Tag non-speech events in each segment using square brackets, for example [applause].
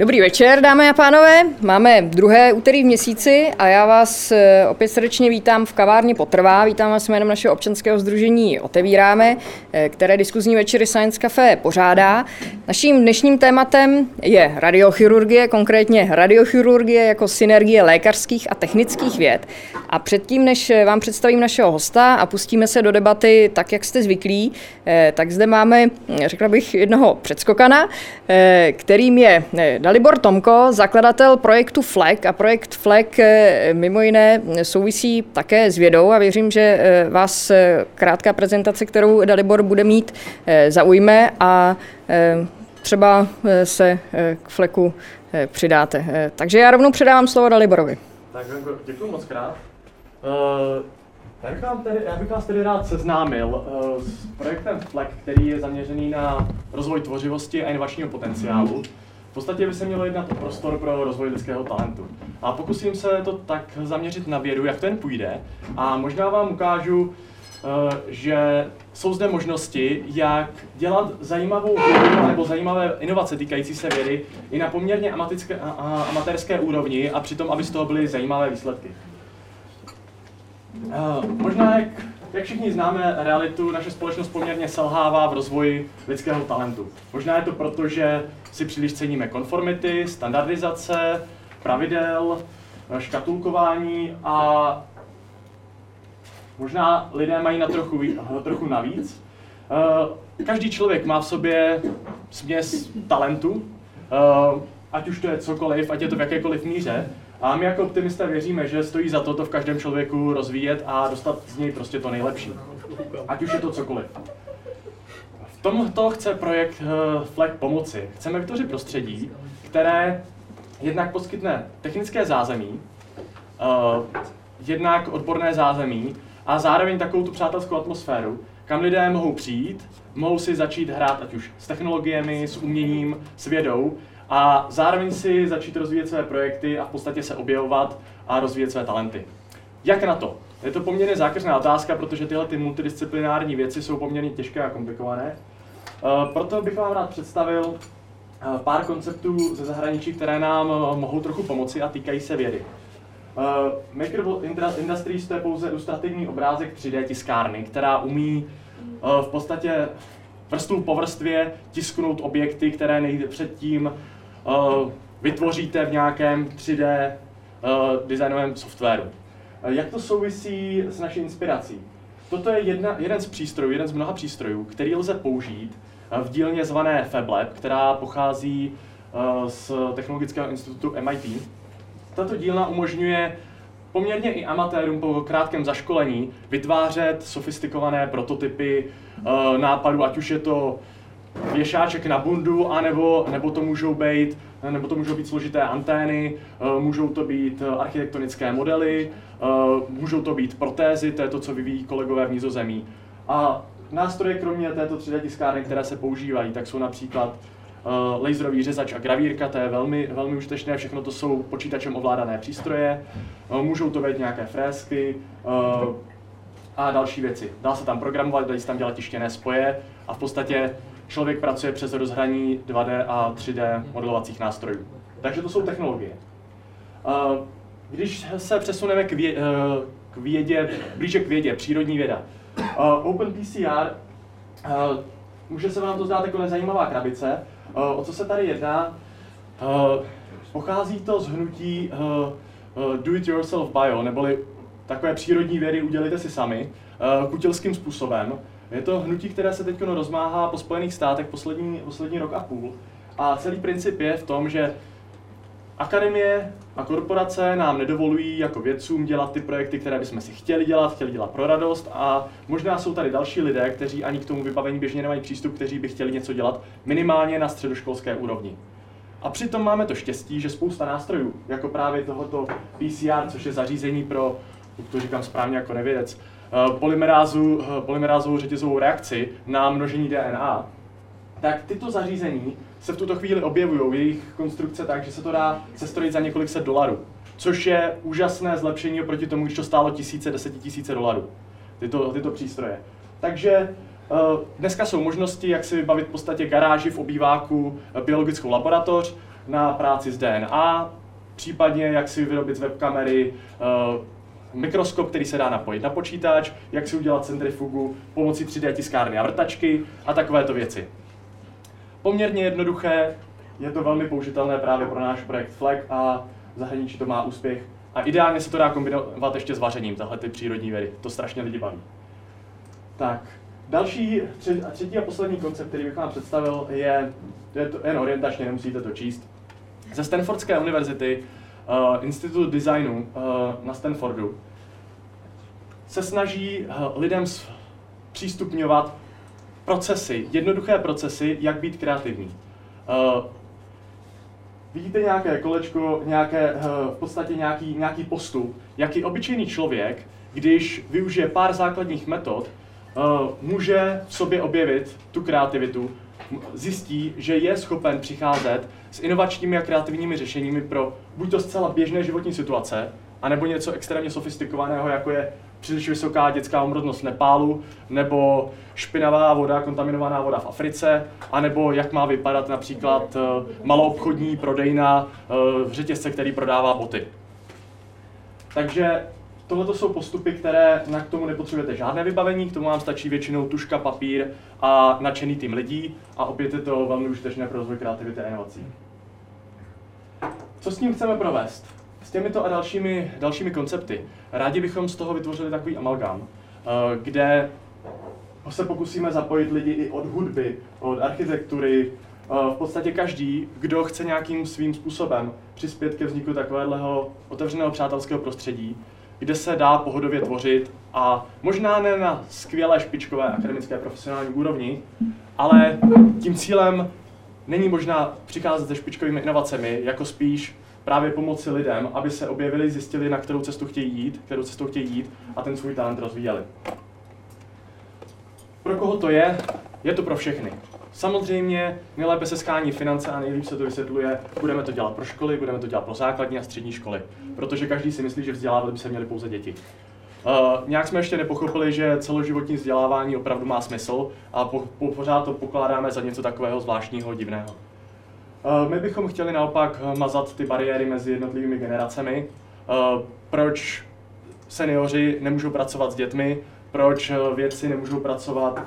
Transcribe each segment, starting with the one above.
Dobrý večer, dámy a pánové. Máme druhé úterý v měsíci a já vás eh, opět srdečně vítám v kavárně Potrvá. Vítám vás jménem našeho občanského združení Otevíráme, eh, které diskuzní večery Science Café pořádá. Naším dnešním tématem je radiochirurgie, konkrétně radiochirurgie jako synergie lékařských a technických věd. A předtím, než eh, vám představím našeho hosta a pustíme se do debaty tak, jak jste zvyklí, tak zde máme, řekla bych, jednoho předskokana, kterým je Dalibor Tomko, zakladatel projektu FLEG a projekt FLEG eh, mimo jiné souvisí také s vědou a věřím, že eh, vás eh, krátká prezentace, kterou Dalibor bude mít, zaujme a třeba se k FLEGu přidáte. Takže já rovnou předávám slovo Daliborovi. Tak děkuji moc krát. Já bych, vám tedy, já bych vás tedy rád seznámil s projektem FLEG, který je zaměřený na rozvoj tvořivosti a inovačního potenciálu. V podstatě by se mělo jednat o prostor pro rozvoj lidského talentu. A pokusím se to tak zaměřit na vědu, jak ten půjde. A možná vám ukážu, eh, že jsou zde možnosti, jak dělat zajímavou vědu nebo zajímavé inovace týkající se vědy i na poměrně amatérské úrovni a přitom, aby z toho byly zajímavé výsledky. Eh, možná, jak, jak všichni známe realitu, naše společnost poměrně selhává v rozvoji lidského talentu. Možná je to proto, že si příliš ceníme konformity, standardizace, pravidel, eh, škatulkování a možná lidé mají na trochu, na trochu navíc. Eh, každý člověk má v sobě směs talentu, ať už to je cokoliv, ať je to v jakékoliv míře, a my jako optimisté věříme, že stojí za to to v každém člověku rozvíjet a dostat z něj prostě to nejlepší. Ať už je to cokoliv. V tomto chce projekt uh, FLEG pomoci. Chceme vytvořit prostředí, které jednak poskytne technické zázemí, uh, jednak odborné zázemí a zároveň takovou tu přátelskou atmosféru, kam lidé mohou přijít, mohou si začít hrát ať už s technologiemi, s uměním, s vědou a zároveň si začít rozvíjet své projekty a v podstatě se objevovat a rozvíjet své talenty. Jak na to? Je to poměrně zákeřná otázka, protože tyhle ty multidisciplinární věci jsou poměrně těžké a komplikované. Eh, proto bych vám rád představil eh, pár konceptů ze zahraničí, které nám eh, mohou trochu pomoci a týkají se vědy. Maker Industries to je pouze ilustrativní obrázek 3D tiskárny, která umí v podstatě vrstvu po vrstvě tisknout objekty, které nejde předtím vytvoříte v nějakém 3D uh, designovém softwaru. Jak to souvisí s naší inspirací? Toto je jedna, jeden z přístrojů, jeden z mnoha přístrojů, který lze použít v dílně zvané FabLab, která pochází z Technologického institutu MIT. Tato dílna umožňuje poměrně i amatérům po krátkém zaškolení vytvářet sofistikované prototypy nápadů, ať už je to věšáček na bundu, anebo, nebo to můžou být nebo to můžou být složité antény, eh, můžou to být eh, architektonické modely, eh, můžou to být protézy, to je to, co vyvíjí kolegové v Nizozemí. A nástroje kromě této 3D tiskárny, které se používají, tak jsou například laserový řezač a gravírka, to je velmi, velmi užitečné, všechno to jsou počítačem ovládané přístroje, můžou to být nějaké frézky a další věci. Dá se tam programovat, dají se tam dělat tištěné spoje a v podstatě člověk pracuje přes rozhraní 2D a 3D modelovacích nástrojů. Takže to jsou technologie. Když se přesuneme k, vě, k vědě, blíže k vědě, přírodní věda. OpenPCR, může se vám to zdát jako nezajímavá krabice. O co se tady jedná? Pochází to z hnutí do it yourself bio, neboli takové přírodní vědy udělejte si sami, kutilským způsobem. Je to hnutí, které se teď rozmáhá po Spojených státech poslední, poslední rok a půl. A celý princip je v tom, že akademie a korporace nám nedovolují jako vědcům dělat ty projekty, které bychom si chtěli dělat, chtěli dělat pro radost a možná jsou tady další lidé, kteří ani k tomu vybavení běžně nemají přístup, kteří by chtěli něco dělat minimálně na středoškolské úrovni. A přitom máme to štěstí, že spousta nástrojů, jako právě tohoto PCR, což je zařízení pro, to říkám správně jako nevědec, Eh, polymerázu, eh, polymerázovou řetězovou reakci na množení DNA, tak tyto zařízení se v tuto chvíli objevují, jejich konstrukce tak, že se to dá sestrojit za několik set dolarů. Což je úžasné zlepšení oproti tomu, když to stálo tisíce, desetitisíce dolarů, tyto, tyto přístroje. Takže uh, dneska jsou možnosti, jak si vybavit v podstatě garáži v obýváku biologickou laboratoř, na práci s DNA, případně jak si vyrobit z webkamery uh, mikroskop, který se dá napojit na počítač, jak si udělat centrifugu pomocí 3D tiskárny a vrtačky a takovéto věci. Poměrně jednoduché, je to velmi použitelné právě pro náš projekt FLEG a v zahraničí to má úspěch. A ideálně se to dá kombinovat ještě s vařením, tahle ty přírodní vědy. To strašně lidi baví. Tak, další, třetí a poslední koncept, který bych vám představil, je, je to jen orientačně, nemusíte to číst. Ze Stanfordské univerzity uh, Institut designu uh, na Stanfordu se snaží uh, lidem přístupňovat procesy, jednoduché procesy, jak být kreativní. Uh, vidíte nějaké kolečko, nějaké, uh, v podstatě nějaký, nějaký postup, jaký obyčejný člověk, když využije pár základních metod, uh, může v sobě objevit tu kreativitu, zjistí, že je schopen přicházet s inovačními a kreativními řešeními pro buď to zcela běžné životní situace, anebo něco extrémně sofistikovaného, jako je příliš vysoká dětská umrtnost v Nepálu, nebo špinavá voda, kontaminovaná voda v Africe, anebo jak má vypadat například eh, maloobchodní prodejna eh, v řetězce, který prodává boty. Takže tohle jsou postupy, které na k tomu nepotřebujete žádné vybavení, k tomu vám stačí většinou tuška, papír a nadšený tým lidí a opět je to velmi užitečné pro rozvoj kreativity a inovací. Co s tím chceme provést? S těmito a dalšími, dalšími koncepty. Rádi bychom z toho vytvořili takový amalgám, eh, kde se pokusíme zapojit lidi i od hudby, od architektury, eh, v podstatě každý, kdo chce nějakým svým způsobem přispět ke vzniku takového otevřeného přátelského prostředí, kde se dá pohodově tvořit a možná ne na skvělé špičkové akademické profesionální úrovni, ale tím cílem není možná přicházet se špičkovými inovacemi, jako spíš právě pomoci lidem, aby se objevili, zjistili, na kterou cestu chtějí jít, kterou cestou chtějí jít a ten svůj talent rozvíjeli. Pro koho to je? Je to pro všechny. Samozřejmě nejlépe se skání finance a nejlíp se to vysvětluje, budeme to dělat pro školy, budeme to dělat pro základní a střední školy, protože každý si myslí, že vzdělávat by se měli pouze děti. Uh, nějak jsme ještě nepochopili, že celoživotní vzdělávání opravdu má smysl a po, po, pořád to pokládáme za něco takového zvláštního, divného. Uh, my bychom chtěli naopak mazat ty bariéry mezi jednotlivými generacemi. Uh, proč seniori nemůžou pracovat s dětmi, proč vědci nemůžou pracovat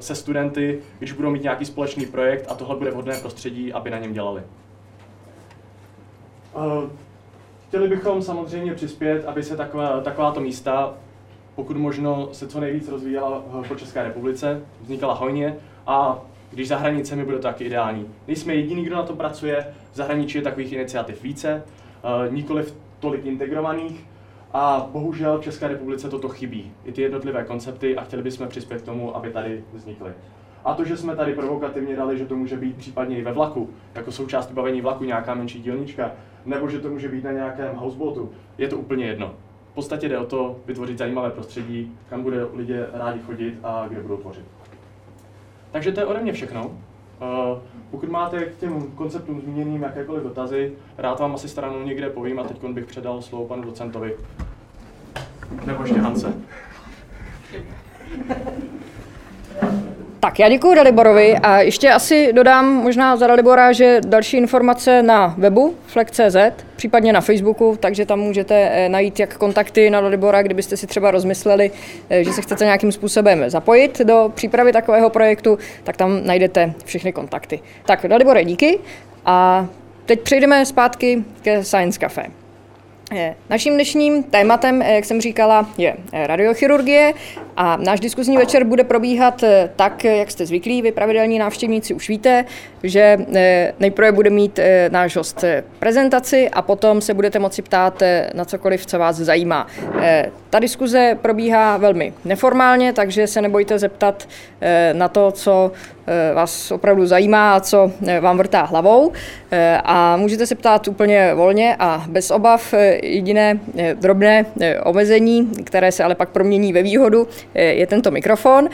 se studenty, když budou mít nějaký společný projekt a tohle bude vhodné prostředí, aby na něm dělali. Chtěli bychom samozřejmě přispět, aby se taková, takováto místa, pokud možno, se co nejvíc rozvíjela po České republice, vznikala hojně a když za hranicemi bude to taky ideální. Nejsme jediný, kdo na to pracuje, v zahraničí je takových iniciativ více, uh, nikoliv tolik integrovaných, a bohužel v České republice toto chybí, i ty jednotlivé koncepty a chtěli bychom přispět k tomu, aby tady vznikly. A to, že jsme tady provokativně dali, že to může být případně i ve vlaku, jako součást vybavení vlaku nějaká menší dílnička, nebo že to může být na nějakém houseboatu, je to úplně jedno. V podstatě jde o to vytvořit zajímavé prostředí, kam bude lidé rádi chodit a kde budou tvořit. Takže to je ode mě všechno. Uh, pokud máte k těm konceptům zmíněným jakékoliv dotazy, rád vám asi stranou někde povím a teď bych předal slovo panu docentovi. Nebo ještě Hance. Tak já děkuji Daliborovi a ještě asi dodám možná za Dalibora, že další informace na webu flex.cz, případně na Facebooku, takže tam můžete eh, najít jak kontakty na Dalibora, kdybyste si třeba rozmysleli, eh, že se chcete nějakým způsobem zapojit do přípravy takového projektu, tak tam najdete všechny kontakty. Tak Dalibore, díky a teď přejdeme zpátky ke Science Cafe. Naším dnešním tématem, jak jsem říkala, je radiochirurgie a náš diskuzní večer bude probíhat tak, jak jste zvyklí, vy pravidelní návštěvníci už víte, že nejprve bude mít náš host prezentaci a potom se budete moci ptát na cokoliv, co vás zajímá. Ta diskuze probíhá velmi neformálně, takže se nebojte zeptat na to, co vás opravdu zajímá a co vám vrtá hlavou. A můžete se ptát úplně volně a bez obav jediné eh, drobné eh, omezení, které se ale pak promění ve výhodu, eh, je tento mikrofon.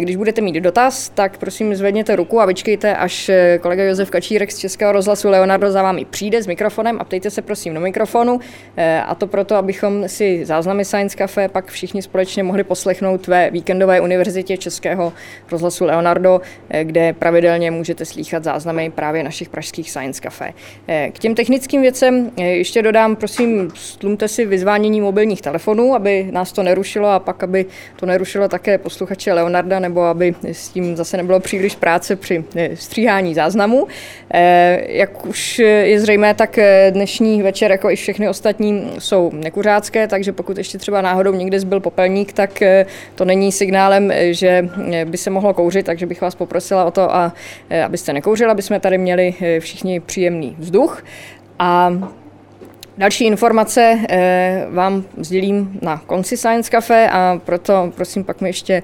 Když budete mít dotaz, tak prosím zvedněte ruku a vyčkejte, až kolega Josef Kačírek z Českého rozhlasu Leonardo za vámi přijde s mikrofonem a ptejte se prosím do mikrofonu. A to proto, abychom si záznamy Science Cafe pak všichni společně mohli poslechnout ve víkendové univerzitě Českého rozhlasu Leonardo, kde pravidelně můžete slýchat záznamy právě našich pražských Science Café. K těm technickým věcem ještě dodám, prosím, stlumte si vyzvánění mobilních telefonů, aby nás to nerušilo a pak, aby to nerušilo také posluchače Leonarda, nebo aby s tím zase nebylo příliš práce při stříhání záznamu. Jak už je zřejmé, tak dnešní večer, jako i všechny ostatní, jsou nekuřácké, takže pokud ještě třeba náhodou někde zbyl popelník, tak to není signálem, že by se mohlo kouřit, takže bych vás poprosila o to, a, abyste nekouřili, aby jsme tady měli všichni příjemný vzduch. A Další informace eh, vám sdělím na konci Science Cafe a proto prosím pak mi ještě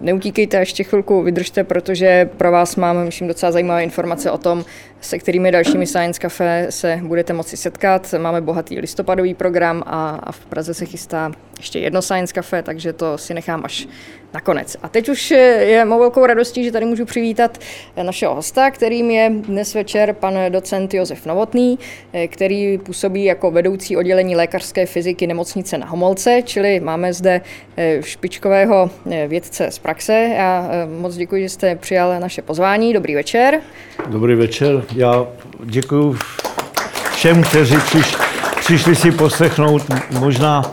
neutíkejte, ještě chvilku vydržte, protože pro vás mám, myslím, docela zajímavé informace o tom, se kterými dalšími Science Cafe se budete moci setkat. Máme bohatý listopadový program a, a v Praze se chystá ještě jedno Science Cafe, takže to si nechám až nakonec. A teď už je mou velkou radostí, že tady můžu přivítat našeho hosta, kterým je dnes večer pan docent Josef Novotný, který působí jako vedoucí oddělení lékařské fyziky nemocnice na Homolce, čili máme zde eh, špičkového eh, vědce z praxe. Já eh, moc děkuji, že jste přijal naše pozvání. Dobrý večer. Dobrý večer. Já děkuji všem, kteří přišli si poslechnout. Možná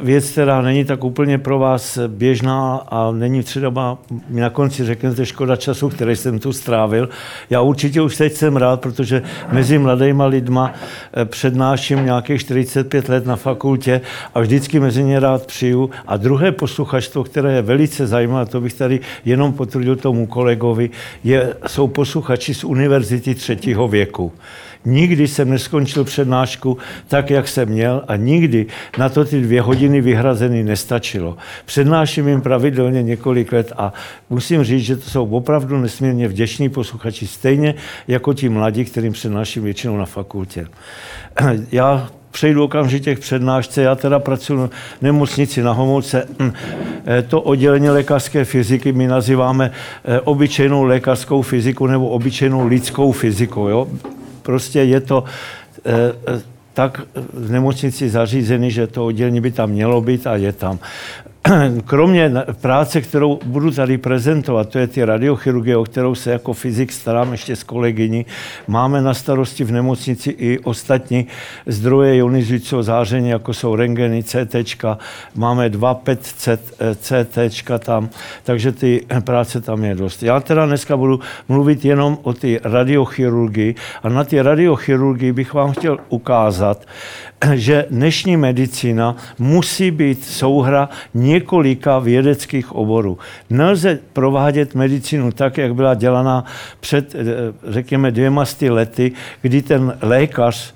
věc, která není tak úplně pro vás běžná a není třeba, na konci řeknete škoda času, který jsem tu strávil. Já určitě už teď jsem rád, protože mezi mladýma lidma eh, přednáším nějakých 45 let na fakultě a vždycky mezi ně rád přiju. A druhé posluchačstvo, které je velice zajímavé, to bych tady jenom potvrdil tomu kolegovi, je, jsou posluchači z univerzity třetího věku. Nikdy jsem neskončil přednášku tak, jak jsem měl a nikdy na to ty dvě hodiny vyhrazeny nestačilo. Přednáším jim pravidelně několik let a musím říct, že to jsou opravdu nesmírně vděční posluchači, stejně jako ti mladí, kterým přednáším většinou na fakultě. [clears throat] Já přejdu okamžitě k přednášce. Já teda pracuji v nemocnici na Homolce. [clears throat] To oddělení lékařské fyziky my nazýváme eh, obyčejnou lékařskou fyziku nebo obyčejnou lidskou fyziku. Jo? Prostě je to eh, eh, tak v nemocnici zařízený, že to oddělení by tam mělo být a je tam. [clears throat] kromě práce, kterou budu tady prezentovat, to je ty radiochirurgie, o kterou se jako fyzik starám ještě s kolegyní, máme na starosti v nemocnici i ostatní zdroje ionizujícího záření, jako jsou rengeny, CT, máme dva PET CT tam, takže ty práce tam je dost. Já teda dneska budu mluvit jenom o ty radiochirurgii a na ty radiochirurgii bych vám chtěl ukázat, že dnešní medicína musí být souhra několika vědeckých oborů. Nelze provádět medicínu tak, jak byla dělaná před, eh, řekněme, dvěma sty lety, kdy ten lékař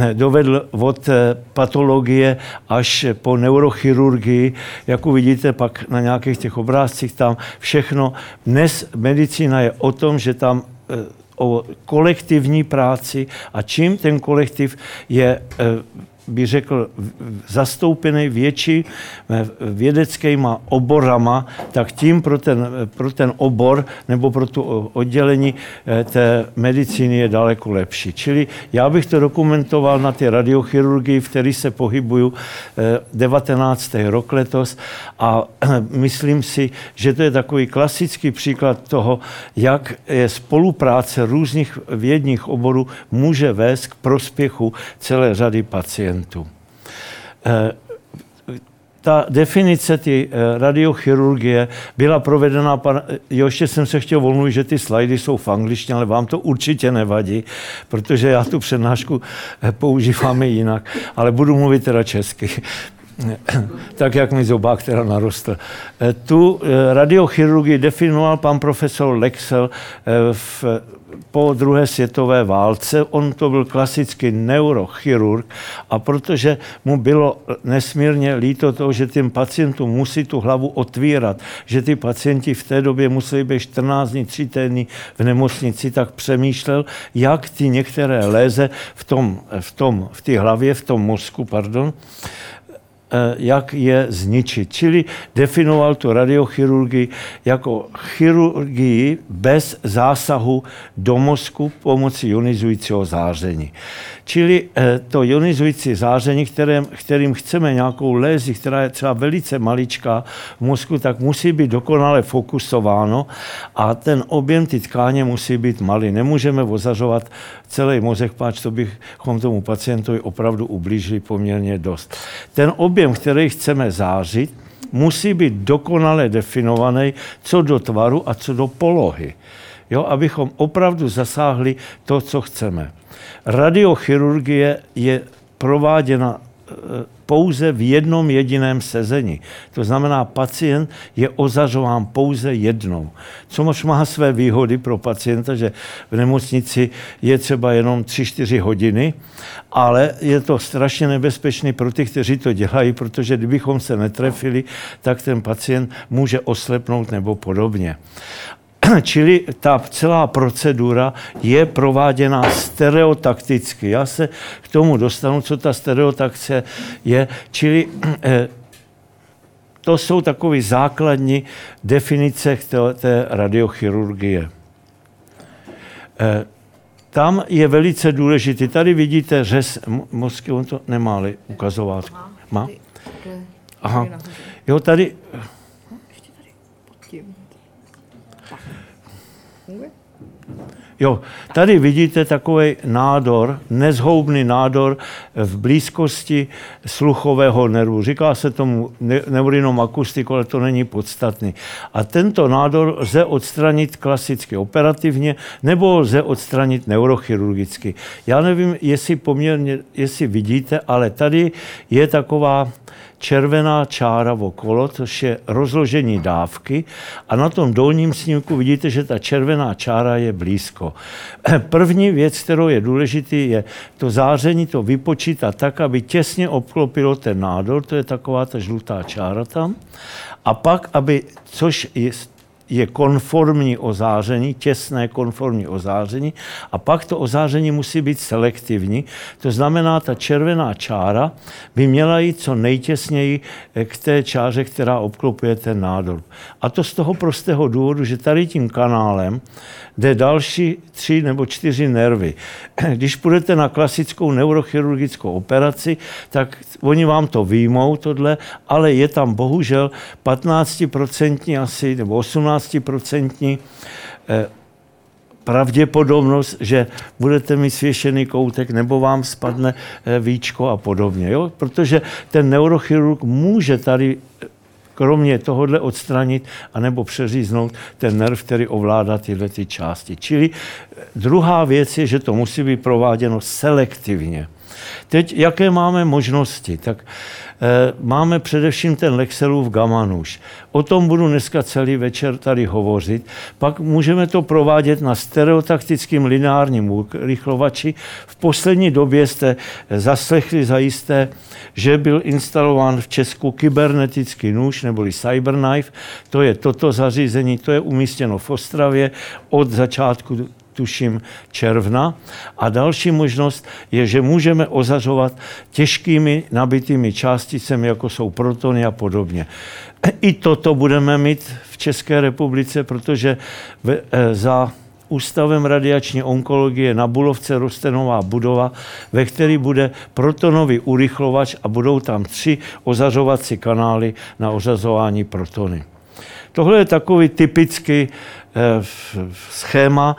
eh, dovedl od eh, patologie až po neurochirurgii, jak uvidíte pak na nějakých těch obrázcích tam všechno. Dnes medicína je o tom, že tam o kolektivní práci a čím ten kolektiv je bych řekl, zastoupený větší vědeckýma oborama, tak tím pro ten, pro ten obor nebo pro to oddělení eh, té medicíny je daleko lepší. Čili já bych to dokumentoval na té radiochirurgii, v které se pohybuju 19. Eh, rok letos a [clears throat] myslím si, že to je takový klasický příklad toho, jak je spolupráce různých vědních oborů může vést k prospěchu celé řady pacientů pacientů. Eh, ta definice ty eh, radiochirurgie byla provedena, pan, jo, ještě jsem se chtěl volnit, že ty slajdy jsou v angličtině, ale vám to určitě nevadí, protože já tu přednášku eh, používám jinak, ale budu mluvit teda česky tak jak mi zobák teda narostl. Tu radiochirurgii definoval pan profesor Lexel v po druhé světové válce. On to byl klasický neurochirurg a protože mu bylo nesmírně líto toho, že těm pacientům musí tu hlavu otvírat, že ty pacienti v té době museli být 14 dní, 3 týdny v nemocnici, tak přemýšlel, jak ty některé léze v tom, v tom, v té hlavě, v tom mozku, pardon, jak je zničit. Čili definoval tu radiochirurgii jako chirurgii bez zásahu do mozku pomocí ionizujícího záření. Čili eh, to ionizující záření, kterým, kterým chceme nějakou lézi, která je třeba velice maličká v mozku, tak musí být dokonale fokusováno a ten objem ty tkáně musí být malý. Nemůžeme ozařovat celý mozek, páč to bychom tomu pacientovi opravdu ublížili poměrně dost. Ten objem, který chceme zářit, musí být dokonale definovaný co do tvaru a co do polohy. Jo, abychom opravdu zasáhli to, co chceme. Radiochirurgie je prováděna e, pouze v jednom jediném sezení. To znamená, pacient je ozařován pouze jednou. Což má své výhody pro pacienta, že v nemocnici je třeba jenom 3-4 hodiny, ale je to strašně nebezpečné pro ty, kteří to dělají, protože kdybychom se netrefili, tak ten pacient může oslepnout nebo podobně. [clears throat] Čili ta celá procedura je prováděna stereotakticky. Já se k tomu dostanu, co ta stereotakce je. Čili [clears throat] eh, to jsou takové základní definice té, radiochirurgie. Eh, tam je velice důležitý. Tady vidíte řez mozky, on to nemá ukazovat. Má? Aha. Jo, tady Jo, tady vidíte takový nádor, nezhoubný nádor v blízkosti sluchového nervu. Říká se tomu neurinom akustiku, ale to není podstatný. A tento nádor lze odstranit klasicky operativně, nebo lze odstranit neurochirurgicky. Já nevím, jestli poměrně, jestli vidíte, ale tady je taková červená čára okolo, což je rozložení dávky. A na tom dolním snímku vidíte, že ta červená čára je blízko. [clears throat] První věc, kterou je důležitý, je to záření to vypočítat tak, aby těsně obklopilo ten nádor, to je taková ta žlutá čára tam, a pak, aby, což je je konformní ozáření, těsné konformní ozáření a pak to ozáření musí být selektivní. To znamená, ta červená čára by měla jít co nejtěsněji k té čáře, která obklopuje ten nádor. A to z toho prostého důvodu, že tady tím kanálem jde další tři nebo čtyři nervy. [clears throat] Když půjdete na klasickou neurochirurgickou operaci, tak oni vám to výjmou, tohle, ale je tam bohužel 15% asi, nebo 18% eh, pravděpodobnost, že budete mít svěšený koutek nebo vám spadne eh, víčko a podobně. Jo? Protože ten neurochirurg může tady kromě tohohle odstranit anebo přeříznout ten nerv, který ovládá tyhle ty části. Čili eh, druhá věc je, že to musí být prováděno selektivně. Teď, jaké máme možnosti? Tak máme především ten Lexelův gamanuš. O tom budu dneska celý večer tady hovořit. Pak můžeme to provádět na stereotaktickým lineárním rychlovači. V poslední době jste zaslechli zajisté, že byl instalován v Česku kybernetický nůž neboli Cyberknife. To je toto zařízení, to je umístěno v Ostravě od začátku tuším června. A další možnost je, že můžeme ozařovat těžkými nabitými částicemi, jako jsou protony a podobně. I toto budeme mít v České republice, protože eh, za Ústavem radiační onkologie na Bulovce roste nová budova, ve které bude protonový urychlovač a budou tam tři ozařovací kanály na ořazování protony. Tohle je takový typický eh, schéma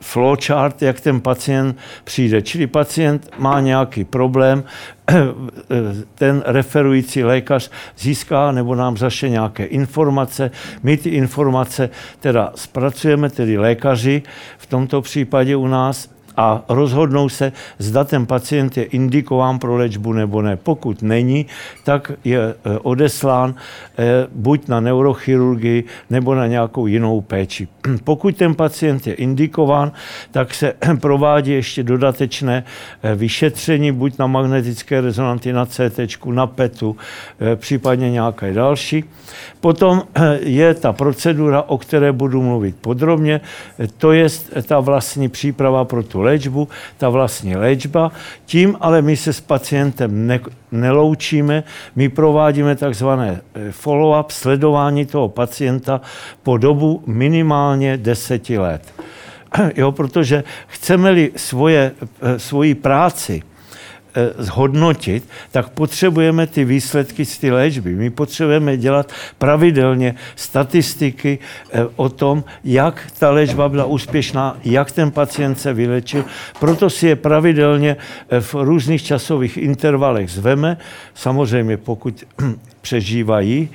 flowchart, jak ten pacient přijde. Čili pacient má nějaký problém, [clears throat] ten referující lékař získá nebo nám zaše nějaké informace. My ty informace teda zpracujeme, tedy lékaři v tomto případě u nás, a rozhodnou se, zda ten pacient je indikován pro léčbu nebo ne. Pokud není, tak je e, odeslán e, buď na neurochirurgii nebo na nějakou jinou péči. [clears throat] Pokud ten pacient je indikován, tak se [clears throat] provádí ještě dodatečné e, vyšetření, buď na magnetické rezonanty, na CT, na PETu, případně nějaké další. Potom je ta procedura, o které budu mluvit podrobně, to je ta vlastní příprava pro tu léčbu, ta vlastní léčba. Tím ale my se s pacientem ne, neloučíme, my provádíme takzvané eh, follow-up, sledování toho pacienta po dobu minimálně deseti let. [clears throat] Jo, protože chceme-li svoje, eh, svoji práci zhodnotit, tak potřebujeme ty výsledky z ty léčby. My potřebujeme dělat pravidelně statistiky eh, o tom, jak ta léčba byla úspěšná, jak ten pacient se vylečil. Proto si je pravidelně eh, v různých časových intervalech zveme, samozřejmě pokud [clears throat] přežívají,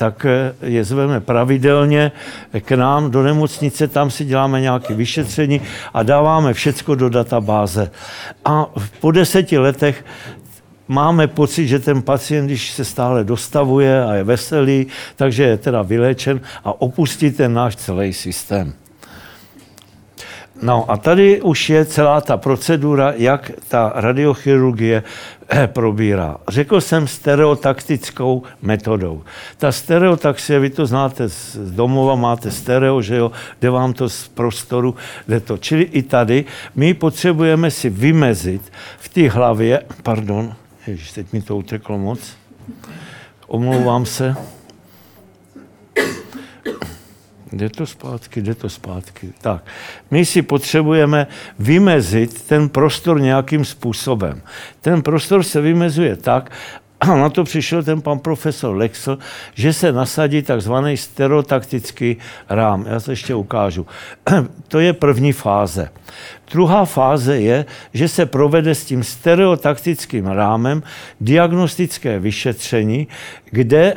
tak eh, je zveme pravidelně k nám do nemocnice, tam si děláme nějaké vyšetření a dáváme všecko do databáze. A po deseti letech máme pocit, že ten pacient, když se stále dostavuje a je veselý, takže je teda vyléčen a opustí ten náš celý systém. No a tady už je celá ta procedura, jak ta radiochirurgie eh, probírá. Řekl jsem stereotaktickou metodou. Ta stereotaxie, vy to znáte z domova, máte stereo, že jo, jde vám to z prostoru, jde to. Čili i tady my potřebujeme si vymezit v té hlavě, pardon, ježiš, teď mi to uteklo moc, omlouvám se, Jde to zpátky, jde to zpátky. Tak, my si potřebujeme vymezit ten prostor nějakým způsobem. Ten prostor se vymezuje tak, a [clears throat] na to přišel ten pan profesor Lexl, že se nasadí takzvaný stereotaktický rám. Já se ještě ukážu. [clears throat] To je první fáze. Druhá fáze je, že se provede s tím stereotaktickým rámem diagnostické vyšetření, kde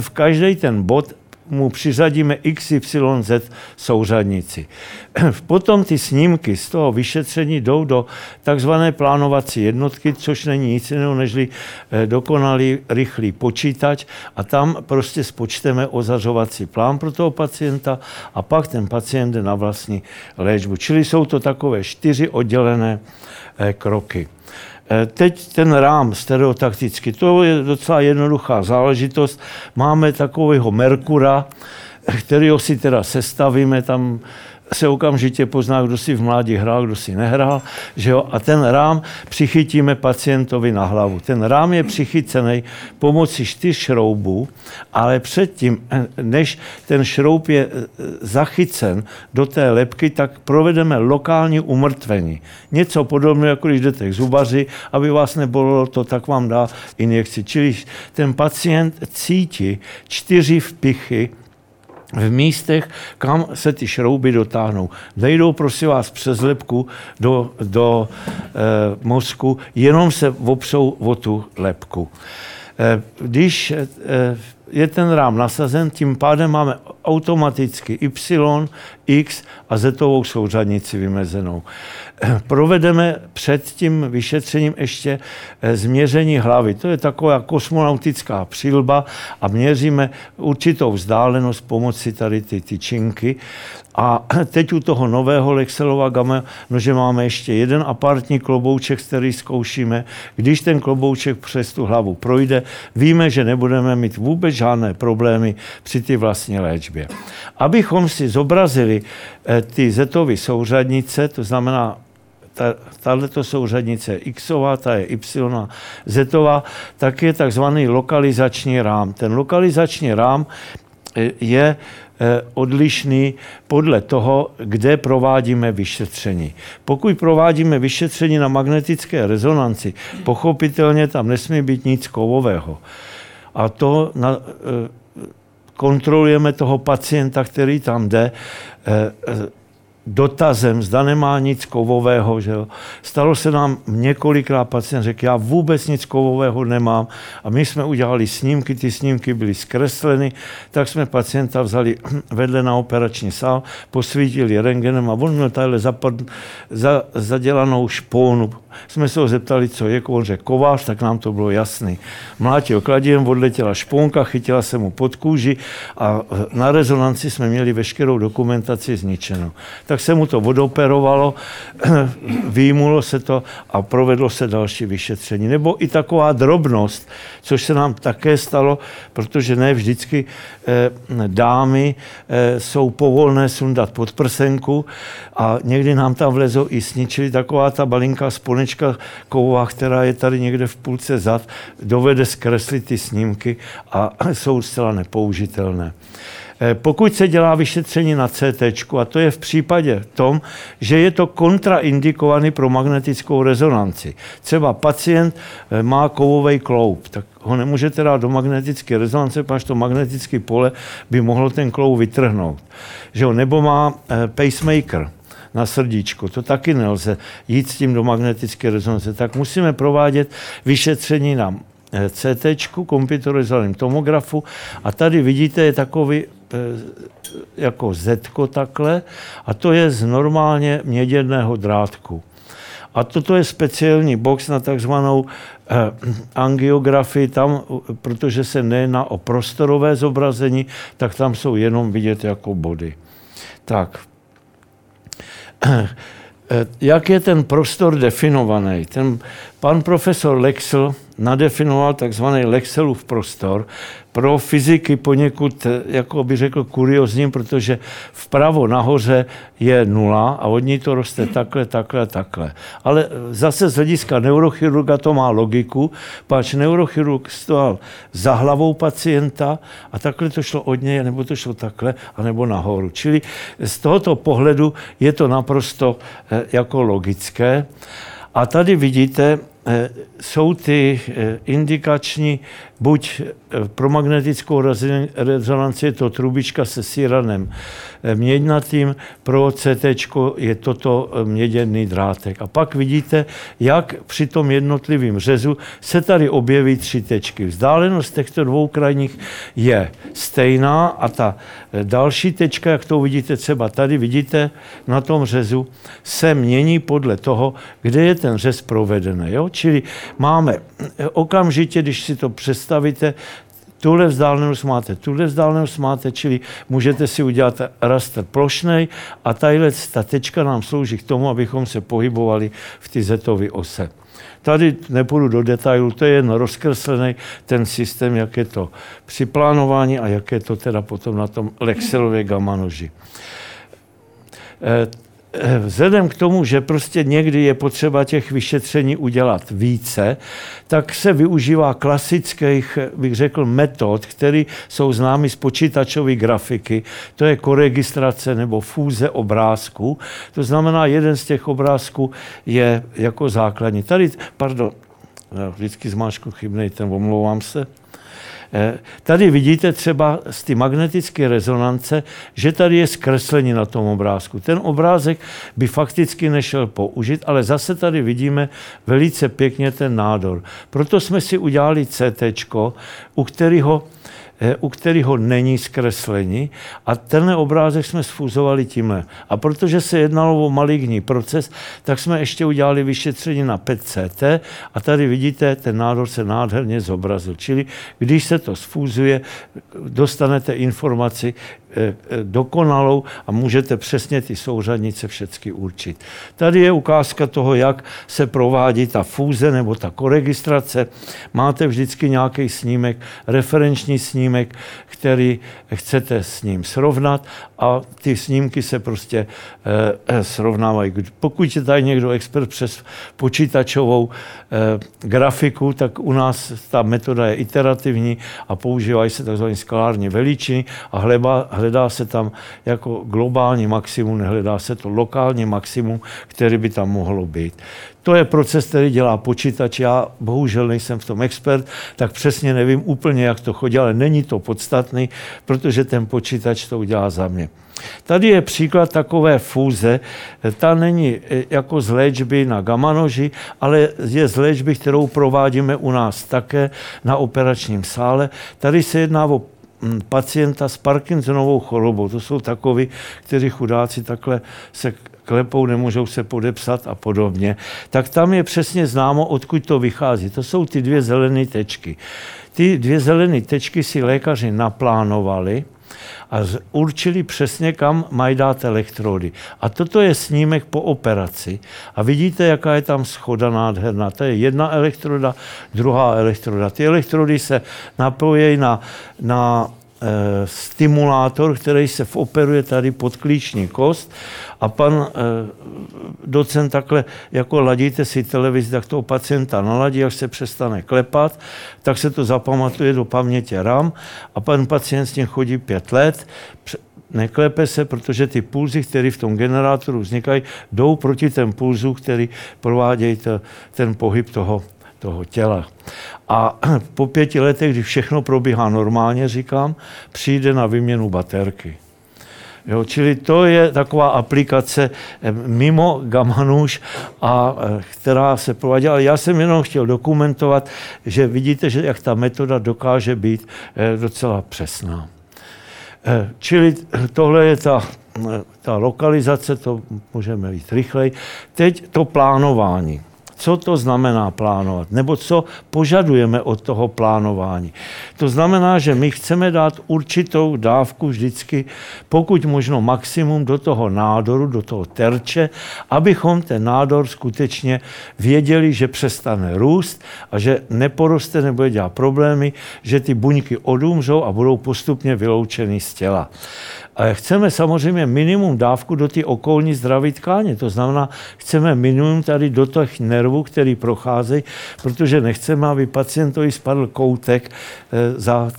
v každý ten bod mu přiřadíme XYZ souřadnici. [clears throat] Potom ty snímky z toho vyšetření jdou do takzvané plánovací jednotky, což není nic jiného než eh, dokonalý rychlý počítač a tam prostě spočteme ozařovací plán pro toho pacienta a pak ten pacient jde na vlastní léčbu. Čili jsou to takové čtyři oddělené eh, kroky. Eh, teď ten rám stereotakticky, to je docela jednoduchá záležitost. Máme takového Merkura, kterého si teda sestavíme tam se okamžitě pozná, kdo si v mládí hrál, kdo si nehrál, že jo? a ten rám přichytíme pacientovi na hlavu. Ten rám je přichycený pomocí čtyř šroubů, ale předtím, než ten šroub je e, zachycen do té lepky, tak provedeme lokální umrtvení. Něco podobného, jako když jdete k zubaři, aby vás nebolelo to, tak vám dá injekci. Čili ten pacient cítí čtyři vpichy v místech, kam se ty šrouby dotáhnou. Nejdou, prosím vás, přes lepku do, do e, mozku, jenom se opřou o tu lepku. E, když e, je ten rám nasazen, tím pádem máme automaticky Y, X a Z souřadnici vymezenou. [clears throat] Provedeme před tím vyšetřením ještě eh, změření hlavy. To je taková kosmonautická přilba a měříme určitou vzdálenost pomocí tady ty tyčinky a [clears throat] teď u toho nového Lexelova Gamma, no, že máme ještě jeden apartní klobouček, který zkoušíme. Když ten klobouček přes tu hlavu projde, víme, že nebudeme mít vůbec žádné problémy při ty vlastní léčbě. Abychom si zobrazili eh, ty zetové souřadnice, to znamená tato souřadnice je Xová, ta je Y Zetová, tak je takzvaný lokalizační rám. Ten lokalizační rám eh, je odlišný podle toho, kde provádíme vyšetření. Pokud provádíme vyšetření na magnetické rezonanci, pochopitelně tam nesmí být nic kovového. A to na, eh, kontrolujeme toho pacienta, který tam jde, eh, dotazem, zda nemá nic kovového. Že jo. Stalo se nám několikrát pacient řekl, já vůbec nic kovového nemám a my jsme udělali snímky, ty snímky byly zkresleny, tak jsme pacienta vzali [clears throat] vedle na operační sál, posvítili rengenem a on měl tadyhle za, zadělanou špónu. Jsme se ho zeptali, co je, on řekl kovář, tak nám to bylo jasný. Mlátil kladiem, odletěla špónka, chytila se mu pod kůži a na rezonanci jsme měli veškerou dokumentaci zničenou. Tak tak se mu to odoperovalo, [clears throat] výjimulo se to a provedlo se další vyšetření. Nebo i taková drobnost, což se nám také stalo, protože ne vždycky eh, dámy eh, jsou povolné sundat podprsenku a někdy nám tam vlezou i sničili taková ta balinka společka kovová, která je tady někde v půlce zad, dovede zkreslit ty snímky a [clears throat] jsou zcela nepoužitelné. Eh, pokud se dělá vyšetření na CT, a to je v případě tom, že je to kontraindikovaný pro magnetickou rezonanci. Třeba pacient eh, má kovový kloup, tak ho nemůžete dát do magnetické rezonance, protože to magnetické pole by mohlo ten kloup vytrhnout. Že jo? Nebo má eh, pacemaker, na srdíčko. To taky nelze jít s tím do magnetické rezonance. Tak musíme provádět vyšetření na CT, komputerizovaném tomografu a tady vidíte je takový jako Z takhle a to je z normálně měděného drátku. A toto je speciální box na takzvanou eh, angiografii, tam, protože se nejedná o prostorové zobrazení, tak tam jsou jenom vidět jako body. Tak. Eh, jak je ten prostor definovaný? Ten pan profesor Lexel nadefinoval takzvaný Lexelův prostor, pro fyziky poněkud, jako by řekl, kuriozním, protože vpravo nahoře je nula a od ní to roste takhle, takhle, takhle. Ale zase z hlediska neurochirurga to má logiku, pač neurochirurg stál za hlavou pacienta a takhle to šlo od něj, nebo to šlo takhle, anebo nahoru. Čili z tohoto pohledu je to naprosto eh, jako logické. A tady vidíte, eh, jsou ty eh, indikační buď eh, pro magnetickou rezonanci je to trubička se síranem eh, měďnatým, pro CT je toto eh, měděný drátek. A pak vidíte, jak při tom jednotlivém řezu se tady objeví tři tečky. Vzdálenost těchto dvou krajních je stejná a ta další tečka, jak to vidíte třeba tady, vidíte na tom řezu, se mění podle toho, kde je ten řez provedený. Jo? Čili máme okamžitě, když si to představíte, tuhle vzdálenost máte, tuhle vzdálenost máte, čili můžete si udělat raster plošnej a ta tečka nám slouží k tomu, abychom se pohybovali v ty zetové ose. Tady nepůjdu do detailu, to je jen rozkreslený ten systém, jak je to při plánování a jak je to teda potom na tom Lexelově gamma noži. Vzhledem k tomu, že prostě někdy je potřeba těch vyšetření udělat více, tak se využívá klasických, bych řekl, metod, které jsou známy z počítačové grafiky. To je koregistrace nebo fúze obrázků. To znamená, jeden z těch obrázků je jako základní. Tady, pardon, vždycky zmáčku chybnej, ten omlouvám se. Eh, tady vidíte třeba z ty magnetické rezonance, že tady je zkreslení na tom obrázku. Ten obrázek by fakticky nešel použít, ale zase tady vidíme velice pěkně ten nádor. Proto jsme si udělali CT, u kterého u kterého není zkreslení a tenhle obrázek jsme sfuzovali tímhle. A protože se jednalo o maligní proces, tak jsme ještě udělali vyšetření na PET-CT a tady vidíte, ten nádor se nádherně zobrazil. Čili když se to sfúzuje, dostanete informaci Eh, eh, dokonalou a můžete přesně ty souřadnice všechny určit. Tady je ukázka toho, jak se provádí ta fúze nebo ta koregistrace. Máte vždycky nějaký snímek, referenční snímek, který chcete s ním srovnat a ty snímky se prostě eh, srovnávají. Pokud je tady někdo expert přes počítačovou grafiku, tak u nás ta metoda je iterativní a používají se tzv. skalární veličiny a hledá, hledá se tam jako globální maximum, nehledá se to lokální maximum, který by tam mohlo být. To je proces, který dělá počítač. Já bohužel nejsem v tom expert, tak přesně nevím úplně, jak to chodí, ale není to podstatný, protože ten počítač to udělá za mě. Tady je příklad takové fúze. Ta není e, jako z léčby na gamanoži, ale je z léčby, kterou provádíme u nás také na operačním sále. Tady se jedná o Mm, pacienta s Parkinsonovou chorobou. To jsou takoví, kteří chudáci takhle se klepou, nemůžou se podepsat a podobně. Tak tam je přesně známo, odkud to vychází. To jsou ty dvě zelené tečky. Ty dvě zelené tečky si lékaři naplánovali a určili přesně, kam mají dát elektrody. A toto je snímek po operaci. A vidíte, jaká je tam schoda nádherná. To je jedna elektroda, druhá elektroda. Ty elektrody se napojí na, na stimulátor, který se operuje tady pod klíční kost. A pan e, docent takhle, jako ladíte si televizi, tak toho pacienta naladí, až se přestane klepat, tak se to zapamatuje do paměti RAM a pan pacient s tím chodí pět let, neklepe se, protože ty pulzy, které v tom generátoru vznikají, jdou proti ten pulzu, který provádějí ten pohyb toho, toho těla. A [clears throat] po pěti letech, kdy všechno probíhá normálně, říkám, přijde na výměnu baterky. Jo, čili to je taková aplikace eh, mimo Gamanuš, a, eh, která se provádí. Ale já jsem jenom chtěl dokumentovat, že vidíte, že jak ta metoda dokáže být eh, docela přesná. Čili tohle je ta, ta lokalizace, to můžeme jít rychleji. Teď to plánování co to znamená plánovat, nebo co požadujeme od toho plánování. To znamená, že my chceme dát určitou dávku vždycky, pokud možno maximum do toho nádoru, do toho terče, abychom ten nádor skutečně věděli, že přestane růst a že neporoste, nebude dělat problémy, že ty buňky odumřou a budou postupně vyloučeny z těla. A chceme samozřejmě minimum dávku do ty okolní zdraví tkáně. To znamená, chceme minimum tady do těch nervů, který procházejí, protože nechceme, aby pacientovi spadl koutek eh, za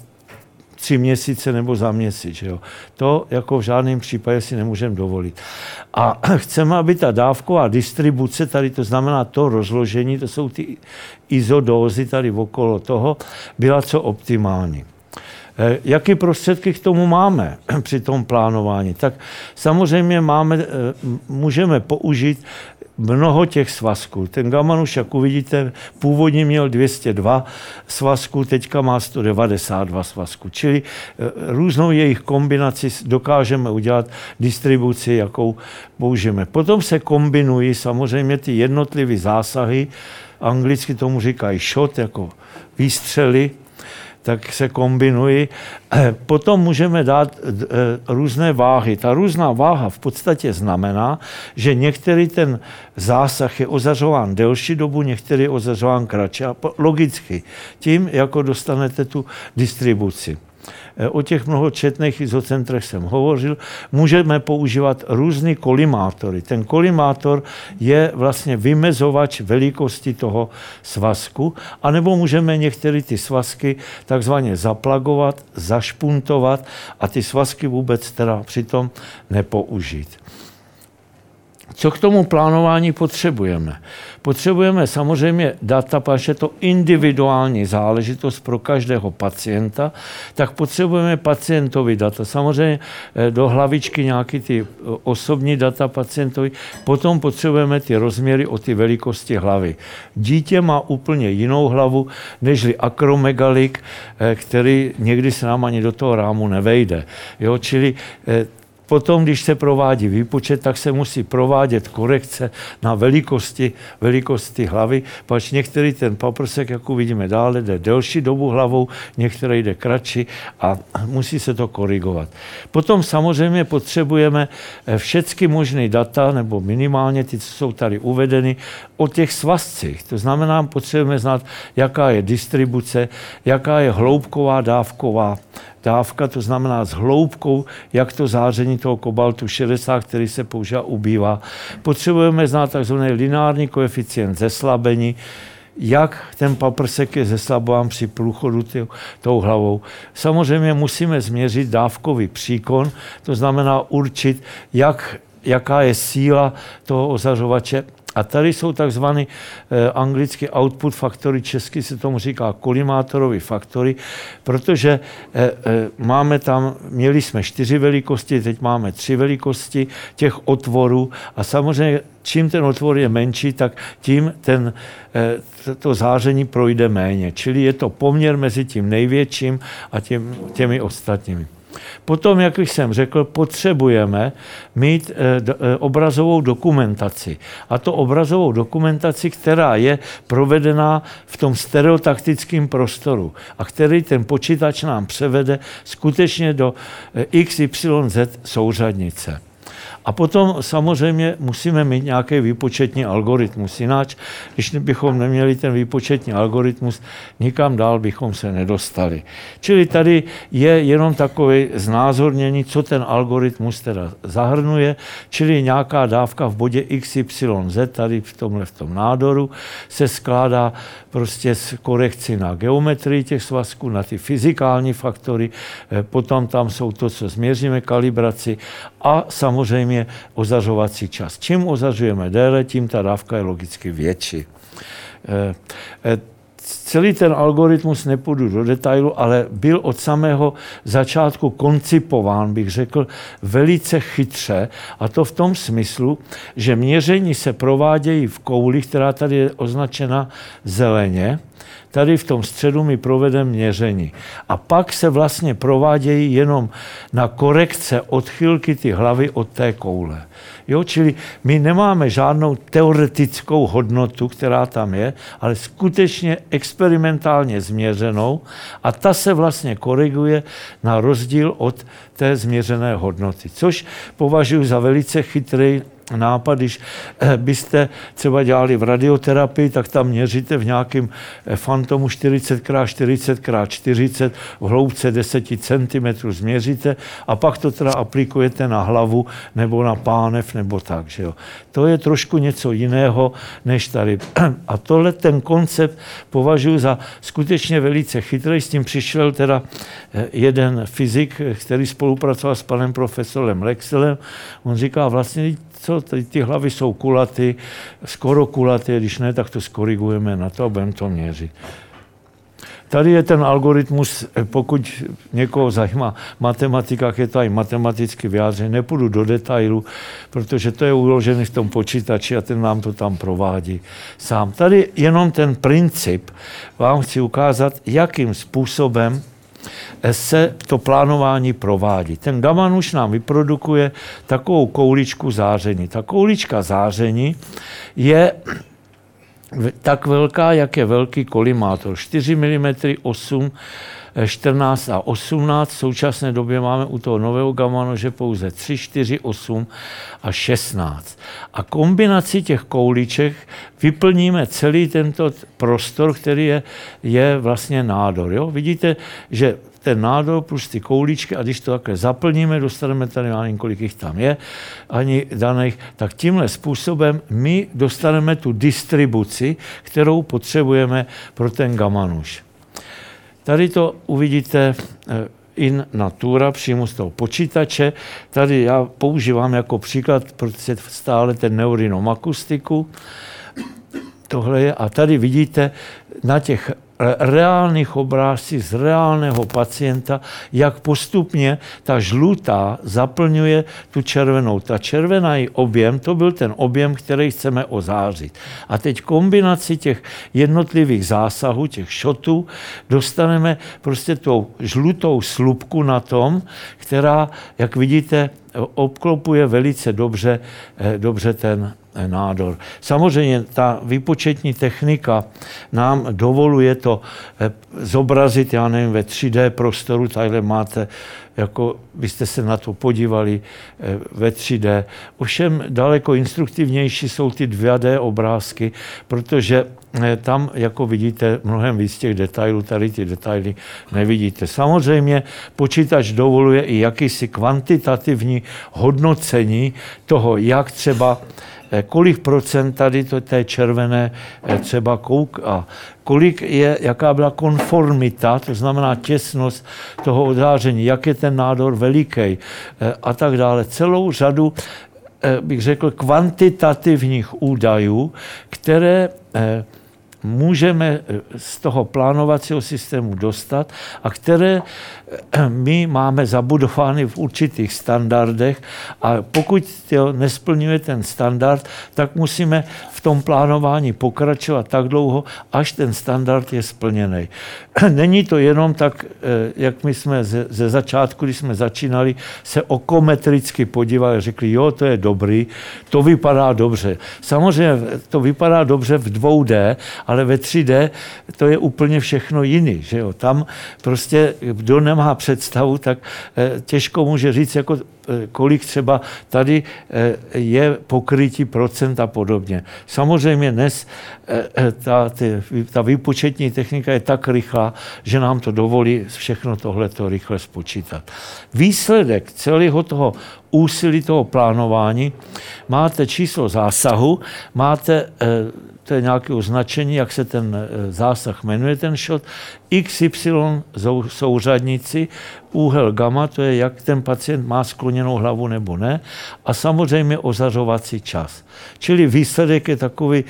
tři měsíce nebo za měsíc. Jo. To jako v žádném případě si nemůžeme dovolit. A [clears throat] chceme, aby ta dávková distribuce, tady to znamená to rozložení, to jsou ty izodózy tady okolo toho, byla co optimální. Eh, Jaké prostředky k tomu máme [clears throat] při tom plánování? Tak samozřejmě máme, eh, můžeme použít mnoho těch svazků. Ten Gamanuš, jak uvidíte, původně měl 202 svazků, teďka má 192 svazků. Čili eh, různou jejich kombinaci dokážeme udělat distribuci, jakou použijeme. Potom se kombinují samozřejmě ty jednotlivé zásahy, anglicky tomu říkají shot, jako výstřely, tak se kombinují. [clears throat] Potom můžeme dát eh, různé váhy. Ta různá váha v podstatě znamená, že některý ten zásah je ozařován delší dobu, některý je ozařován kratší. A logicky, tím, jako dostanete tu distribuci. Eh, o těch mnohočetných izocentrech jsem hovořil. Můžeme používat různé kolimátory. Ten kolimátor je vlastně vymezovač velikosti toho svazku, anebo můžeme některé ty svazky takzvaně zaplagovat, zašpuntovat a ty svazky vůbec teda přitom nepoužít. Co k tomu plánování potřebujeme? Potřebujeme samozřejmě data, protože je to individuální záležitost pro každého pacienta, tak potřebujeme pacientovi data. Samozřejmě eh, do hlavičky nějaký ty eh, osobní data pacientovi, potom potřebujeme ty rozměry o ty velikosti hlavy. Dítě má úplně jinou hlavu, nežli akromegalik, eh, který někdy se nám ani do toho rámu nevejde. Jo, čili Potom, když se provádí výpočet, tak se musí provádět korekce na velikosti, velikosti hlavy, pač některý ten paprsek, jak uvidíme dále, jde delší dobu hlavou, některý jde kratší a musí se to korigovat. Potom samozřejmě potřebujeme eh, všechny možné data, nebo minimálně ty, co jsou tady uvedeny, o těch svazcích. To znamená, potřebujeme znát, jaká je distribuce, jaká je hloubková, dávková dávka, to znamená s hloubkou, jak to záření toho kobaltu 60, který se používá, ubývá. Potřebujeme znát tzv. lineární koeficient zeslabení, jak ten paprsek je zeslabován při průchodu tou hlavou. Samozřejmě musíme změřit dávkový příkon, to znamená určit, jak, jaká je síla toho ozařovače a tady jsou takzvané eh, anglicky output faktory, česky se tomu říká kolimátorové faktory, protože eh, eh, máme tam, měli jsme čtyři velikosti, teď máme tři velikosti těch otvorů a samozřejmě čím ten otvor je menší, tak tím ten, to záření projde méně. Čili je to poměr mezi tím největším a těm, těmi ostatními. Potom, jak jsem řekl, potřebujeme mít obrazovou dokumentaci. A to obrazovou dokumentaci, která je provedená v tom stereotaktickém prostoru a který ten počítač nám převede skutečně do XYZ souřadnice. A potom samozřejmě musíme mít nějaký výpočetní algoritmus. Jinak, když bychom neměli ten výpočetní algoritmus, nikam dál bychom se nedostali. Čili tady je jenom takové znázornění, co ten algoritmus teda zahrnuje, čili nějaká dávka v bodě XYZ, tady v tomhle v tom nádoru, se skládá prostě z korekci na geometrii těch svazků, na ty fyzikální faktory, eh, potom tam jsou to, co změříme, kalibraci a samozřejmě ozařovací čas. Čím ozařujeme déle, tím ta dávka je logicky větší. Celý ten algoritmus nepůjdu do detailu, ale byl od samého začátku koncipován, bych řekl, velice chytře. A to v tom smyslu, že měření se provádějí v kouli, která tady je označena zeleně, tady v tom středu mi provede měření. A pak se vlastně provádějí jenom na korekce odchylky ty hlavy od té koule. Jo, čili my nemáme žádnou teoretickou hodnotu, která tam je, ale skutečně experimentálně změřenou a ta se vlastně koriguje na rozdíl od té změřené hodnoty, což považuji za velice chytrý nápad, když eh, byste třeba dělali v radioterapii, tak tam měříte v nějakém eh, fantomu 40x40x40 v hloubce 10 cm změříte a pak to teda aplikujete na hlavu nebo na pánev nebo tak. Že jo. To je trošku něco jiného než tady. [clears throat] A tohle ten koncept považuji za skutečně velice chytrý. S tím přišel teda eh, jeden fyzik, který spolupracoval s panem profesorem Lexelem. On říká, vlastně co, ty, ty hlavy jsou kulaty, skoro kulaté, když ne, tak to skorigujeme na to a budeme to měřit. Tady je ten algoritmus, pokud někoho zajímá matematika, je to i matematicky vyjádřený, nepůjdu do detailu, protože to je uložené v tom počítači a ten nám to tam provádí sám. Tady jenom ten princip vám chci ukázat, jakým způsobem se to plánování provádí. Ten gaman už nám vyprodukuje takovou kouličku záření. Ta koulička záření je tak velká, jak je velký kolimátor. 4 mm 8 14 a 18. V současné době máme u toho nového gamma nože pouze 3, 4, 8 a 16. A kombinaci těch kouliček vyplníme celý tento prostor, který je, je vlastně nádor. Jo? Vidíte, že ten nádor plus ty kouličky a když to takhle zaplníme, dostaneme tady, nevím, kolik jich tam je, ani daných, tak tímhle způsobem my dostaneme tu distribuci, kterou potřebujeme pro ten gamanuš. Tady to uvidíte eh, in natura, přímo z toho počítače. Tady já používám jako příklad, protože stále ten neurinom akustiku. Tohle je, a tady vidíte na těch reálných obrázcích z reálného pacienta, jak postupně ta žlutá zaplňuje tu červenou. Ta červená objem, to byl ten objem, který chceme ozářit. A teď kombinaci těch jednotlivých zásahů, těch šotů, dostaneme prostě tou žlutou slupku na tom, která, jak vidíte, obklopuje velice dobře, eh, dobře ten nádor. Samozřejmě ta výpočetní technika nám dovoluje to eh, zobrazit, já nevím, ve 3D prostoru, takhle máte, jako byste se na to podívali eh, ve 3D. Ovšem daleko instruktivnější jsou ty 2D obrázky, protože eh, tam, jako vidíte, mnohem víc těch detailů, tady ty detaily nevidíte. Samozřejmě počítač dovoluje i jakýsi kvantitativní hodnocení toho, jak třeba kolik procent tady to té červené eh, třeba kouk a kolik je, jaká byla konformita, to znamená těsnost toho odáření, jak je ten nádor veliký eh, a tak dále. Celou řadu bych řekl, kvantitativních údajů, které můžeme z toho plánovacího systému dostat a které my máme zabudovány v určitých standardech a pokud to nesplňuje ten standard, tak musíme v tom plánování pokračovat tak dlouho, až ten standard je splněný. [clears throat] Není to jenom tak, eh, jak my jsme ze, ze začátku, když jsme začínali, se okometricky podívali a řekli, jo, to je dobrý, to vypadá dobře. Samozřejmě to vypadá dobře v 2D, ale ve 3D to je úplně všechno jiný. Že jo? Tam prostě, kdo nemá představu, tak eh, těžko může říct, jako Eh, kolik třeba tady eh, je pokrytí procent a podobně. Samozřejmě dnes ta, ta výpočetní technika je tak rychlá, že nám to dovolí všechno tohleto rychle spočítat. Výsledek celého toho úsilí toho plánování máte číslo zásahu, máte to je nějaké označení, jak se ten e, zásah jmenuje, ten shot, XY souřadnici, úhel gamma, to je, jak ten pacient má skloněnou hlavu nebo ne, a samozřejmě ozařovací čas. Čili výsledek je takový,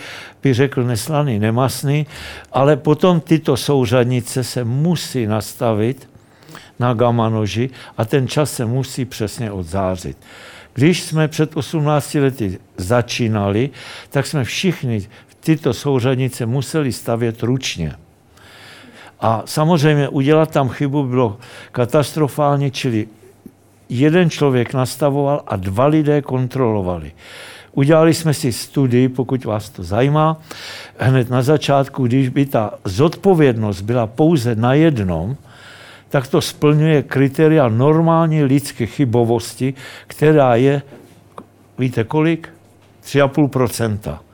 bych řekl, neslaný, nemasný, ale potom tyto souřadnice se musí nastavit na gamma noži a ten čas se musí přesně odzářit. Když jsme před 18 lety začínali, tak jsme všichni tyto souřadnice museli stavět ručně. A samozřejmě udělat tam chybu bylo katastrofálně, čili jeden člověk nastavoval a dva lidé kontrolovali. Udělali jsme si studii, pokud vás to zajímá, hned na začátku, když by ta zodpovědnost byla pouze na jednom, tak to splňuje kritéria normální lidské chybovosti, která je, víte kolik? 3,5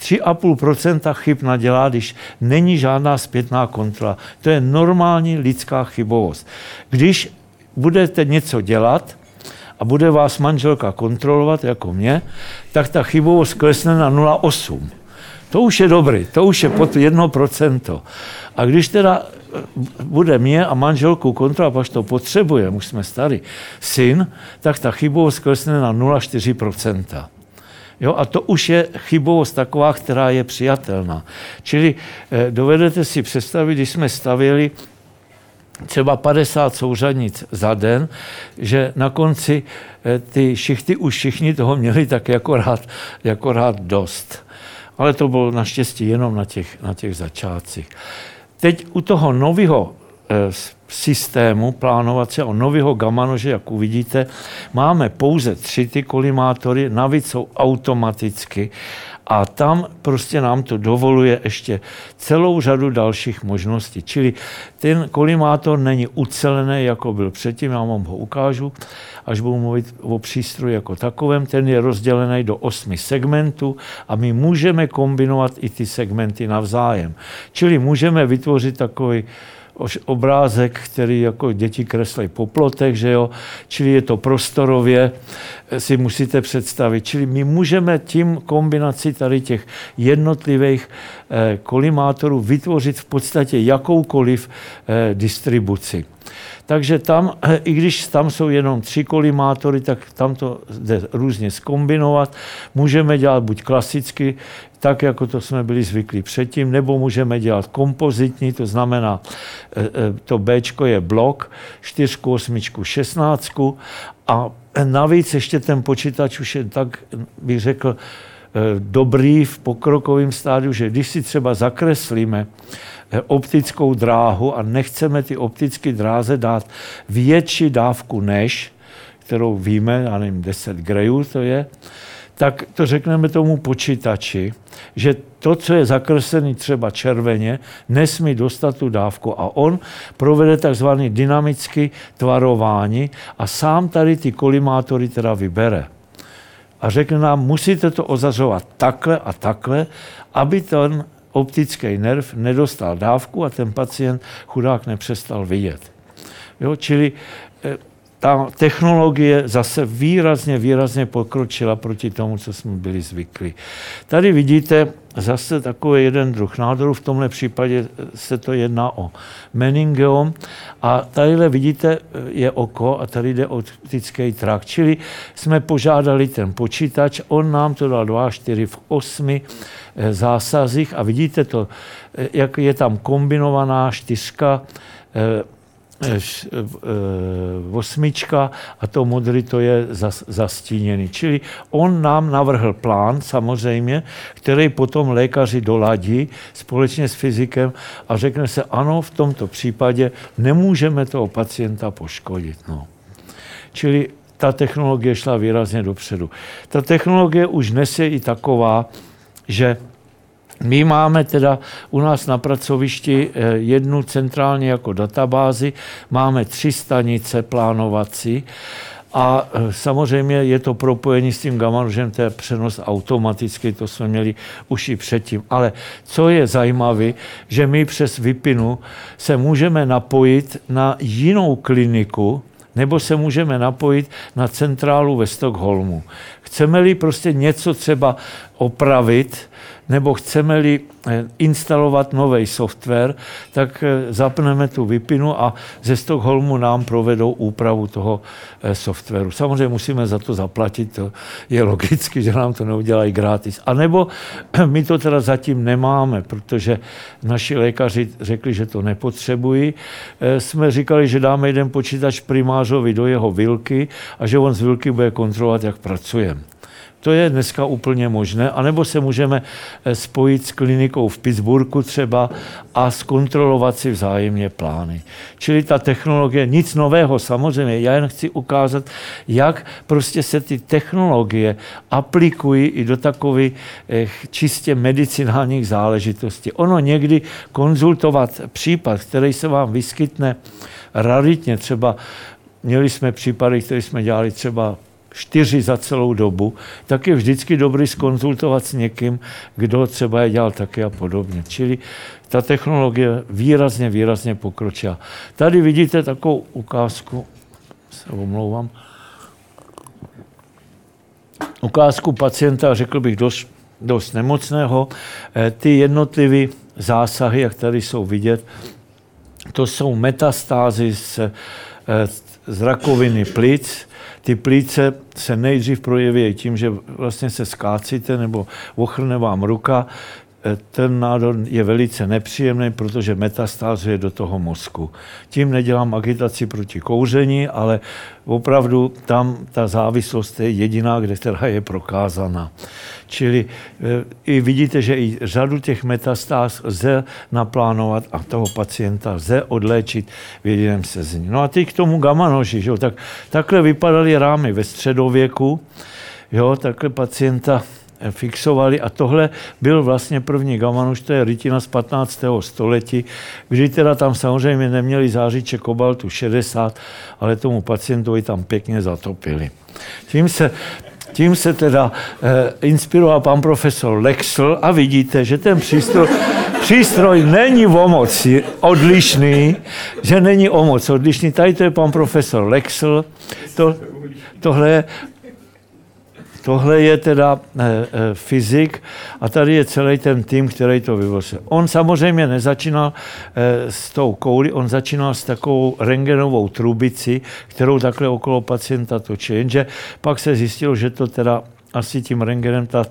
3,5% chyb nadělá, když není žádná zpětná kontrola. To je normální lidská chybovost. Když budete něco dělat a bude vás manželka kontrolovat, jako mě, tak ta chybovost klesne na 0,8. To už je dobrý, to už je pod 1%. A když teda eh, bude mě a manželku kontrolovat, až to potřebuje, už jsme starý syn, tak ta chybovost klesne na 0,4%. Jo, a to už je chybovost taková, která je přijatelná. Čili eh, dovedete si představit, když jsme stavěli třeba 50 souřadnic za den, že na konci eh, ty šichty už všichni toho měli tak jako rád, jako rád dost. Ale to bylo naštěstí jenom na těch, na těch začátcích. Teď u toho nového Eh, systému plánovacího nového gamanože, jak uvidíte, máme pouze tři ty kolimátory, navíc jsou automaticky a tam prostě nám to dovoluje ještě celou řadu dalších možností. Čili ten kolimátor není ucelený, jako byl předtím, já vám ho ukážu, až budu mluvit o přístroji jako takovém. Ten je rozdělený do osmi segmentů a my můžeme kombinovat i ty segmenty navzájem. Čili můžeme vytvořit takový obrázek, který jako děti kreslí po plotech, že jo? čili je to prostorově, eh, si musíte představit. Čili my můžeme tím kombinací tady těch jednotlivých eh, kolimátorů vytvořit v podstatě jakoukoliv eh, distribuci. Takže tam, i když tam jsou jenom tři kolimátory, tak tam to jde různě zkombinovat. Můžeme dělat buď klasicky, tak jako to jsme byli zvyklí předtím, nebo můžeme dělat kompozitní, to znamená, e, e, to B je blok, 4, 8, 16 a navíc ještě ten počítač už je tak, bych řekl, dobrý v pokrokovém stádiu, že když si třeba zakreslíme optickou dráhu a nechceme ty optické dráze dát větší dávku než, kterou víme, já nevím, 10 grejů to je, tak to řekneme tomu počítači, že to, co je zakreslené třeba červeně, nesmí dostat tu dávku a on provede takzvaný dynamický tvarování a sám tady ty kolimátory teda vybere. A řekne nám, musíte to ozařovat takhle a takhle, aby ten optický nerv nedostal dávku a ten pacient chudák nepřestal vidět. Jo, čili eh, ta technologie zase výrazně, výrazně pokročila proti tomu, co jsme byli zvyklí. Tady vidíte zase takový jeden druh nádoru, v tomhle případě se to jedná o meningeom a tady vidíte je oko a tady jde optický trakt, čili jsme požádali ten počítač, on nám to dal 2, 4 v 8 eh, zásazích a vidíte to, eh, jak je tam kombinovaná čtyřka eh, Eh, eh, osmička a to modrý to je zastíněný. Čili on nám navrhl plán samozřejmě, který potom lékaři doladí společně s fyzikem a řekne se, ano, v tomto případě nemůžeme toho pacienta poškodit. No. Čili ta technologie šla výrazně dopředu. Ta technologie už dnes je i taková, že my máme teda u nás na pracovišti eh, jednu centrálně jako databázi, máme tři stanice plánovací a eh, samozřejmě je to propojení s tím gamanužem, to je přenos automaticky, to jsme měli už i předtím. Ale co je zajímavé, že my přes Vypinu se můžeme napojit na jinou kliniku, nebo se můžeme napojit na centrálu ve Stockholmu. Chceme-li prostě něco třeba opravit, nebo chceme-li eh, instalovat nový software, tak eh, zapneme tu vypinu a ze Stockholmu nám provedou úpravu toho eh, softwaru. Samozřejmě musíme za to zaplatit, to je logicky, že nám to neudělají gratis. A nebo my to teda zatím nemáme, protože naši lékaři řekli, že to nepotřebují. Jsme říkali, že dáme jeden počítač primářovi do jeho vilky a že on z vilky bude kontrolovat, jak pracujeme. To je dneska úplně možné. A nebo se můžeme eh, spojit s klinikou v Pittsburghu třeba a zkontrolovat si vzájemně plány. Čili ta technologie, nic nového samozřejmě, já jen chci ukázat, jak prostě se ty technologie aplikují i do takových eh, čistě medicinálních záležitostí. Ono někdy konzultovat případ, který se vám vyskytne raritně, třeba měli jsme případy, které jsme dělali třeba čtyři za celou dobu, tak je vždycky dobrý skonzultovat s někým, kdo třeba je dělal taky a podobně. Čili ta technologie výrazně, výrazně pokročila. Tady vidíte takovou ukázku, se omlouvám, ukázku pacienta, řekl bych, dost, dost nemocného. Eh, ty jednotlivé zásahy, jak tady jsou vidět, to jsou metastázy z, eh, z rakoviny plic, ty plíce se nejdřív projeví tím, že vlastně se skácíte nebo ochrne vám ruka, ten nádor je velice nepříjemný, protože metastázuje do toho mozku. Tím nedělám agitaci proti kouření, ale opravdu tam ta závislost je jediná, kde která je prokázaná. Čili e, i vidíte, že i řadu těch metastáz lze naplánovat a toho pacienta lze odléčit v jediném sezení. No a teď k tomu gamma noži, že jo? Tak, takhle vypadaly rámy ve středověku, jo? takhle pacienta fixovali a tohle byl vlastně první gamanuš, to je rytina z 15. století, kdy teda tam samozřejmě neměli zářiče kobaltu 60, ale tomu pacientovi tam pěkně zatopili. Tím se, tím se teda eh, inspiroval pan profesor Lexl a vidíte, že ten přístroj, přístroj není o moc odlišný, že není o moc odlišný. Tady to je pan profesor Lexl, to, tohle je Tohle je teda e, e, fyzik a tady je celý ten tým, který to vyvozil. On samozřejmě nezačínal e, s tou kouli, on začínal s takovou rengenovou trubici, kterou takhle okolo pacienta točí. Jenže pak se zjistilo, že to teda asi tím rengenem ta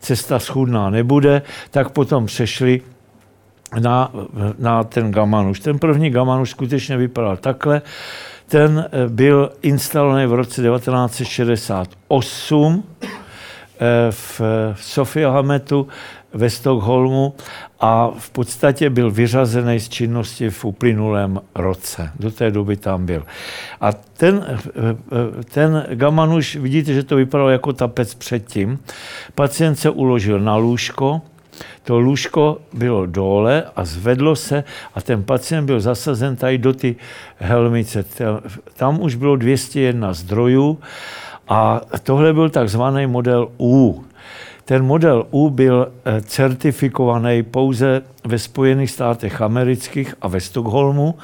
cesta schudná nebude, tak potom přešli na, na ten gamanuš. Ten první gamanuš skutečně vypadal takhle. Ten eh, byl instalovaný v roce 1968 eh, v Sofiahametu ve Stockholmu a v podstatě byl vyřazený z činnosti v uplynulém roce. Do té doby tam byl. A ten, eh, ten gamanuš, vidíte, že to vypadalo jako tapec předtím. Pacient se uložil na lůžko, to lůžko bylo dole a zvedlo se a ten pacient byl zasazen tady do ty helmice. Tam už bylo 201 zdrojů a tohle byl takzvaný model U. Ten model U byl eh, certifikovaný pouze ve Spojených státech amerických a ve Stockholmu.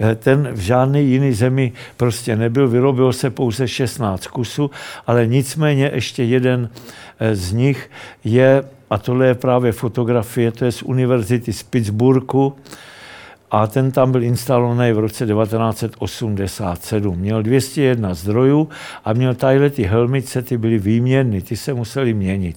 Eh, ten v žádné jiné zemi prostě nebyl, vyrobilo se pouze 16 kusů, ale nicméně ještě jeden eh, z nich je, a tohle je právě fotografie, to je z univerzity z Pittsburghu, a ten tam byl instalovaný v roce 1987. Měl 201 zdrojů a měl tadyhle ty helmice, ty byly výměnny, ty se museli měnit.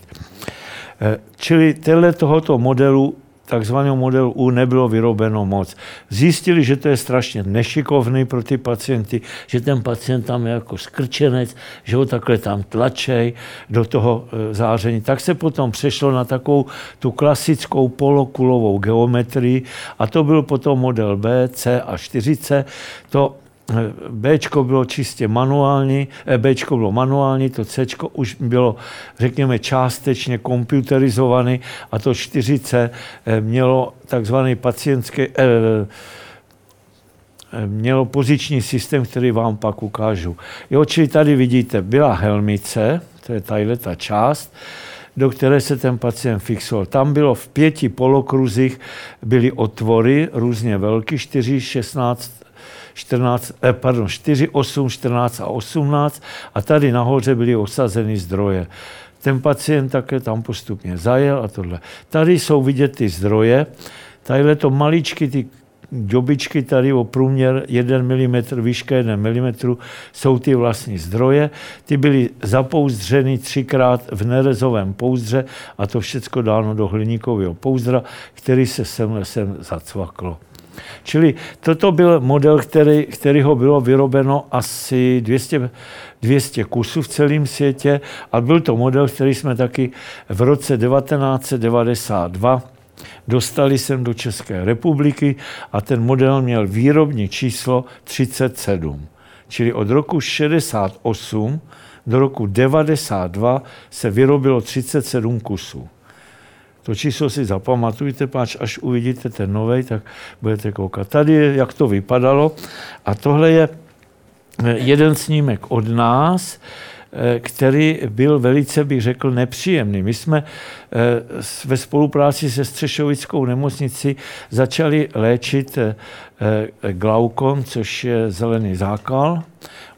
Eh, čili tenhle tohoto modelu takzvaného modelu U nebylo vyrobeno moc. Zjistili, že to je strašně nešikovný pro ty pacienty, že ten pacient tam je jako skrčenec, že ho takhle tam tlačej do toho e, záření. Tak se potom přešlo na takovou tu klasickou polokulovou geometrii a to byl potom model B, C a 4C. To B bylo čistě manuální, eh, B bylo manuální, to C už bylo, řekněme, částečně komputerizované a to 4C eh, mělo takzvaný pacientský, eh, mělo poziční systém, který vám pak ukážu. Jo, čili tady vidíte, byla helmice, to je tadyhle ta část, do které se ten pacient fixoval. Tam bylo v pěti polokruzích byly otvory, různě velké, 4, 16 14, eh, pardon, 4, 8, 14 a 18 a tady nahoře byly osazeny zdroje. Ten pacient také tam postupně zajel a tohle. Tady jsou vidět ty zdroje, tadyhle to maličky, ty dobičky tady o průměr 1 mm, výška 1 mm, jsou ty vlastní zdroje. Ty byly zapouzdřeny třikrát v nerezovém pouzdře a to všechno dáno do hliníkového pouzdra, který se sem lesem zacvaklo. Čili toto byl model, který, kterýho bylo vyrobeno asi 200, 200 kusů v celém světě a byl to model, který jsme taky v roce 1992 dostali sem do České republiky a ten model měl výrobní číslo 37. Čili od roku 68 do roku 92 se vyrobilo 37 kusů. To číslo si zapamatujte, páč až uvidíte ten nový, tak budete koukat. Tady je, jak to vypadalo. A tohle je eh, jeden snímek od nás, který byl velice, bych řekl, nepříjemný. My jsme eh, ve spolupráci se Střešovickou nemocnici začali léčit glaukon, což je zelený zákal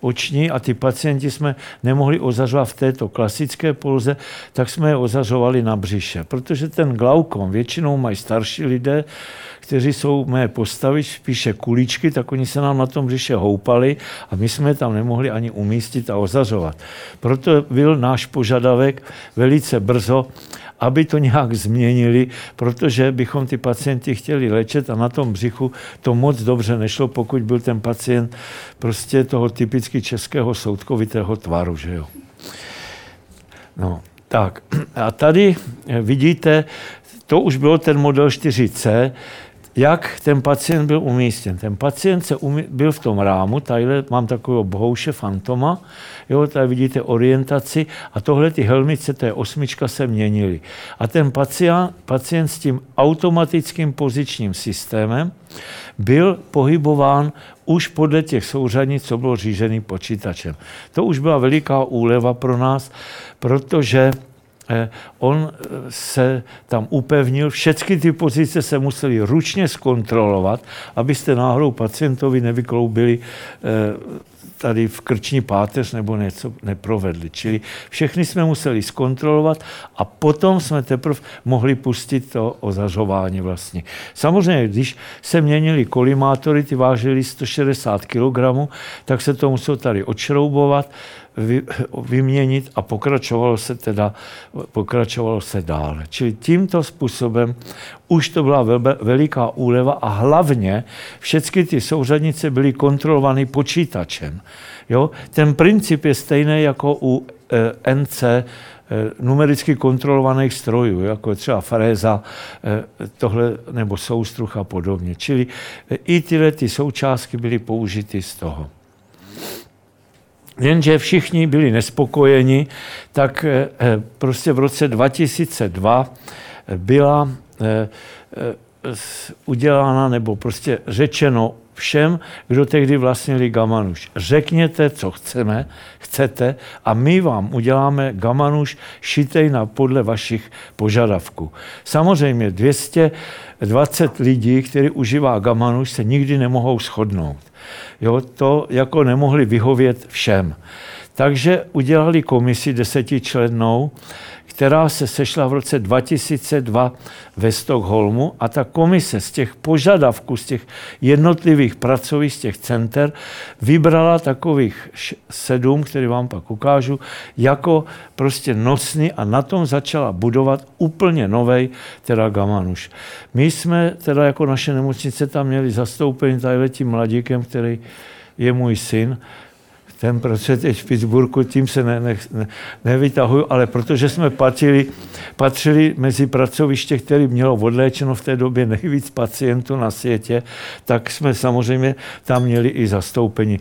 oční a ty pacienti jsme nemohli ozařovat v této klasické poloze, tak jsme je ozařovali na břiše. Protože ten glaukom většinou mají starší lidé, kteří jsou mé postavy, spíše kuličky, tak oni se nám na tom břiše houpali a my jsme tam nemohli ani umístit a ozařovat. Proto byl náš požadavek velice brzo, aby to nějak změnili, protože bychom ty pacienty chtěli léčit a na tom břichu to moc dobře nešlo, pokud byl ten pacient prostě toho typicky českého soudkovitého tvaru, že jo. No, tak. A tady vidíte, to už bylo ten model 4C, jak ten pacient byl umístěn. Ten pacient se umí, byl v tom rámu, tady mám takového bohouše fantoma, jo, tady vidíte orientaci a tohle ty helmice, to je osmička, se měnily. A ten pacient, pacient s tím automatickým pozičním systémem byl pohybován už podle těch souřadnic, co bylo řízený počítačem. To už byla veliká úleva pro nás, protože on eh, se tam upevnil, všechny ty pozice se museli ručně zkontrolovat, abyste náhodou pacientovi nevykloubili eh, tady v krční páteř nebo něco neprovedli. Čili všechny jsme museli zkontrolovat a potom jsme teprve mohli pustit to ozařování vlastně. Samozřejmě, když se měnili kolimátory, ty vážily 160 kg, tak se to muselo tady odšroubovat, vy, vyměnit a pokračovalo se teda, pokračovalo se dále. Čili tímto způsobem už to byla veliká úleva a hlavně všechny ty souřadnice byly kontrolovány počítačem. Jo? Ten princip je stejný jako u e, NC, e, numericky kontrolovaných strojů, jako třeba fréza, e, tohle, nebo soustruh a podobně. Čili e, i tyhle ty součástky byly použity z toho. Jenže všichni byli nespokojeni, tak eh, eh, prostě v roce 2002 byla eh, udělána nebo prostě řečeno všem, kdo tehdy vlastnili Gamanuš. Řekněte, co chceme, chcete a my vám uděláme Gamanuš šitej na podle vašich požadavků. Samozřejmě 220 lidí, kteří užívá Gamanuš, se nikdy nemohou shodnout. Jo, to jako nemohli vyhovět všem. Takže udělali komisi desetičlennou, která se sešla v roce 2002 ve Stockholmu a ta komise z těch požadavků, z těch jednotlivých pracovišť, z těch center, vybrala takových sedm, který vám pak ukážu, jako prostě nosný a na tom začala budovat úplně novej teda Gamanuš. My jsme teda jako naše nemocnice tam měli zastoupení tady tím mladíkem, který je můj syn, ten teď v Pittsburghu, tím se ne, ne, ne, nevytahuju, ale protože jsme patřili, patřili mezi pracoviště, který mělo odléčeno v té době nejvíc pacientů na světě, tak jsme samozřejmě tam měli i zastoupení.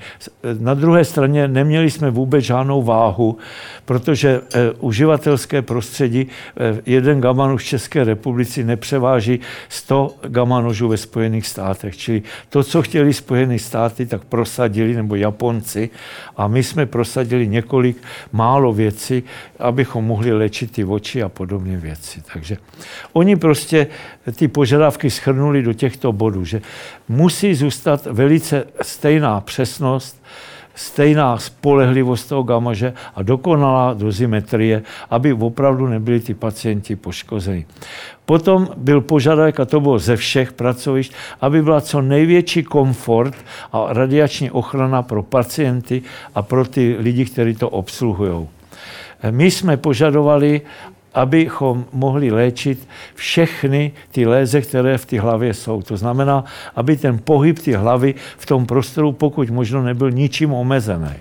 Na druhé straně neměli jsme vůbec žádnou váhu, protože eh, uživatelské prostředí, eh, jeden gamanož v České republice nepřeváží 100 gamanožů ve Spojených státech. Čili to, co chtěli Spojené státy, tak prosadili, nebo Japonci, a my jsme prosadili několik málo věcí, abychom mohli léčit ty oči a podobné věci. Takže oni prostě ty požadavky schrnuli do těchto bodů, že musí zůstat velice stejná přesnost, stejná spolehlivost toho gamaže a dokonalá dozimetrie, aby opravdu nebyli ty pacienti poškozeni. Potom byl požadavek, a to bylo ze všech pracovišť, aby byla co největší komfort a radiační ochrana pro pacienty a pro ty lidi, kteří to obsluhují. My jsme požadovali, abychom mohli léčit všechny ty léze, které v té hlavě jsou. To znamená, aby ten pohyb té hlavy v tom prostoru pokud možno nebyl ničím omezený.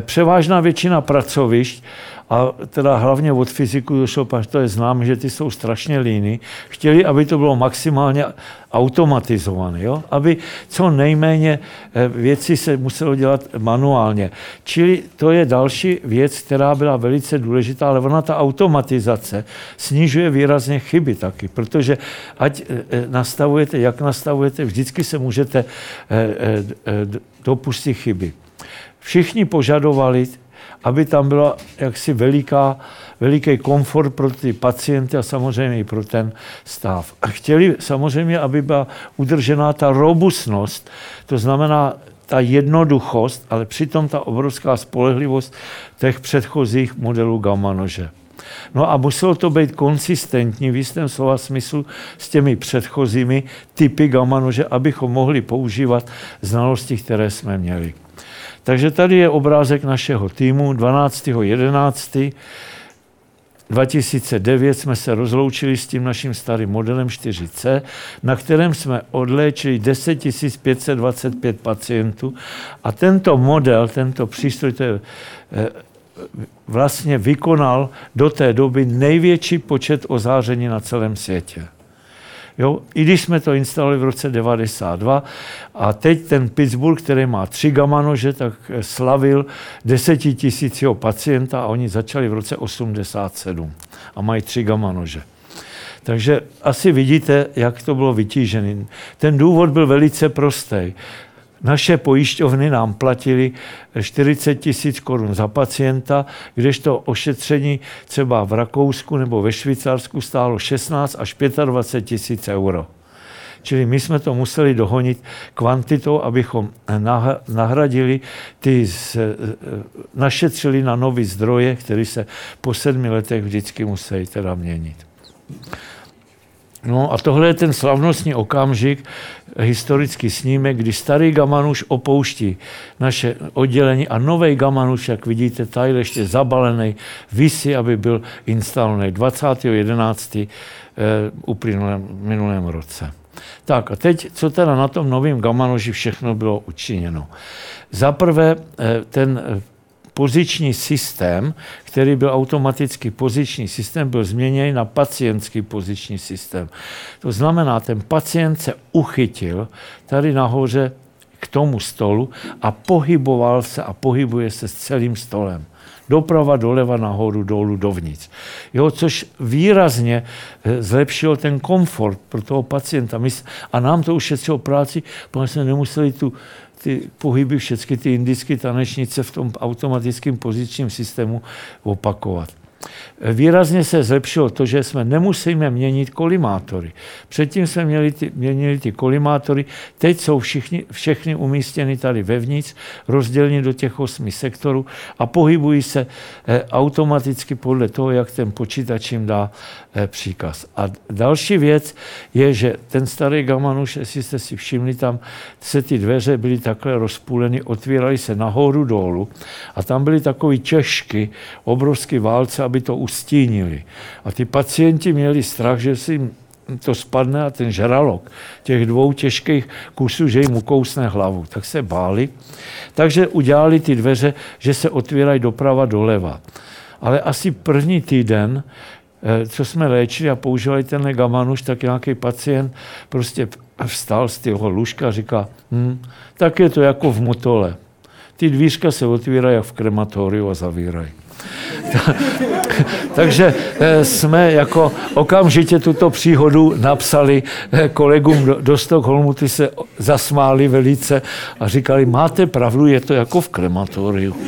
Převážná většina pracovišť a teda hlavně od fyziku došlo, až to je znám, že ty jsou strašně líny, chtěli, aby to bylo maximálně automatizované, jo? aby co nejméně eh, věci se muselo dělat manuálně. Čili to je další věc, která byla velice důležitá, ale ona ta automatizace snižuje výrazně chyby taky, protože ať eh, eh, nastavujete, jak nastavujete, vždycky se můžete dopustit chyby. Všichni požadovali aby tam byla jaksi veliká, veliký komfort pro ty pacienty a samozřejmě i pro ten stav. A chtěli samozřejmě, aby byla udržená ta robustnost, to znamená ta jednoduchost, ale přitom ta obrovská spolehlivost těch předchozích modelů gamma nože. No a muselo to být konsistentní v jistém slova smyslu s těmi předchozími typy gamma nože, abychom mohli používat znalosti, které jsme měli. Takže tady je obrázek našeho týmu 12.11. 2009 jsme se rozloučili s tím naším starým modelem 4C, na kterém jsme odléčili 10 525 pacientů a tento model, tento přístroj, to je, eh, vlastně vykonal do té doby největší počet ozáření na celém světě. Jo? I když jsme to instalovali v roce 92 a teď ten Pittsburgh, který má tři gamma nože, tak slavil desetitisícího pacienta a oni začali v roce 87 a mají tři gamma nože. Takže asi vidíte, jak to bylo vytížené. Ten důvod byl velice prostý. Naše pojišťovny nám platili 40 tisíc korun za pacienta, kdežto ošetření třeba v Rakousku nebo ve Švýcarsku stálo 16 až 25 tisíc euro. Čili my jsme to museli dohonit kvantitou, abychom nahradili ty, z, našetřili na nové zdroje, které se po sedmi letech vždycky musí teda měnit. No a tohle je ten slavnostní okamžik, historický snímek, kdy starý Gamanuš opouští naše oddělení a nový Gamanuš, jak vidíte, tady ještě zabalený, vysí, aby byl instalovaný 20.11. Eh, uplynulém minulém roce. Tak a teď, co teda na tom novém Gamanoži všechno bylo učiněno. Za prvé, eh, ten eh, poziční systém, který byl automatický poziční systém, byl změněn na pacientský poziční systém. To znamená, ten pacient se uchytil tady nahoře k tomu stolu a pohyboval se a pohybuje se s celým stolem. Doprava, doleva, nahoru, dolů, dovnitř. Jo, což výrazně eh, zlepšilo ten komfort pro toho pacienta. A nám to ušetřilo práci, protože jsme nemuseli tu ty pohyby, všechny ty indické tanečnice v tom automatickém pozičním systému opakovat. Výrazně se zlepšilo to, že jsme nemusíme měnit kolimátory. Předtím jsme měli ty, měnili ty kolimátory, teď jsou všichni, všechny umístěny tady vevnitř, rozděleni do těch osmi sektorů a pohybují se eh, automaticky podle toho, jak ten počítač jim dá eh, příkaz. A další věc je, že ten starý Gamanuš, jestli jste si všimli, tam se ty dveře byly takhle rozpůleny, otvíraly se nahoru dolů a tam byly takové češky, obrovské válce, aby to ustínili. A ty pacienti měli strach, že si to spadne a ten žralok těch dvou těžkých kusů, že jim ukousne hlavu. Tak se báli. Takže udělali ty dveře, že se otvírají doprava doleva. Ale asi první týden, eh, co jsme léčili a používali ten gamanuš, tak nějaký pacient prostě vstal z toho lůžka a říká, hm, tak je to jako v motole. Ty dvířka se otvírají jak v krematoriu a zavírají. [laughs] Takže eh, jsme jako okamžitě tuto příhodu napsali eh, kolegům do, Stockholmu, ty se zasmáli velice a říkali, máte pravdu, je to jako v krematoriu. [laughs]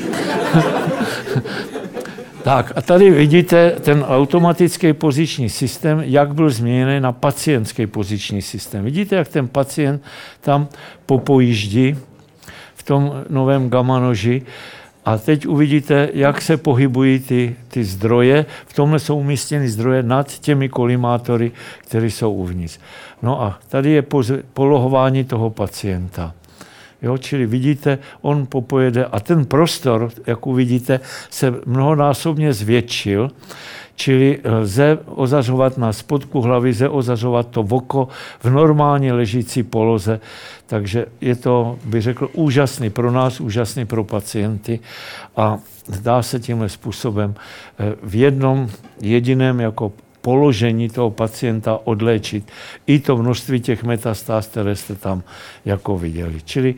Tak a tady vidíte ten automatický poziční systém, jak byl změněný na pacientský poziční systém. Vidíte, jak ten pacient tam popojíždí v tom novém gamma noži a teď uvidíte, jak se pohybují ty, ty zdroje. V tomhle jsou umístěny zdroje nad těmi kolimátory, které jsou uvnitř. No a tady je polohování toho pacienta. Jo, čili vidíte, on popojede a ten prostor, jak uvidíte, se mnohonásobně zvětšil. Čili lze ozařovat na spodku hlavy, lze ozařovat to oko v normálně ležící poloze. Takže je to, bych řekl, úžasný pro nás, úžasný pro pacienty a dá se tímhle způsobem eh, v jednom jediném jako položení toho pacienta odléčit i to množství těch metastáz, které jste tam jako viděli. Čili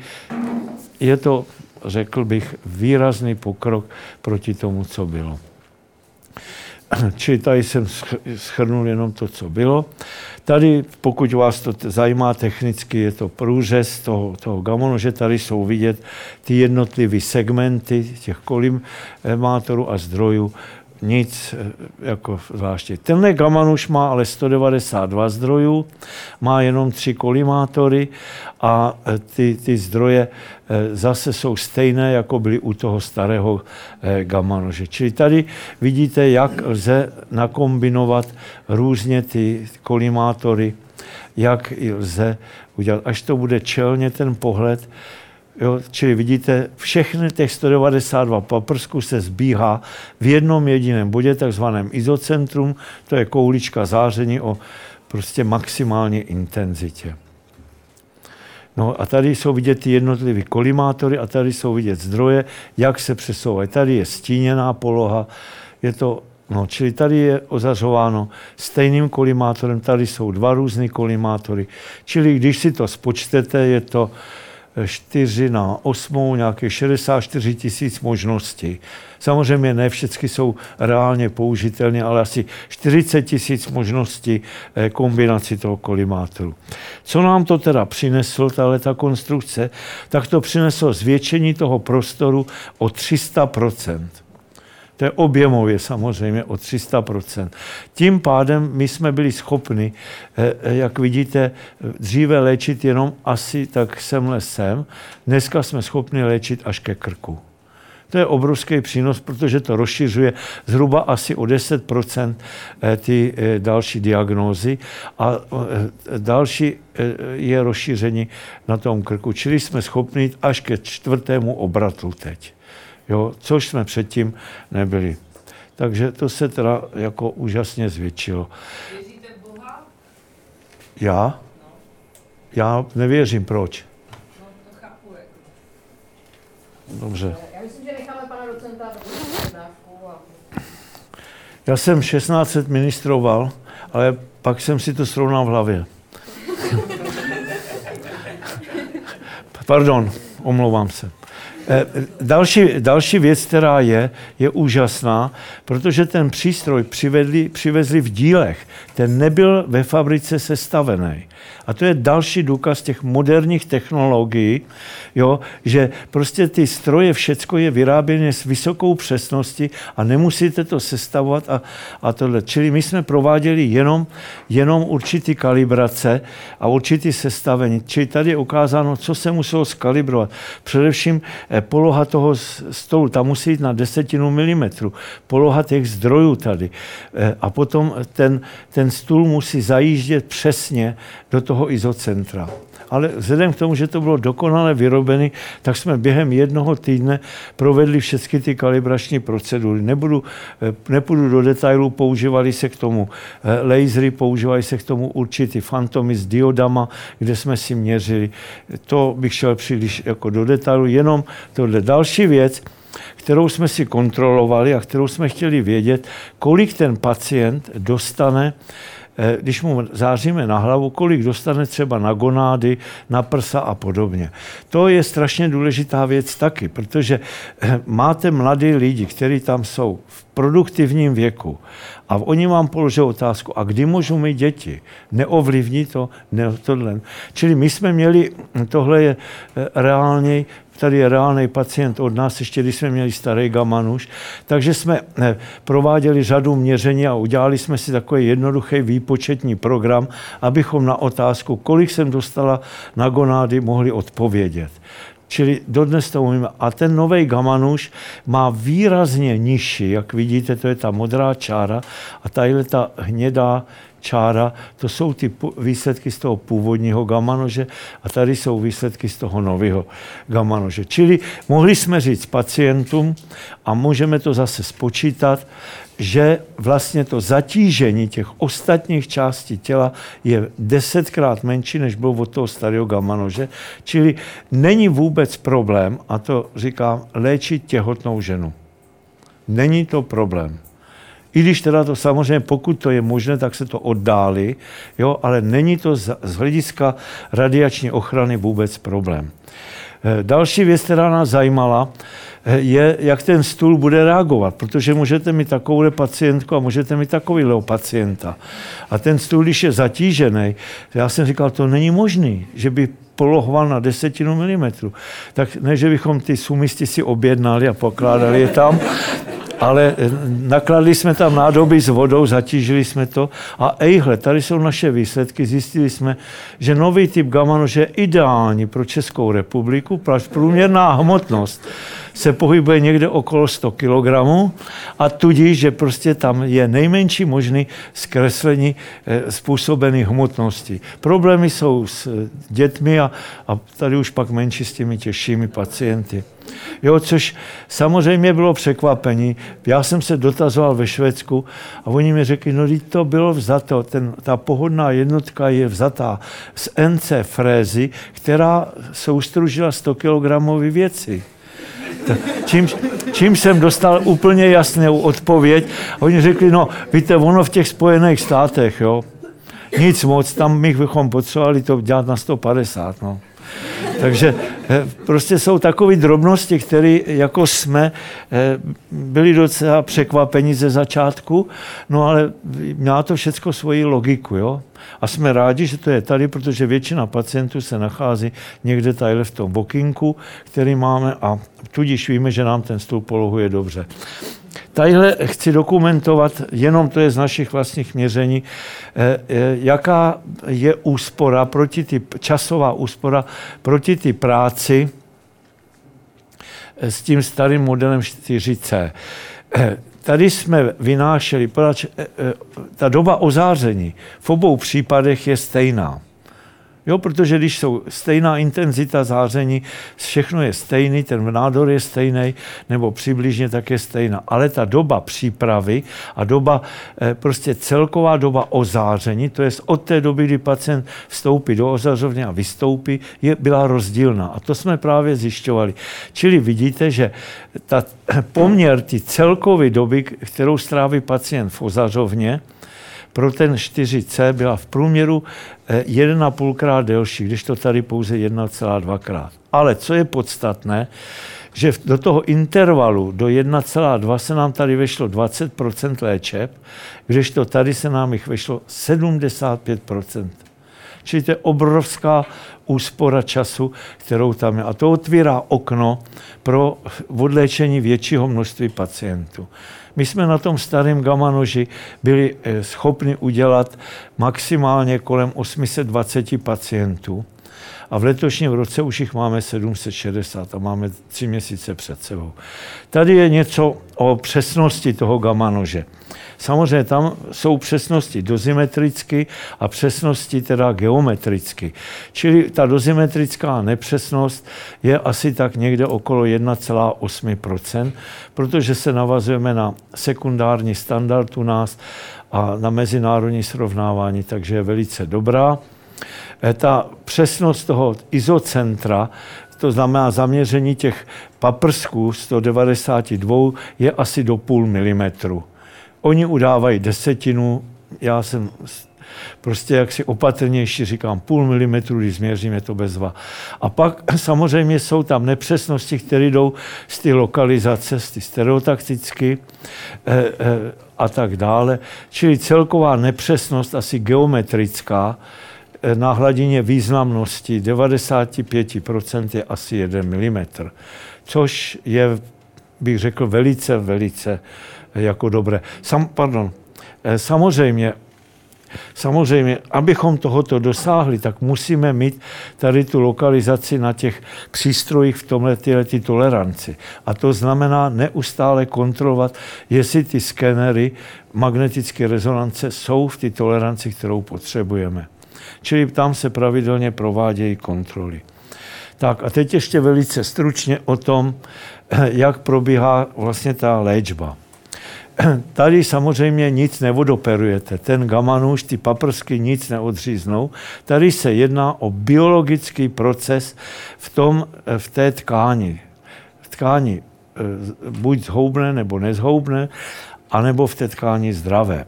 je to, řekl bych, výrazný pokrok proti tomu, co bylo. [clears throat] Čili tady jsem schrnul jenom to, co bylo. Tady, pokud vás to zajímá technicky, je to průřez toho, toho gamonu, že tady jsou vidět ty jednotlivé segmenty těch kolimátorů a zdrojů nic eh, jako zvláště. Tenhle Gaman už má ale 192 zdrojů, má jenom tři kolimátory a eh, ty, ty zdroje eh, zase jsou stejné, jako byly u toho starého Gamanože. Čili tady vidíte, jak lze nakombinovat různě ty kolimátory, jak lze udělat, až to bude čelně ten pohled, Jo, čili vidíte, všechny těch 192 paprsků se zbíhá v jednom jediném bodě, takzvaném izocentrum, to je koulička záření o prostě maximální intenzitě. No a tady jsou vidět ty jednotlivé kolimátory a tady jsou vidět zdroje, jak se přesouvají. Tady je stíněná poloha, je to, no, čili tady je ozařováno stejným kolimátorem, tady jsou dva různé kolimátory. Čili když si to spočtete, je to 4 na 8, nějaké 64 tisíc možností. Samozřejmě ne všechny jsou reálně použitelné, ale asi 40 tisíc možností eh, kombinací toho kolimátoru. Co nám to teda přineslo, tahle ta konstrukce, tak to přineslo zvětšení toho prostoru o 300 to je objemově samozřejmě o 300% Tím pádem my jsme byli schopni, eh, eh, jak vidíte, dříve léčit jenom asi tak semhle sem. Dneska jsme schopni léčit až ke krku. To je obrovský přínos, protože to rozšiřuje zhruba asi o 10 eh, ty další diagnózy a další je rozšíření na tom krku. Čili jsme schopni až ke čtvrtému obratu teď jo, což jsme předtím nebyli. Takže to se teda jako úžasně zvětšilo. Věříte v Boha? Já? No. Já nevěřím, proč? No, to chápu. Jako. Dobře. Já myslím, že necháme pana docenta a... Já jsem 16 let ministroval, ale pak jsem si to srovnal v hlavě. [laughs] Pardon, omlouvám se. Eh, další, další věc, která je, je úžasná, protože ten přístroj přivedli, přivezli v dílech. Ten nebyl ve fabrice sestavený. A to je další důkaz těch moderních technologií, jo, že prostě ty stroje, všecko je vyráběné s vysokou přesností a nemusíte to sestavovat a, a tohle. Čili my jsme prováděli jenom, jenom určitý kalibrace a určitý sestavení. Čili tady je ukázáno, co se muselo skalibrovat. Především eh, poloha toho stolu, tam musí jít na desetinu milimetru. Poloha těch zdrojů tady. Eh, a potom ten, ten stůl musí zajíždět přesně do toho izocentra. Ale vzhledem k tomu, že to bylo dokonale vyrobené, tak jsme během jednoho týdne provedli všechny ty kalibrační procedury. Nebudu, eh, nepůjdu do detailů, používali se k tomu eh, lasery, používali se k tomu určitý fantomy s diodama, kde jsme si měřili. To bych šel příliš jako do detailu, jenom tohle další věc, kterou jsme si kontrolovali a kterou jsme chtěli vědět, kolik ten pacient dostane když mu záříme na hlavu, kolik dostane třeba na gonády, na prsa a podobně. To je strašně důležitá věc taky, protože eh, máte mladí lidi, kteří tam jsou v produktivním věku a oni vám položí otázku, a kdy můžu mít děti? Neovlivní to? Ne, tohle. Čili my jsme měli, tohle je eh, reálně tady je reálný pacient od nás, ještě když jsme měli starý gamanuš, takže jsme eh, prováděli řadu měření a udělali jsme si takový jednoduchý výpočetní program, abychom na otázku, kolik jsem dostala na gonády, mohli odpovědět. Čili dodnes to umíme. A ten nový gamanuš má výrazně nižší, jak vidíte, to je ta modrá čára a tadyhle ta hnědá čára, to jsou ty výsledky z toho původního gamanože a tady jsou výsledky z toho nového gamanože. Čili mohli jsme říct pacientům a můžeme to zase spočítat, že vlastně to zatížení těch ostatních částí těla je desetkrát menší, než bylo od toho starého gamanože. Čili není vůbec problém, a to říkám, léčit těhotnou ženu. Není to problém. I když teda to samozřejmě, pokud to je možné, tak se to oddálí, jo, ale není to z, hlediska radiační ochrany vůbec problém. Eh, další věc, která nás zajímala, je, jak ten stůl bude reagovat, protože můžete mít takovou pacientku a můžete mít takovýhle pacienta. A ten stůl, když je zatížený, já jsem říkal, to není možný, že by polohoval na desetinu milimetru. Tak ne, že bychom ty sumisty si objednali a pokládali je tam, ale eh, nakladli jsme tam nádoby s vodou, zatížili jsme to a ejhle, tady jsou naše výsledky. Zjistili jsme, že nový typ gamma je ideální pro Českou republiku, průměrná hmotnost se pohybuje někde okolo 100 kg a tudíž, že prostě tam je nejmenší možný zkreslení eh, způsobený hmotnosti. Problémy jsou s eh, dětmi a, a tady už pak menší s těmi těžšími pacienty. Jo, což samozřejmě bylo překvapení. Já jsem se dotazoval ve Švédsku a oni mi řekli, no to bylo vzato, ten, ta pohodná jednotka je vzatá z NC frézy, která soustružila 100 kg věci. Čím, čím jsem dostal úplně jasnou odpověď. Oni řekli, no víte, ono v těch Spojených státech, jo, nic moc, tam bychom potřebovali to dělat na 150, no. Takže eh, prostě jsou takové drobnosti, které jako jsme eh, byli docela překvapeni ze začátku, no ale má to všechno svoji logiku, jo. A jsme rádi, že to je tady, protože většina pacientů se nachází někde tady v tom bokinku, který máme a tudíž víme, že nám ten stůl polohuje dobře. Tadyhle chci dokumentovat, jenom to je z našich vlastních měření, eh, eh, jaká je úspora proti ty, časová úspora proti ty práci eh, s tím starým modelem 4C. Tady jsme vynášeli, ta doba ozáření v obou případech je stejná. Jo, protože když jsou stejná intenzita záření, všechno je stejný, ten nádor je stejný, nebo přibližně tak je stejná. Ale ta doba přípravy a doba, eh, prostě celková doba ozáření, to je od té doby, kdy pacient vstoupí do ozařovny a vystoupí, je, byla rozdílná. A to jsme právě zjišťovali. Čili vidíte, že ta poměr ty celkové doby, kterou stráví pacient v ozařovně, pro ten 4C byla v průměru 1,5 krát delší, když to tady pouze 1,2 krát. Ale co je podstatné, že do toho intervalu do 1,2 se nám tady vešlo 20 léčeb, kdežto tady se nám jich vešlo 75 Čili to je obrovská úspora času, kterou tam je. A to otvírá okno pro odléčení většího množství pacientů. My jsme na tom starém gamma noži byli eh, schopni udělat maximálně kolem 820 pacientů a v letošním roce už jich máme 760 a máme tři měsíce před sebou. Tady je něco o přesnosti toho gamma nože. Samozřejmě tam jsou přesnosti dozimetricky a přesnosti teda geometricky. Čili ta dozimetrická nepřesnost je asi tak někde okolo 1,8%, protože se navazujeme na sekundární standard u nás a na mezinárodní srovnávání, takže je velice dobrá. Eh, ta přesnost toho izocentra, to znamená zaměření těch paprsků 192, je asi do půl milimetru. Oni udávají desetinu, já jsem prostě jaksi opatrnější, říkám půl milimetru, když změřím, je to bezva. A pak [clears throat] samozřejmě jsou tam nepřesnosti, které jdou z ty lokalizace, z ty stereotakticky eh, eh, a tak dále. Čili celková nepřesnost, asi geometrická, na hladině významnosti 95% je asi 1 mm, což je, bych řekl, velice, velice eh, jako dobré. Sam, pardon, eh, samozřejmě, Samozřejmě, abychom tohoto dosáhli, tak musíme mít tady tu lokalizaci na těch přístrojích v tomhle ty toleranci. A to znamená neustále kontrolovat, jestli ty skenery magnetické rezonance jsou v té toleranci, kterou potřebujeme. Čili tam se pravidelně provádějí kontroly. Tak a teď ještě velice stručně o tom, jak probíhá vlastně ta léčba. [clears throat] Tady samozřejmě nic nevodoperujete. Ten gamanuš, ty paprsky nic neodříznou. Tady se jedná o biologický proces v, tom, v té tkáni. V tkáni eh, buď zhoubné nebo nezhoubné, anebo v té tkáni zdravé.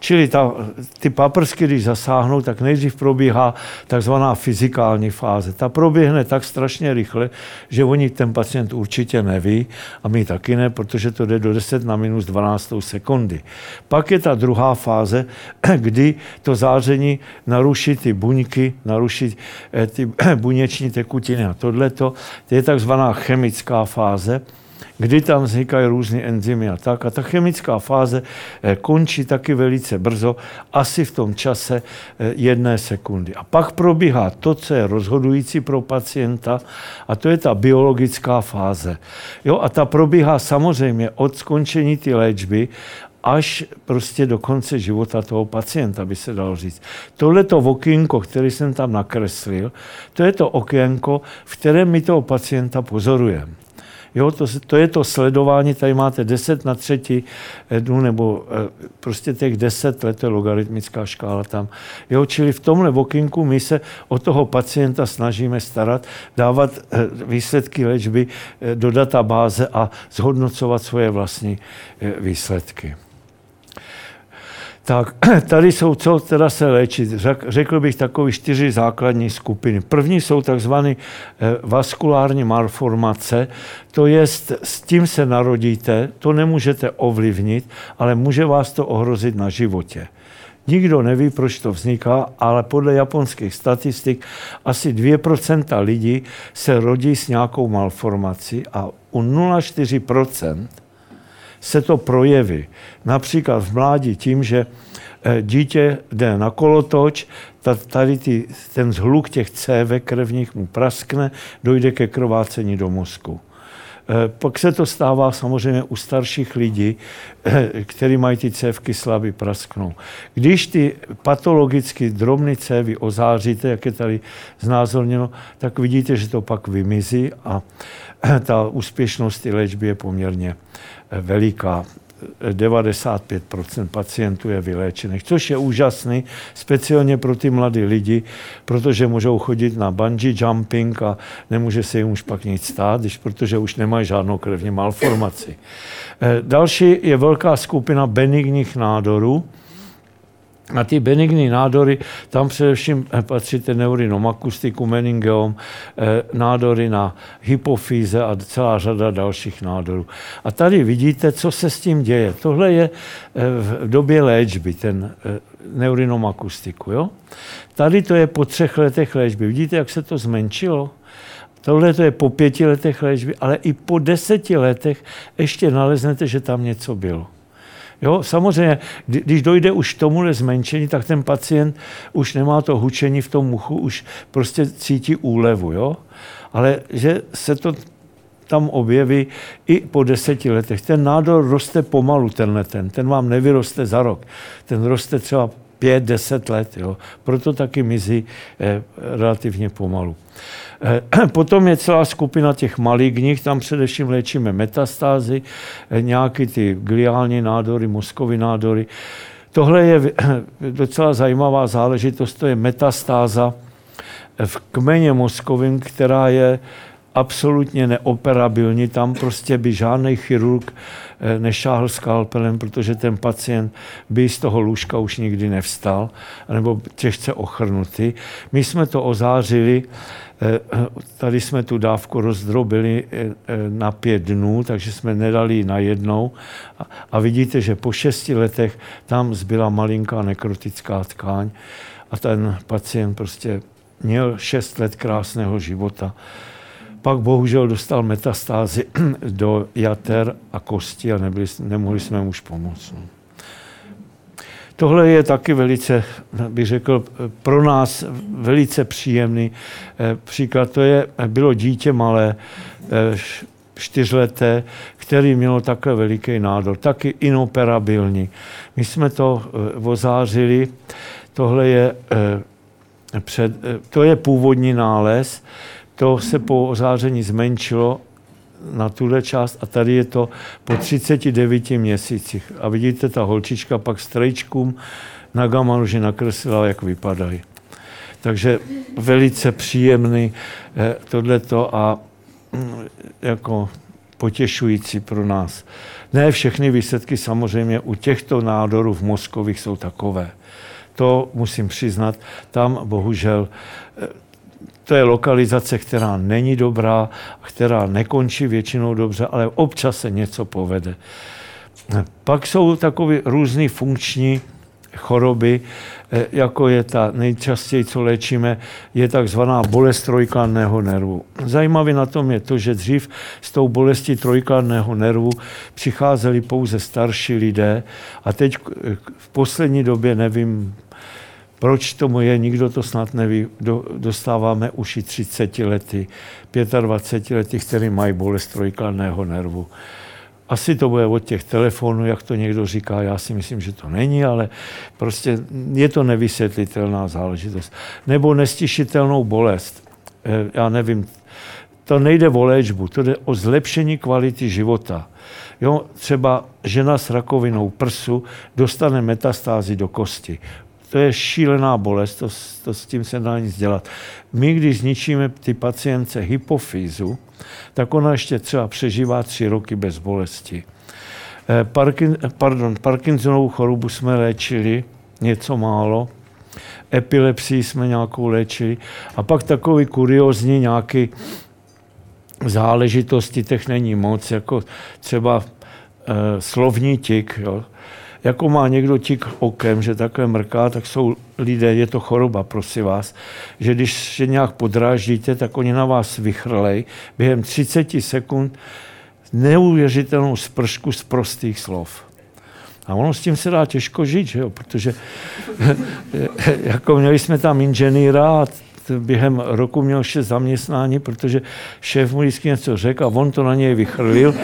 Čili ta, ty paprsky, když zasáhnou, tak nejdřív probíhá takzvaná fyzikální fáze. Ta proběhne tak strašně rychle, že oni ten pacient určitě neví a my taky ne, protože to jde do 10 na minus 12 sekundy. Pak je ta druhá fáze, [clears throat] kdy to záření naruší ty buňky, naruší eh, ty [clears throat] buněční tekutiny a tohleto. To je takzvaná chemická fáze, kdy tam vznikají různé enzymy a tak. A ta chemická fáze eh, končí taky velice brzo, asi v tom čase eh, jedné sekundy. A pak probíhá to, co je rozhodující pro pacienta, a to je ta biologická fáze. Jo, a ta probíhá samozřejmě od skončení ty léčby až prostě do konce života toho pacienta, by se dalo říct. Tohleto okénko, který jsem tam nakreslil, to je to okénko, v kterém my toho pacienta pozorujeme. Jo, to, to je to sledování, tady máte 10 na třetí dnu, nebo eh, prostě těch 10 let, to je logaritmická škála tam. Jo, čili v tomhle okinku my se o toho pacienta snažíme starat, dávat eh, výsledky léčby eh, do databáze a zhodnocovat svoje vlastní výsledky. Tak [clears throat] tady jsou, co teda se léčit. Řekl bych takové čtyři základní skupiny. První jsou takzvané eh, vaskulární malformace, to je, s tím se narodíte, to nemůžete ovlivnit, ale může vás to ohrozit na životě. Nikdo neví, proč to vzniká, ale podle japonských statistik asi 2% lidí se rodí s nějakou malformací a u 0,4% se to projeví. Například v mládí tím, že eh, dítě jde na kolotoč, tady ty, ten zhluk těch cévek krevních mu praskne, dojde ke krvácení do mozku. Eh, pak se to stává samozřejmě u starších lidí, eh, kteří mají ty cévky slabý prasknou. Když ty patologicky drobné cévy ozáříte, jak je tady znázorněno, tak vidíte, že to pak vymizí a ta úspěšnost té léčby je poměrně veliká. 95% pacientů je vyléčených, což je úžasný, speciálně pro ty mladé lidi, protože můžou chodit na bungee jumping a nemůže se jim už pak nic stát, když, protože už nemají žádnou krevní malformaci. Eh, další je velká skupina benigních nádorů, A ty benigní nádory, tam především eh, patří ten neurinom akustiku, meningeom, eh, nádory na hypofýze a celá řada dalších nádorů. A tady vidíte, co se s tím děje. Tohle je eh, v době léčby, ten neurinom akustiku. Jo? Tady to je po třech letech léčby. Vidíte, jak se to zmenšilo? Tohle to je po pěti letech léčby, ale i po deseti letech ještě naleznete, že tam něco bylo. Jo, samozřejmě, když dojde už k tomuhle zmenšení, tak ten pacient už nemá to hučení v tom muchu, už prostě cítí úlevu. Jo? Ale že se to tam objeví i po deseti letech. Ten nádor roste pomalu, tenhle ten. Ten vám nevyroste za rok. Ten roste třeba pět, deset let. Jo? Proto taky mizí eh, relativně pomalu. Eh, [clears throat] potom je celá skupina těch maligních, tam především léčíme metastázy, eh, nějaké ty gliální nádory, mozkové nádory. Tohle je [clears throat] docela zajímavá záležitost, to je metastáza v kmeně mozkovým, která je absolutně neoperabilní. Tam prostě by žádný chirurg eh, nešáhl skalpelem, protože ten pacient by z toho lůžka už nikdy nevstal, nebo těžce ochrnutý. My jsme to ozářili, eh, tady jsme tu dávku rozdrobili eh, na pět dnů, takže jsme nedali na jednou. A vidíte, že po šesti letech tam zbyla malinká nekrotická tkáň a ten pacient prostě měl šest let krásného života pak bohužel dostal metastázy [clears throat] do jater a kosti a nebyli, nemohli jsme mu už pomoct. No. Tohle je taky velice, bych řekl, pro nás velice příjemný eh, příklad. To je, bylo dítě malé, eh, čtyřleté, který mělo takhle veliký nádor, taky inoperabilní. My jsme to eh, ozářili, tohle je, před, to je původní nález, to se po ozáření zmenšilo na tuhle část a tady je to po 39 měsících. A vidíte, ta holčička pak s trejčkům na gamanu, že nakreslila, jak vypadají. Takže velice příjemný eh, tohleto a mm, jako potěšující pro nás. Ne všechny výsledky samozřejmě u těchto nádorů v mozkových jsou takové. To musím přiznat, tam bohužel to je lokalizace, která není dobrá, která nekončí většinou dobře, ale občas se něco povede. Pak jsou takové různé funkční choroby, eh, jako je ta nejčastěji, co léčíme, je takzvaná bolest trojkladného nervu. Zajímavé na tom je to, že dřív s tou bolestí trojkladného nervu přicházeli pouze starší lidé a teď v poslední době, nevím, proč tomu je, nikdo to snad neví, do, dostáváme už i 30 lety, 25 lety, který mají bolest trojkladného nervu. Asi to bude od těch telefonů, jak to někdo říká, já si myslím, že to není, ale prostě je to nevysvětlitelná záležitost. Nebo nestišitelnou bolest. Eh, já nevím, to nejde o léčbu, to jde o zlepšení kvality života. Jo, třeba žena s rakovinou prsu dostane metastázy do kosti to je šílená bolest, to, to s tím se dá nic dělat. My, když zničíme ty pacience hypofýzu, tak ona ještě třeba přežívá tři roky bez bolesti. Eh, Parkin, pardon, Parkinsonovou chorobu jsme léčili něco málo, epilepsii jsme nějakou léčili a pak takový kuriozní nějaký záležitosti, těch není moc, jako třeba e, slovní tik, jo jako má někdo tik okem, že takhle mrká, tak jsou lidé, je to choroba, prosím vás, že když se nějak podráždíte, tak oni na vás vychrlej během 30 sekund neuvěřitelnou spršku z prostých slov. A ono s tím se dá těžko žít, že jo? protože [laughs] jako měli jsme tam inženýra a během roku měl šest zaměstnání, protože šéf mu vždycky něco řekl a on to na něj vychrlil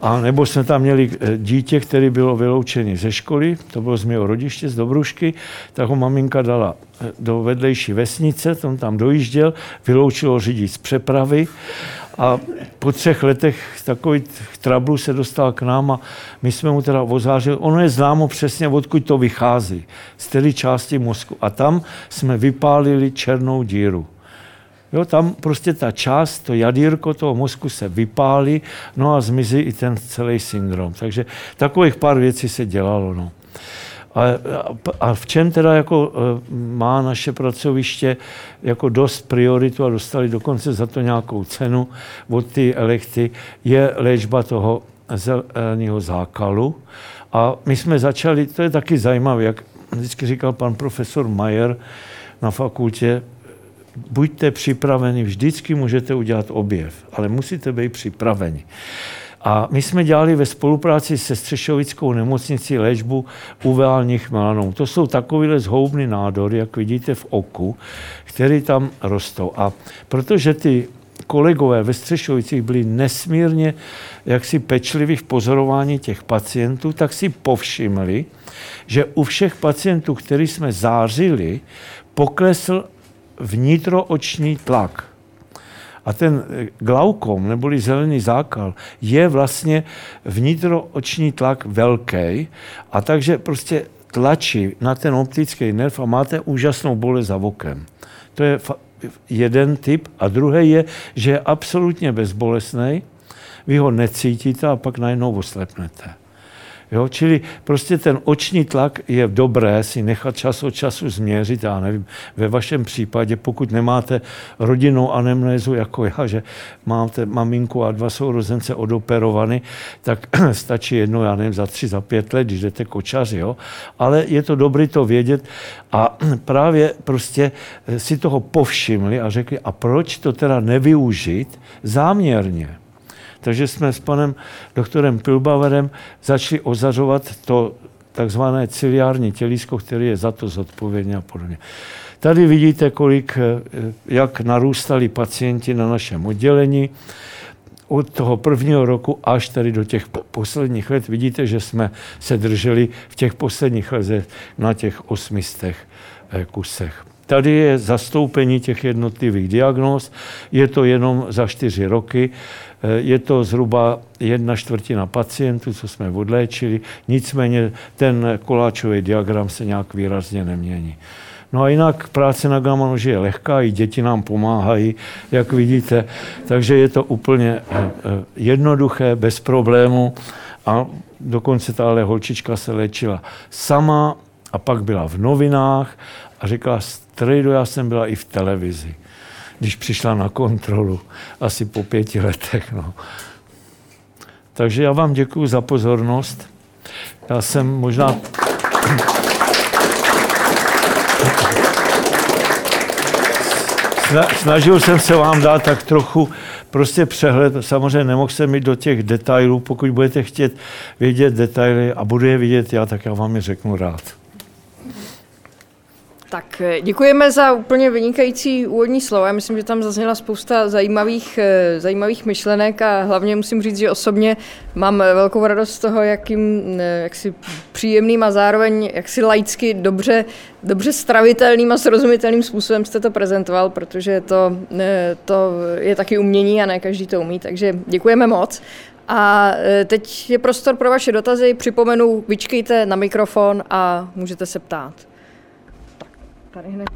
a nebo jsme tam měli eh, dítě, který bylo vyloučený ze školy, to bylo z mého rodiště, z Dobrušky, tak ho maminka dala eh, do vedlejší vesnice, tam tam dojížděl, vyloučilo řidič z přepravy a po třech letech takový trablu se dostal k nám a my jsme mu teda ozářili. Ono je známo přesně, odkud to vychází, z té části mozku. A tam jsme vypálili černou díru. Jo, tam prostě ta část, to jadírko toho mozku se vypálí, no a zmizí i ten celý syndrom. Takže takových pár věcí se dělalo. No. A, a v čem teda jako eh, má naše pracoviště jako dost prioritu a dostali dokonce za to nějakou cenu od ty elekty, je léčba toho zeleného zákalu. A my jsme začali, to je taky zajímavé, jak vždycky říkal pan profesor Majer na fakultě, buďte připraveni, vždycky můžete udělat objev, ale musíte být připraveni. A my jsme dělali ve spolupráci se Střešovickou nemocnicí léčbu uveálních melanom. To jsou takovéhle zhoubné nádory, jak vidíte v oku, které tam rostou. A protože ty kolegové ve Střešovicích byli nesmírně jaksi pečliví v pozorování těch pacientů, tak si povšimli, že u všech pacientů, který jsme zářili, poklesl vnitrooční tlak. A ten eh, glaukom, neboli zelený zákal, je vlastně vnitrooční tlak velký a takže prostě tlačí na ten optický nerv a máte úžasnou bolest za okem. To je jeden typ. A druhý je, že je absolutně bezbolesný, vy ho necítíte a pak najednou oslepnete. Jo? Čili prostě ten oční tlak je dobré si nechat čas od času změřit, já nevím, ve vašem případě, pokud nemáte rodinnou anemnézu jako já, že máte maminku a dva sourozence odoperovaný, tak [clears throat] stačí jedno, já nevím, za tři, za pět let, když jdete kočaři, jo? ale je to dobré to vědět a [clears throat] právě prostě si toho povšimli a řekli, a proč to teda nevyužít záměrně? Takže jsme s panem doktorem Pilbaverem začali ozařovat to takzvané ciliární tělísko, které je za to zodpovědné a podobně. Tady vidíte, kolik, eh, jak narůstali pacienti na našem oddělení. Od toho prvního roku až tady do těch posledních let vidíte, že jsme se drželi v těch posledních letech na těch osmistech eh, kusech. Tady je zastoupení těch jednotlivých diagnóz, je to jenom za čtyři roky. Eh, je to zhruba jedna čtvrtina pacientů, co jsme odléčili, nicméně ten koláčový diagram se nějak výrazně nemění. No a jinak práce na gamma noži je lehká, i děti nám pomáhají, jak vidíte, takže je to úplně eh, eh, jednoduché, bez problému a dokonce tahle holčička se léčila sama a pak byla v novinách a říkala, strejdo, já jsem byla i v televizi když přišla na kontrolu, asi po pěti letech. No. Takže já vám děkuji za pozornost. Já jsem možná... Snažil jsem se vám dát tak trochu prostě přehled. Samozřejmě nemohl jsem jít do těch detailů. Pokud budete chtět vědět detaily a budu je vidět já, tak já vám je řeknu rád. Tak eh, děkujeme za úplně vynikající úvodní slovo. Já myslím, že tam zazněla spousta zajímavých, eh, zajímavých myšlenek a hlavně musím říct, že osobně mám velkou radost z toho, jakým eh, jaksi příjemným a zároveň jaksi laicky dobře, dobře stravitelným a srozumitelným způsobem jste to prezentoval, protože to, to je taky umění a ne každý to umí, takže děkujeme moc. A teď je prostor pro vaše dotazy. Připomenu, vyčkejte na mikrofon a můžete se ptát tady hned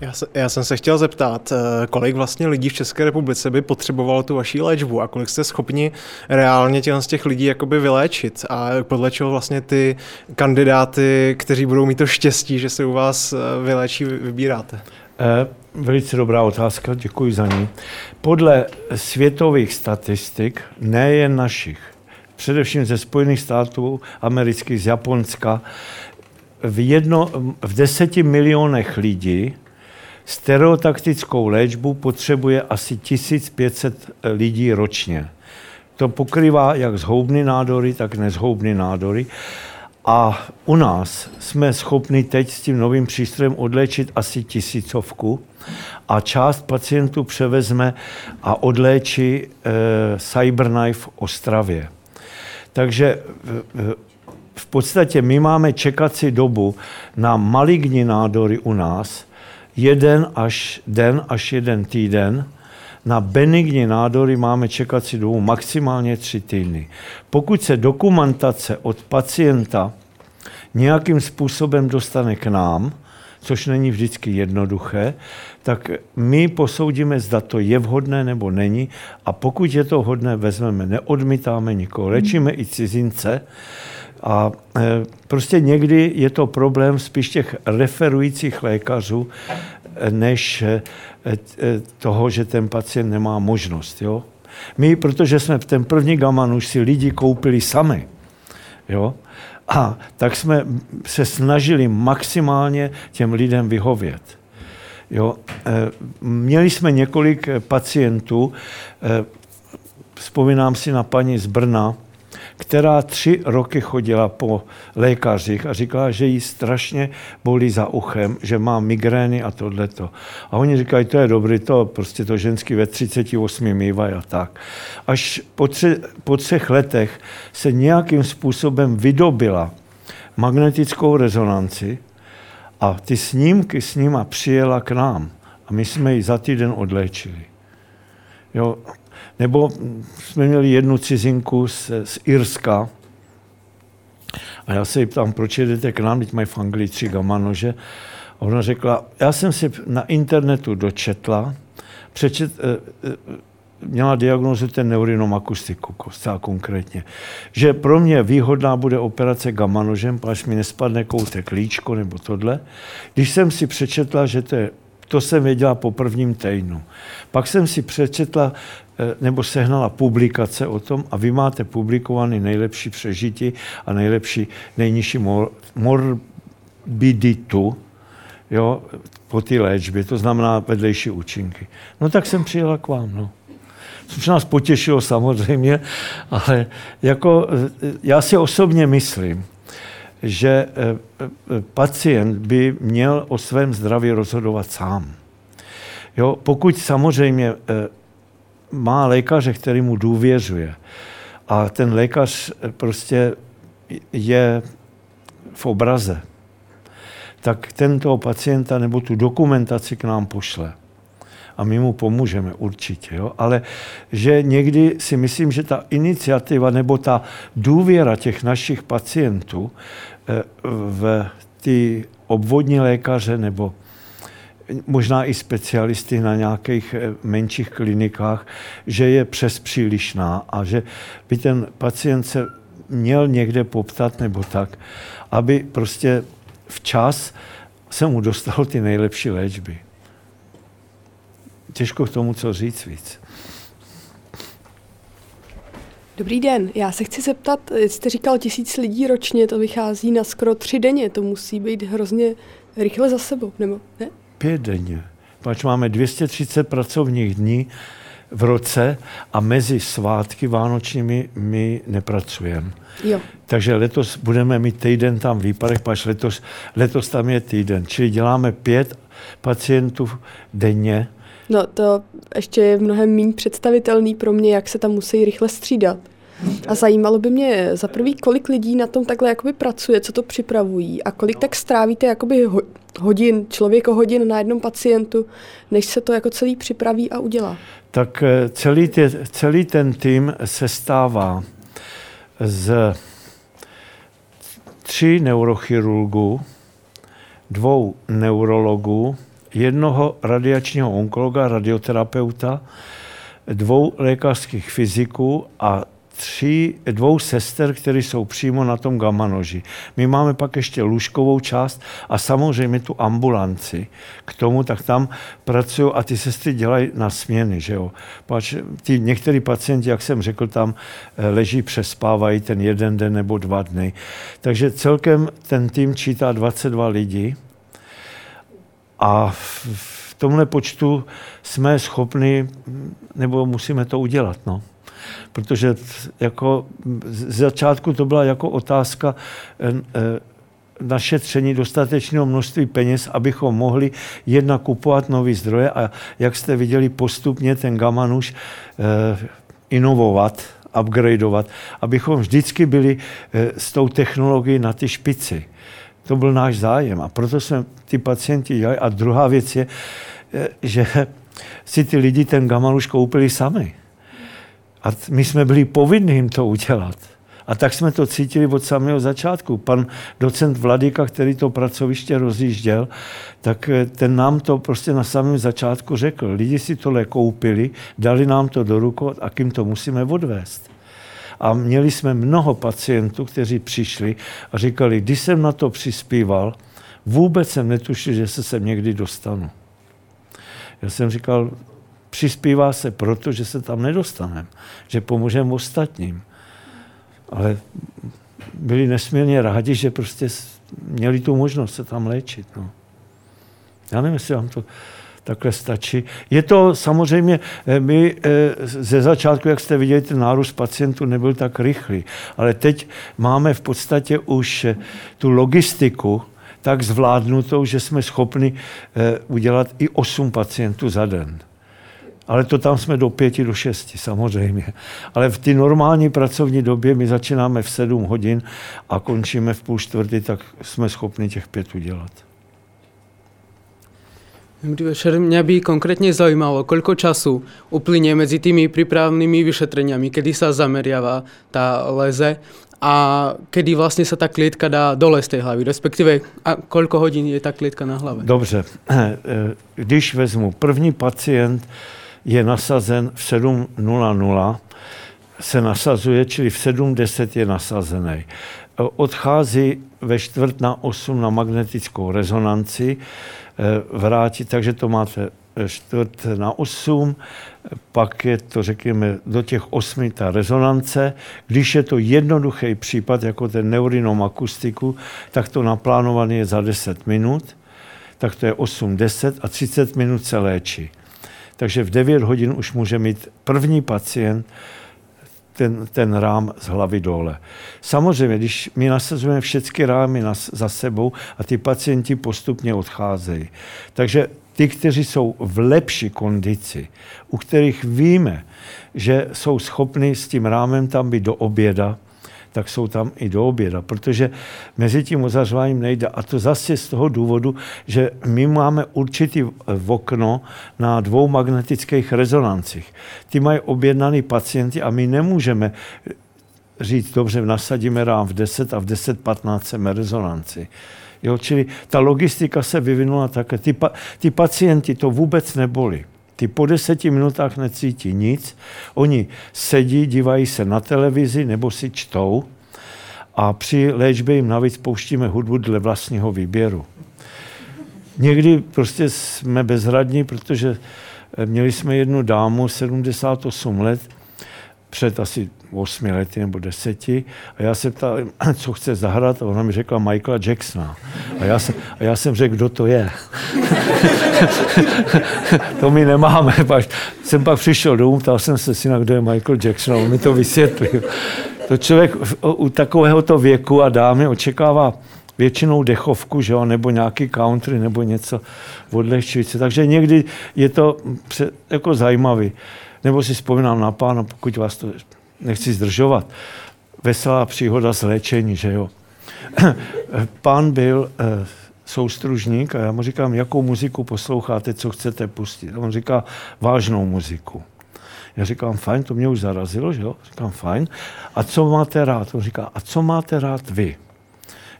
Já, se, já jsem se chtěl zeptat, eh, kolik vlastně lidí v České republice by potřebovalo tu vaší léčbu a kolik jste schopni reálně těch z těch lidí jakoby vyléčit a podle čeho vlastně ty kandidáty, kteří budou mít to štěstí, že se u vás eh, vyléčí, vybíráte? Eh, velice dobrá otázka, děkuji za ní. Podle světových statistik, nejen našich, především ze Spojených států amerických, z Japonska, v, jedno, v deseti milionech lidí stereotaktickou léčbu potřebuje asi 1500 lidí ročně. To pokrývá jak zhoubné nádory, tak nezhoubné nádory. A u nás jsme schopni teď s tím novým přístrojem odléčit asi tisícovku a část pacientů převezme a odléčí e, Cyberknife Ostravě. Takže v podstatě my máme čekací dobu na maligní nádory u nás jeden až den až jeden týden. Na benigní nádory máme čekací dobu maximálně tři týdny. Pokud se dokumentace od pacienta nějakým způsobem dostane k nám, což není vždycky jednoduché, tak my posoudíme, zda to je vhodné nebo není a pokud je to vhodné, vezmeme, neodmítáme nikoho, léčíme i cizince, a e, prostě někdy je to problém spíš těch referujících lékařů, e, než e, toho, že ten pacient nemá možnost. Jo? My, protože jsme v ten první gaman už si lidi koupili sami, jo? A tak jsme se snažili maximálně těm lidem vyhovět. Jo? Měli jsme několik pacientů, vzpomínám si na paní z Brna, která tři roky chodila po lékařích a říkala, že jí strašně bolí za uchem, že má migrény a tohleto. A oni říkají, to je dobrý, to prostě to ženský ve 38 mývají a tak. Až po, tři, po třech letech se nějakým způsobem vydobila magnetickou rezonanci a ty snímky s nima přijela k nám. A my jsme ji za týden odléčili. Jo, nebo jsme měli jednu cizinku z, z Irska a já se jí ptám, proč jedete k nám, teď mají v Anglii tři gamanože. A ona řekla, já jsem si na internetu dočetla, přečet, eh, eh, měla diagnózu ten neurinom akustiku, zcela konkrétně, že pro mě výhodná bude operace gamanožem, až mi nespadne koutek líčko nebo tohle. Když jsem si přečetla, že to je to jsem věděla po prvním týdnu. Pak jsem si přečetla nebo sehnala publikace o tom a vy máte publikovaný nejlepší přežití a nejlepší, nejnižší mor, morbiditu jo, po té léčbě, to znamená vedlejší účinky. No tak jsem přijela k vám, no. Což nás potěšilo samozřejmě, [laughs] ale jako eh, já si osobně myslím, že eh, pacient by měl o svém zdraví rozhodovat sám. Jo, pokud samozřejmě má lékaře, který mu důvěřuje. A ten lékař prostě je v obraze. Tak tento pacienta nebo tu dokumentaci k nám pošle. A my mu pomůžeme určitě. Jo? Ale že někdy si myslím, že ta iniciativa nebo ta důvěra těch našich pacientů eh, v ty obvodní lékaře nebo možná i specialisty na nějakých eh, menších klinikách, že je přes přílišná a že by ten pacient se měl někde poptat nebo tak, aby prostě včas se mu dostal ty nejlepší léčby. Těžko k tomu, co říct víc. Dobrý den, já se chci zeptat, jste říkal tisíc lidí ročně, to vychází na skoro tři denně, to musí být hrozně rychle za sebou, nebo ne? Pět denně. Pač máme 230 pracovních dní v roce a mezi svátky vánočními my nepracujeme. Jo. Takže letos budeme mít týden tam výpadek, pač letos, letos tam je týden. Čili děláme pět pacientů denně. No to ještě je mnohem méně představitelný pro mě, jak se tam musí rychle střídat. A zajímalo by mě za prvý, kolik lidí na tom takhle jakoby pracuje, co to připravují a kolik tak strávíte jakoby hodin, člověko hodin na jednom pacientu, než se to jako celý připraví a udělá. Tak eh, celý, tě, celý ten tým se stává z tří neurochirurgů, dvou neurologů, jednoho radiačního onkologa, radioterapeuta, dvou lékařských fyziků a tří, dvou sester, které jsou přímo na tom gamma noži. My máme pak ještě lůžkovou část a samozřejmě tu ambulanci k tomu, tak tam pracují a ty sestry dělají na směny, že jo. Pač ty některý pacienti, jak jsem řekl, tam eh, leží, přespávají ten jeden den nebo dva dny. Takže celkem ten tým čítá 22 lidí a v tomhle počtu jsme schopni, nebo musíme to udělat, no protože jako z začátku to byla jako otázka eh, eh, našetření dostatečného množství peněz, abychom mohli jedna kupovat nové zdroje a jak jste viděli postupně ten Gamanuš eh, inovovat, upgradeovat, abychom vždycky byli s tou technologií na ty špici. To byl náš zájem a proto jsme ty pacienti dělali. A druhá věc je, že si ty lidi ten Gamanuš koupili sami. A my jsme byli povinni jim to udělat. A tak jsme to cítili od samého začátku. Pan docent Vladika, který to pracoviště rozjížděl, tak eh, ten nám to prostě na samém začátku řekl. Lidi si tohle koupili, dali nám to do rukou a kým to musíme odvést. A měli jsme mnoho pacientů, kteří přišli a říkali, když jsem na to přispíval, vůbec jsem netušil, že se sem někdy dostanu. Já jsem říkal, přispívá se proto, že se tam nedostaneme, že pomůžeme ostatním. Ale byli nesmírně rádi, že prostě měli tu možnost se tam léčit. No. Já nevím, jestli vám to takhle stačí. Je to samozřejmě, eh, my eh, ze začátku, jak jste viděli, ten nárůst pacientů nebyl tak rychlý, ale teď máme v podstatě už eh, tu logistiku tak zvládnutou, že jsme schopni udělat i 8 pacientů za den. Ale to tam jsme do pěti, do šesti, samozřejmě. Ale v té normální pracovní době my začínáme v sedm hodin a končíme v půl čtvrty, tak jsme schopni těch pět udělat. Dobrý večer. Mňa by konkrétne zaujímalo, koľko času uplynie medzi tými prípravnými vyšetreniami, kedy sa zameriava tá leze a kedy vlastně sa ta klietka dá dole z té hlavy, respektive a koľko hodin je ta klietka na hlave? Dobře. [clears throat] Když vezmu první pacient, je nasazen v 7.00, se nasazuje, čili v 7.10 je nasazený. Odchází ve čtvrt na 8 na magnetickou rezonanci, Eh, vrátit, takže to máte čtvrt na 8, pak je to, řekněme, do těch osmi ta rezonance. Když je to jednoduchý případ, jako ten neurinom akustiku, tak to naplánované je za 10 minut, tak to je 8, 10 a 30 minut se léčí. Takže v 9 hodin už může mít první pacient ten, ten rám z hlavy dole. Samozřejmě, když my nasazujeme všechny rámy nas, za sebou a ty pacienti postupně odcházejí. Takže ty, kteří jsou v lepší kondici, u kterých víme, že jsou schopni s tím rámem tam být do oběda, tak jsou tam i do oběda, protože mezi tím ozařováním nejde. A to zase z toho důvodu, že my máme určitý okno na dvou magnetických rezonancích. Ty mají objednaný pacienti a my nemůžeme říct, dobře, nasadíme rám v 10 a v 10.15 chceme rezonanci. Jo, čili ta logistika se vyvinula také. Ty, pa, ty pacienti to vůbec neboli. Ty po deseti minutách necítí nic, oni sedí, dívají se na televizi nebo si čtou a při léčbě jim navíc pouštíme hudbu dle vlastního výběru. Někdy prostě jsme bezradní, protože měli jsme jednu dámu, 78 let, před asi 8 lety nebo 10 a já se ptal, [clears throat] co chce zahrát a ona mi řekla Michaela Jacksona. A já jsem, a já jsem řekl, kdo to je. [laughs] to my nemáme. Pak jsem pak přišel domů, ptal jsem se syna, kdo je Michael Jackson a on mi to vysvětlil. To člověk u takovéhoto věku a dámy očekává většinou dechovku, že jo, nebo nějaký country, nebo něco odlehčující. Takže někdy je to jako zajímavý. Nebo si vzpomínám na pána, pokud vás to nechci zdržovat, veselá příhoda z léčení, že jo. [clears throat] Pán byl eh, soustružník a já mu říkám, jakou muziku posloucháte, co chcete pustit. On říká, vážnou muziku. Já říkám, fajn, to mě už zarazilo, že jo? Říkám, fajn. A co máte rád? On říká, a co máte rád vy?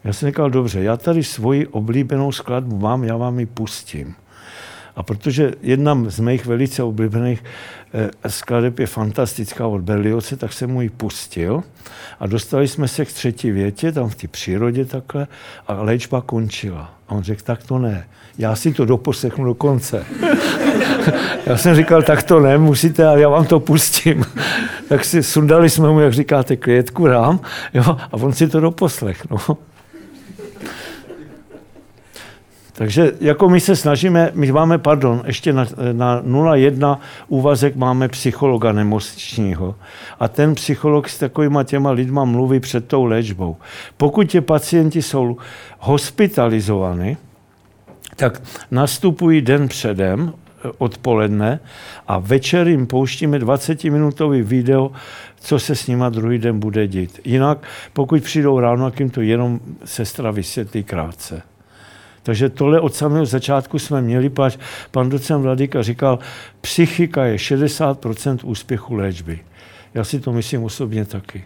Já jsem říkal, dobře, já tady svoji oblíbenou skladbu mám, já vám ji pustím. A protože jedna z mých velice oblíbených eh, skladeb je fantastická od Berlioce, tak jsem mu ji pustil a dostali jsme se k třetí větě, tam v té přírodě takhle, a léčba končila. A on řekl, tak to ne, já si to doposlechnu do konce. [laughs] já jsem říkal, tak to ne, musíte, ale já vám to pustím. [laughs] tak si sundali jsme mu, jak říkáte, klietku rám, jo, a on si to doposlechnul. Takže jako my se snažíme, my máme, pardon, ještě na, na 0,1 úvazek máme psychologa nemocničního. A ten psycholog s takovýma těma lidma mluví před tou léčbou. Pokud ti pacienti jsou hospitalizovaní, tak nastupují den předem, eh, odpoledne a večer jim pouštíme 20-minutový video, co se s nima druhý den bude dít. Jinak, pokud přijdou ráno, tak jim to jenom sestra vysvětlí krátce. Takže tohle od samého začátku jsme měli, pač pan docent Vladika říkal, psychika je 60% úspěchu léčby. Já si to myslím osobně taky.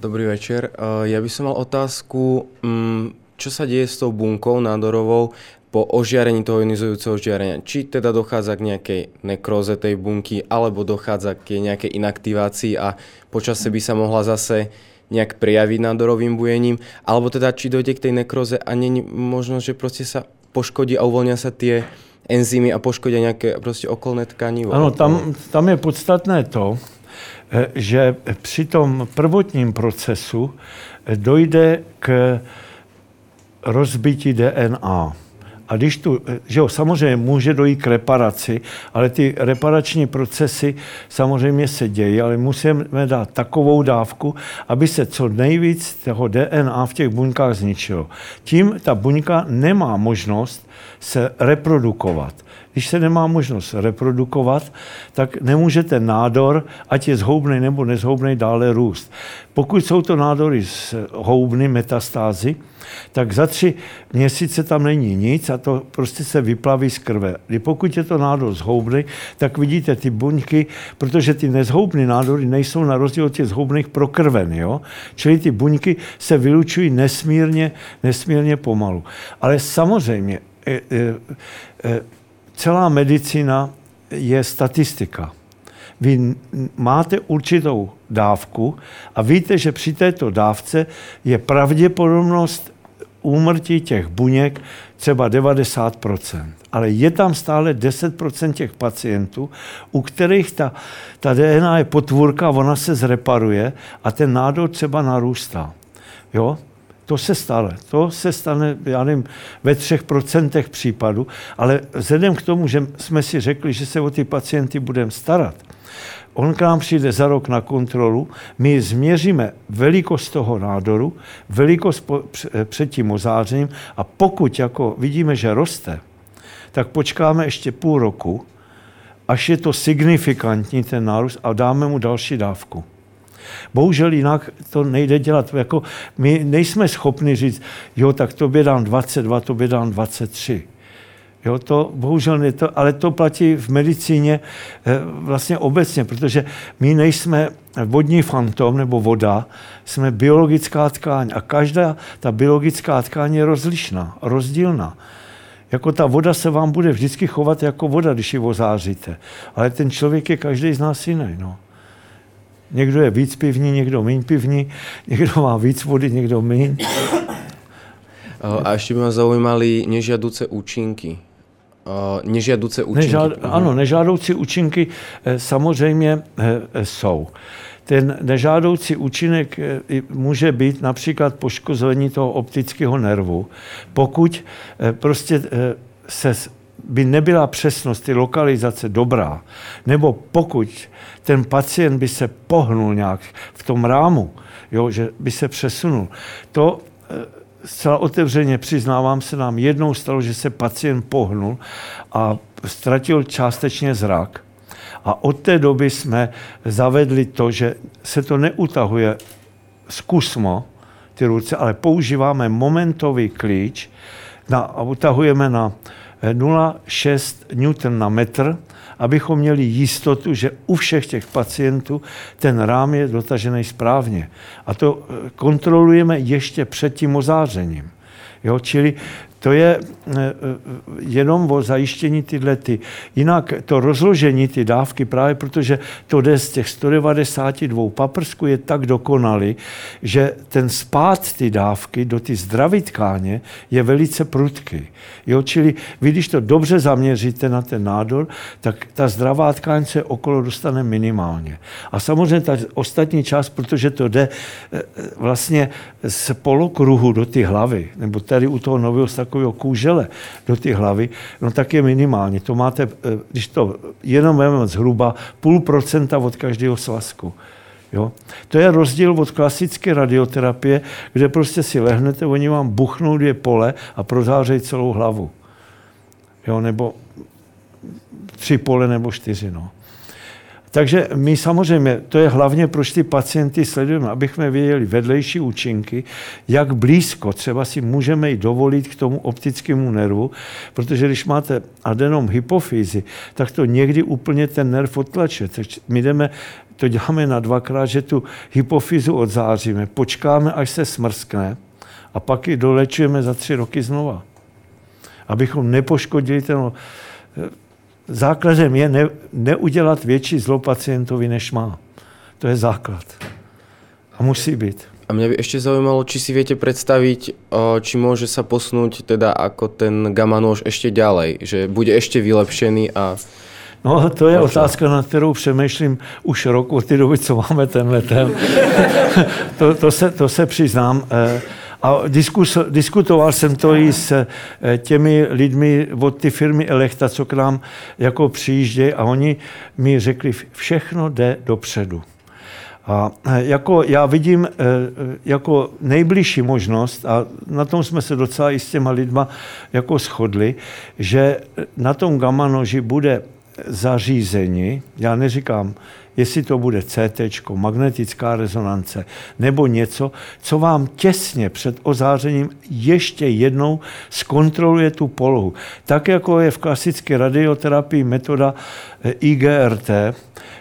Dobrý večer. Ja by som mal otázku, mm, čo sa deje s tou bunkou nádorovou po ožiarení toho ionizujúceho žiarenia. Či teda dochádza k nejakej nekróze tej bunky, alebo dochádza k nejakej inaktivácii a počase by sa mohla zase nejak prejaviť nádorovým bujením, alebo teda či dojde k tej nekróze a není možno, že proste sa poškodí a uvoľnia sa tie enzymy a poškodí nejaké proste okolné tkanivo. Ano, tam, tam je podstatné to, Eh, že při tom prvotním procesu eh, dojde k rozbití DNA. A když tu, že jo, samozřejmě může dojít k reparaci, ale ty reparační procesy samozřejmě se dějí, ale musíme dát takovou dávku, aby se co nejvíc toho DNA v těch buňkách zničilo. Tím ta buňka nemá možnost se reprodukovat. Když se nemá možnost reprodukovat, tak nemůže ten nádor, ať je zhoubný nebo nezhoubný, dále růst. Pokud jsou to nádory z houbny, metastázy, tak za tři měsíce tam není nic a to prostě se vyplaví z krve. I pokud je to nádor zhoubný, tak vidíte ty buňky, protože ty nezhoubné nádory nejsou na rozdíl od těch zhoubných prokrveny. Jo? Čili ty buňky se vylučují nesmírně, nesmírně pomalu. Ale samozřejmě, e, e, e, celá medicína je statistika. Vy máte určitou dávku a víte, že při této dávce je pravděpodobnost úmrtí těch buněk třeba 90%. Ale je tam stále 10% těch pacientů, u kterých ta, ta DNA je potvůrka, ona se zreparuje a ten nádor třeba narůstá. Jo? To se stane. To se stane, já nevím, ve třech procentech případů, ale vzhledem k tomu, že jsme si řekli, že se o ty pacienty budeme starat, on k nám přijde za rok na kontrolu, my změříme velikost toho nádoru, velikost před tím ozářením a pokud jako vidíme, že roste, tak počkáme ještě půl roku, až je to signifikantní ten nárůst a dáme mu další dávku. Bohužel jinak to nejde dělat. Jako my nejsme schopni říct, jo, tak tobě dám 22, tobě dám 23. Jo, to bohužel ne to, ale to platí v medicíně eh, vlastně obecně, protože my nejsme vodní fantom nebo voda, jsme biologická tkáň a každá ta biologická tkáň je rozlišná, rozdílná. Jako ta voda se vám bude vždycky chovat jako voda, když ji ozáříte. Ale ten člověk je každý z nás jiný. No. Někdo je víc pivní, někdo méně pivní, někdo má víc vody, někdo méně. A ještě by mě zaujímali nežiaduce účinky. Nežiaduce účinky. Nežád, ano, nežádoucí účinky eh, samozřejmě eh, jsou. Ten nežádoucí účinek eh, může být například poškození toho optického nervu, pokud prostě se by nebyla přesnost ty lokalizace dobrá, nebo pokud ten pacient by se pohnul nějak v tom rámu, jo, že by se přesunul, to eh, zcela otevřeně přiznávám se nám jednou stalo, že se pacient pohnul a ztratil částečně zrak. A od té doby jsme zavedli to, že se to neutahuje zkusmo, ty ruce, ale používáme momentový klíč na, a utahujeme na 0,6 Newton na metr, abychom měli jistotu, že u všech těch pacientů ten rám je dotažený správně. A to eh, kontrolujeme ještě před tím ozářením. Jo, čili to je eh, eh, jenom o zajištění tyhle ty. Jinak to rozložení ty dávky, právě protože to jde z těch 192 paprsků, je tak dokonalý, že ten spát ty dávky do ty zdraví tkáně je velice prudký. Jo, čili vy, když to dobře zaměříte na ten nádor, tak ta zdravá tkáň se okolo dostane minimálně. A samozřejmě ta ostatní část, protože to jde eh, vlastně z polokruhu do ty hlavy, nebo tady u toho nového takového kůžele do ty hlavy, no tak je minimálně. To máte, eh, když to jenom vezmeme zhruba půl procenta od každého svazku. Jo? To je rozdíl od klasické radioterapie, kde prostě si lehnete, oni vám buchnou dvě pole a prozářejí celou hlavu. Jo? Nebo tři pole nebo čtyři. No. Takže my samozřejmě, to je hlavně, proč ty pacienty sledujeme, abychom věděli vedlejší účinky, jak blízko třeba si můžeme i dovolit k tomu optickému nervu, protože když máte adenom hypofýzy, tak to někdy úplně ten nerv otlače. Takže my jdeme to děláme na dvakrát, že tu hypofyzu odzáříme, počkáme, až se smrskne a pak ji dolečujeme za tři roky znova. Abychom nepoškodili ten... Základem je ne, neudělat větší zlo pacientovi, než má. To je základ. A musí být. A mňa by ešte zaujímalo, či si viete predstaviť, či môže sa posnúť teda ako ten gamma nôž ešte ďalej, že bude ešte vylepšený a No, to je otázka, na kterou přemýšlím už rok od té doby, co máme tenhle ten. [laughs] to, to, se, to se přiznám. Eh, a diskus, diskutoval jsem to i s eh, těmi lidmi od ty firmy Elekta, co k nám jako přijíždějí a oni mi řekli, všechno jde dopředu. A eh, jako já vidím jako nejbližší možnost, a na tom jsme se docela i s těma lidma jako shodli, že na tom gamma noži bude zařízení, já neříkám, jestli to bude CT, magnetická rezonance nebo něco, co vám těsně před ozářením ještě jednou zkontroluje tu polohu. Tak jako je v klasické radioterapii metoda eh, IGRT,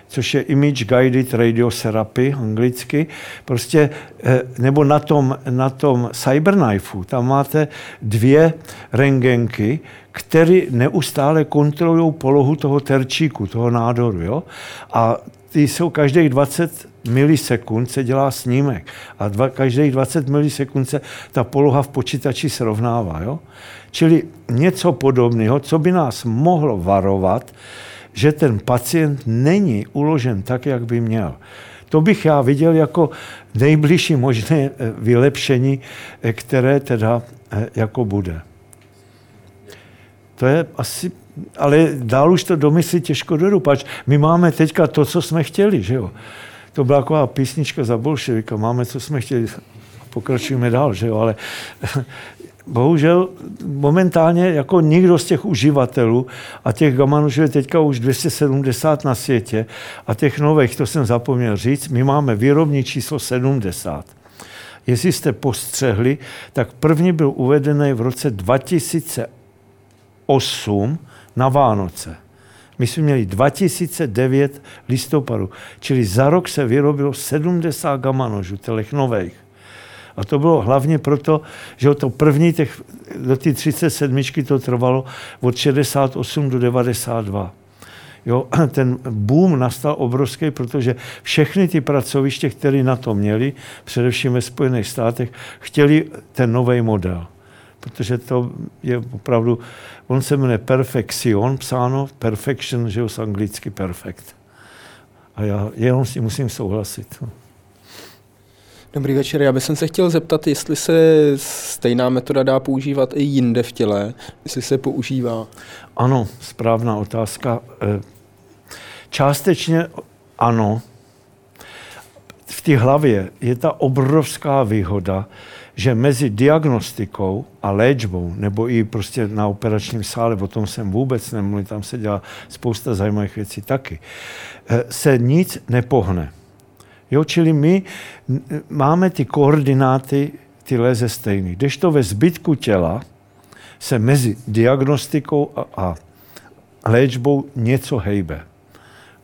což je Image Guided Radiotherapy anglicky, prostě, eh, nebo na tom, na tom Cyberknifeu, tam máte dvě rengenky, které neustále kontrolují polohu toho terčíku, toho nádoru. Jo? A ty jsou každých 20 milisekund se dělá snímek a dva, každých 20 milisekund se ta poloha v počítači srovnává. Jo? Čili něco podobného, co by nás mohlo varovat, že ten pacient není uložen tak, jak by měl. To bych já viděl jako nejbližší možné eh, vylepšení, eh, které teda eh, jako bude. To je asi, ale dál už to domyslit těžko dodu, pač my máme teďka to, co jsme chtěli, že jo. To byla taková písnička za bolševika, máme, co jsme chtěli, pokračujeme dál, že jo, ale bohužel momentálně jako nikdo z těch uživatelů a těch gamanožů je teďka už 270 na světě a těch nových, to jsem zapomněl říct, my máme výrobní číslo 70. Jestli jste postřehli, tak první byl uvedený v roce 2008 na Vánoce. My jsme měli 2009 listopadu, čili za rok se vyrobilo 70 gamanožů, těch nových. A to bylo hlavně proto, že to první, těch, do té 37 to trvalo od 68 do 92. Jo, [clears throat] ten boom nastal obrovský, protože všechny ty pracoviště, které na to měli, především ve Spojených státech, chtěli ten nový model. Protože to je opravdu, on se jmenuje Perfection, psáno Perfection, že jo, z anglicky perfect. A já jenom s tím musím souhlasit. Dobrý večer, já bych se chtěl zeptat, jestli se stejná metoda dá používat i jinde v těle, jestli se používá. Ano, správná otázka. Eh, částečně ano. V té hlavě je ta obrovská výhoda, že mezi diagnostikou a léčbou, nebo i prostě na operačním sále, o tom jsem vůbec nemluvil, tam se dělá spousta zajímavých věcí taky, eh, se nic nepohne. Jo, čili my máme ty koordináty, ty léze stejný. to ve zbytku těla se mezi diagnostikou a, a léčbou něco hejbe.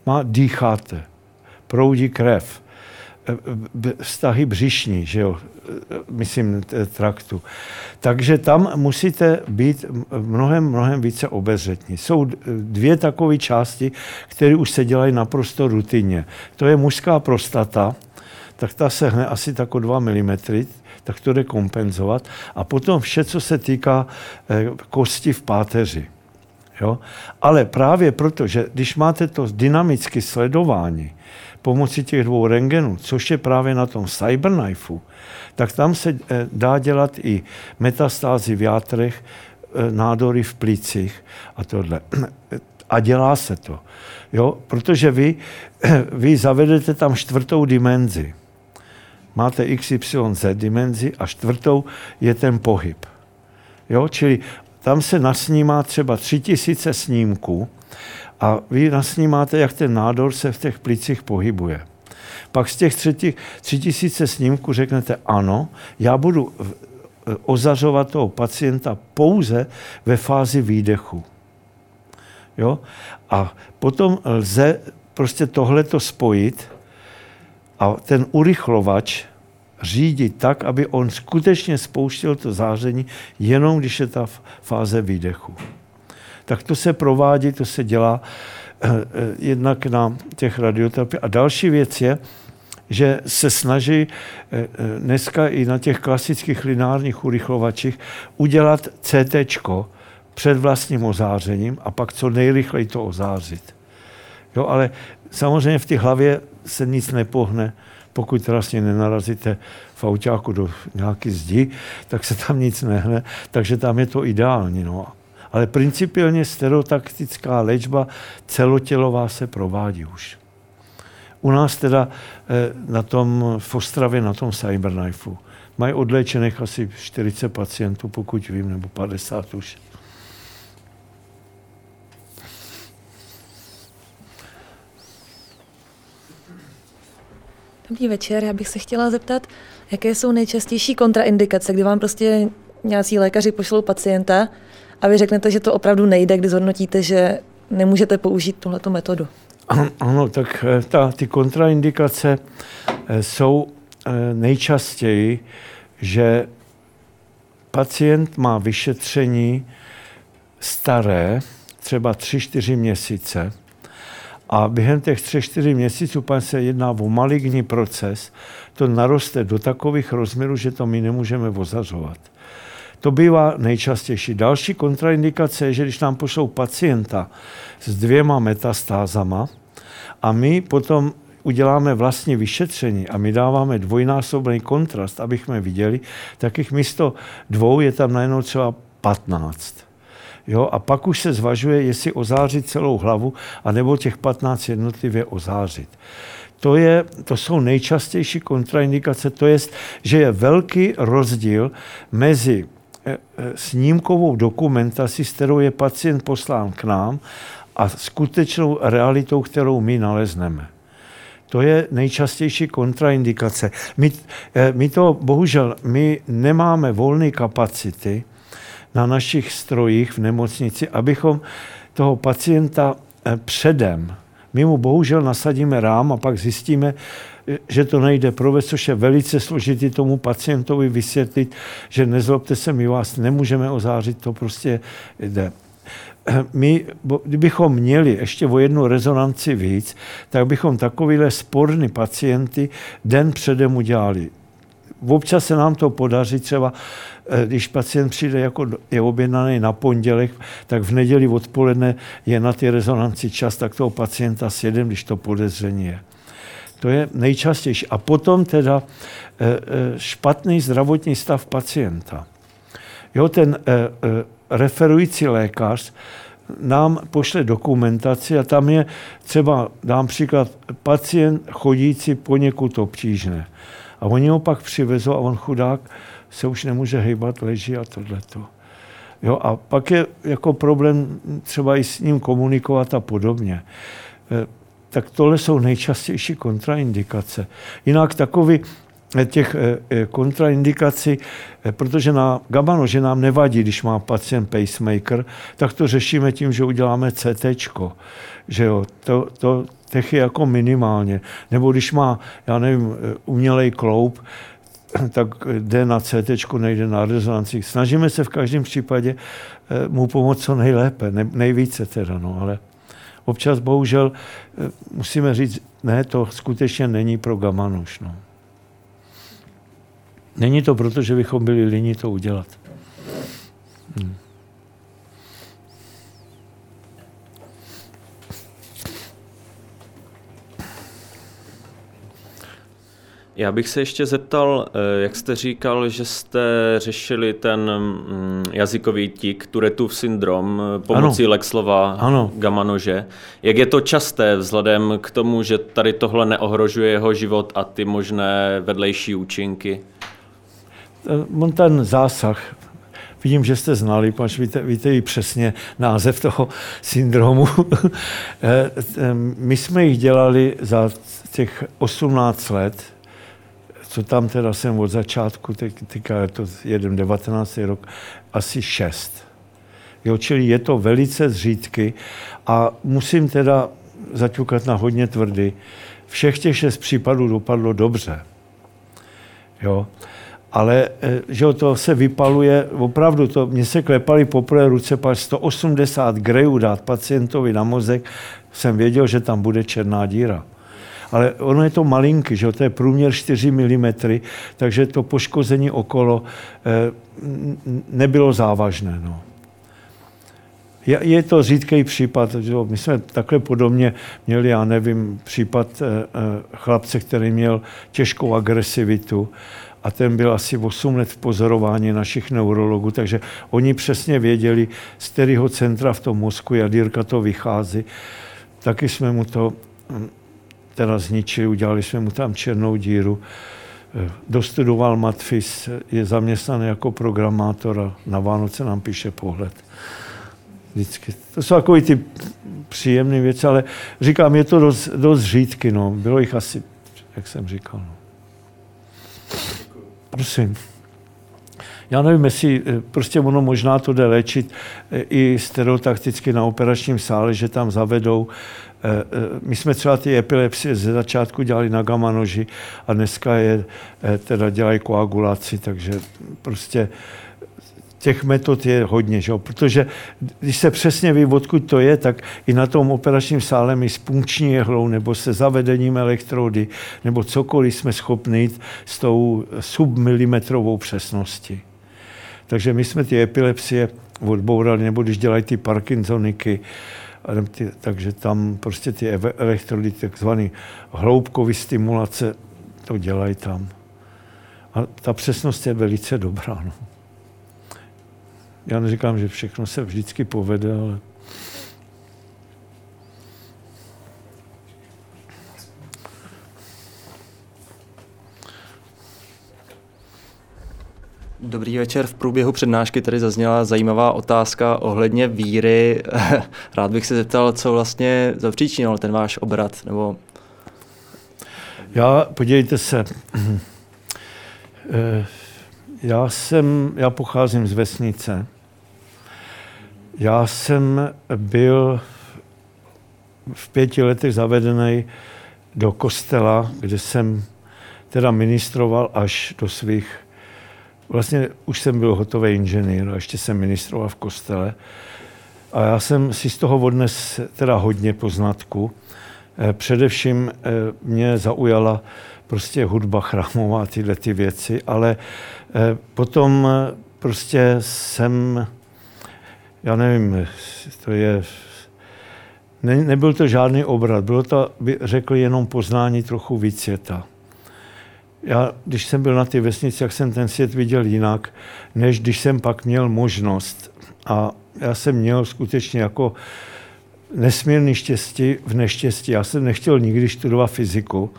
Má, dýcháte, proudí krev, vztahy břišní, že jo, myslím traktu. Takže tam musíte být mnohem, mnohem více obezřetní. Jsou dvě takové části, které už se dělají naprosto rutinně. To je mužská prostata, tak ta se hne asi tako 2 mm, tak to jde kompenzovat. A potom vše, co se týká eh, kosti v páteři. Jo? Ale právě proto, že když máte to dynamické sledování pomocí těch dvou rengenů, což je právě na tom Cyberknifeu, tak tam se eh, dá dělat i metastázy v játrech, eh, nádory v plících a tohle. [clears throat] A dělá se to. Jo? Protože vy, [clears throat] vy zavedete tam čtvrtou dimenzi máte XYZ dimenzi a čtvrtou je ten pohyb. Jo? Čili tam se nasnímá třeba tři tisíce snímků a vy nasnímáte, jak ten nádor se v těch plicích pohybuje. Pak z těch tři, tři tisíce snímků řeknete ano, já budu ozařovat toho pacienta pouze ve fázi výdechu. Jo? A potom lze prostě tohleto spojit a ten urychlovač řídit tak, aby on skutečně spouštěl to záření jenom, když je ta fáze výdechu. Tak to se provádí, to se dělá eh, eh, jednak na těch radioterapiích. A další věc je, že se snaží eh, dneska i na těch klasických lineárních urychlovačích udělat CT před vlastním ozářením a pak co nejrychleji to ozářit. Jo, ale samozřejmě v té hlavě se nic nepohne, pokud vlastně nenarazíte v autáku do nějaké zdi, tak se tam nic nehne, takže tam je to ideální. No. Ale principiálně stereotaktická léčba celotělová se provádí už. U nás teda eh, na tom v Ostravě, na tom Cyberknifeu, mají odléčených asi 40 pacientů, pokud vím, nebo 50 už. Dobrý večer, já bych se chtěla zeptat, jaké jsou nejčastější kontraindikace, kdy vám prostě nějací lékaři pošlou pacienta a vy řeknete, že to opravdu nejde, kdy zhodnotíte, že nemůžete použít tuhleto metodu. Ano, tak eh, ta, ty kontraindikace eh, jsou eh, nejčastěji, že pacient má vyšetření staré, třeba 3-4 měsíce, a během těch 3-4 měsíců, pan se jedná o maligní proces, to naroste do takových rozměrů, že to my nemůžeme ozařovat. To bývá nejčastější. Další kontraindikace je, že když nám pošlou pacienta s dvěma metastázama a my potom uděláme vlastní vyšetření a my dáváme dvojnásobný kontrast, abychom viděli, tak jich místo dvou je tam najednou třeba 15. Jo, a pak už se zvažuje, jestli ozářit celou hlavu, anebo těch 15 jednotlivě ozářit. To, je, to jsou nejčastější kontraindikace, to je, že je velký rozdíl mezi snímkovou dokumentací, s kterou je pacient poslán k nám, a skutečnou realitou, kterou my nalezneme. To je nejčastější kontraindikace. My, eh, my to, bohužel, my nemáme volné kapacity, na našich strojích v nemocnici, abychom toho pacienta eh, předem, my mu bohužel nasadíme rám a pak zjistíme, eh, že to nejde provést, což je velice složitý tomu pacientovi vysvětlit, že nezlobte se, my vás nemůžeme ozářit, to prostě jde. [clears throat] My, kdybychom měli ještě o jednu rezonanci víc, tak bychom takovýhle sporný pacienty den předem udělali. Občas se nám to podaří, třeba eh, když pacient přijde, jako je objednaný na pondělek, tak v neděli odpoledne je na ty rezonanci čas, tak toho pacienta sjedem, když to podezření je. To je nejčastější. A potom teda eh, eh, špatný zdravotní stav pacienta. Jo, ten referující lékař nám pošle dokumentaci a tam je třeba, dám příklad, pacient chodící poněkud obtížné. A oni ho pak přivezou a on chudák se už nemůže hýbat, leží a tohleto. Jo, a pak je jako problém třeba i s ním komunikovat a podobně. Tak tohle jsou nejčastější kontraindikace. Jinak takový e, těch e, kontraindikací, protože na gabanože nám nevadí, když má pacient pacemaker, tak to řešíme tím, že uděláme CT. Že jo, to, to, těch je jako minimálně. Nebo když má, já nevím, umělej kloup, [clears throat] tak jde na CT, nejde na rezonanci. Snažíme se v každém případě eh, mu pomoct co nejlépe, ne, nejvíce teda, no, ale občas bohužel eh, musíme říct, ne, to skutečně není pro Gamanuš. No. Není to proto, že bychom byli líní to udělat. Já bych se ještě zeptal, eh, jak jste říkal, že jste řešili ten mm, jazykový tik, Turetův syndrom, eh, pomocí ano. Lexlova ano. gamanože. Jak je to časté vzhledem k tomu, že tady tohle neohrožuje jeho život a ty možné vedlejší účinky? Eh, on ten zásah vidím, že jste znali, pač víte, víte i přesně název toho syndromu. [laughs] Eh, my jsme jich dělali za těch 18 let, co tam teda jsem od začátku, teďka je to jeden 19. rok, asi 6. Jo, čili je to velice zřídky a musím teda zaťukat na hodně tvrdý. Všech těch šest případů dopadlo dobře. Jo. Ale eh, že to se vypaluje, opravdu to, mě se klepali poprvé ruce, pak 180 grejů dát pacientovi na mozek, jsem věděl, že tam bude černá díra. Ale ono je to malinký, že to je průměr 4 mm, takže to poškození okolo eh, nebylo závažné. No. Je, to řídký případ, že my jsme takhle podobně měli, já nevím, případ eh, chlapce, který měl těžkou agresivitu a ten byl asi 8 let v pozorování našich neurologů, takže oni přesně věděli, z kterého centra v tom mozku jadírka to vychází. Taky jsme mu to hm, teda zničili, udělali jsme mu tam černou díru. Eh, dostudoval Matfis, je zaměstnaný jako programátor a na Vánoce nám píše pohled. Vždycky. To jsou takové ty příjemné věci, ale říkám, je to dost, dost řídky. No. Bylo jich asi, jak jsem říkal. No. Prosím. Já nevím, jestli eh, prostě ono možná to jde léčit eh, i stereotakticky na operačním sále, že tam zavedou. Eh, my jsme třeba ty epilepsie ze začátku dělali na gamma noži a dneska je teda dělají koagulaci, takže prostě těch metod je hodně, že? protože když se přesně ví, odkud to je, tak i na tom operačním sále my s punkční jehlou nebo se zavedením elektrody nebo cokoliv jsme schopni s tou submilimetrovou přesností. Takže my jsme ty epilepsie odbourali, nebo když dělají ty Parkinsoniky, takže tam prostě ty elektrody, takzvané hloubkové stimulace, to dělají tam. A ta přesnost je velice dobrá. No. Já neříkám, že všechno se vždycky povede, ale Dobrý večer. V průběhu přednášky tady zazněla zajímavá otázka ohledně víry. [laughs] Rád bych se zeptal, co vlastně zapříčinil ten váš obrat, nebo... Já, podívejte se, [clears throat] eh, já jsem, já pocházím z vesnice, já jsem byl v pěti letech zavedený do kostela, kde jsem teda ministroval až do svých, vlastně už jsem byl hotový inženýr a ještě jsem ministroval v kostele. A já jsem si z toho odnes teda hodně poznatku. Eh, především eh, mě zaujala prostě hudba chrámová, tyhle ty věci, ale eh, potom prostě jsem já nevím, to je, ne, nebyl to žádný obrat, bylo to, by řekl, jenom poznání trochu víc světa. Já, když jsem byl na ty vesnici, jak jsem ten svět viděl jinak, než když jsem pak měl možnost. A já jsem měl skutečně jako nesmírný štěstí v neštěstí. Já jsem nechtěl nikdy studovat fyziku.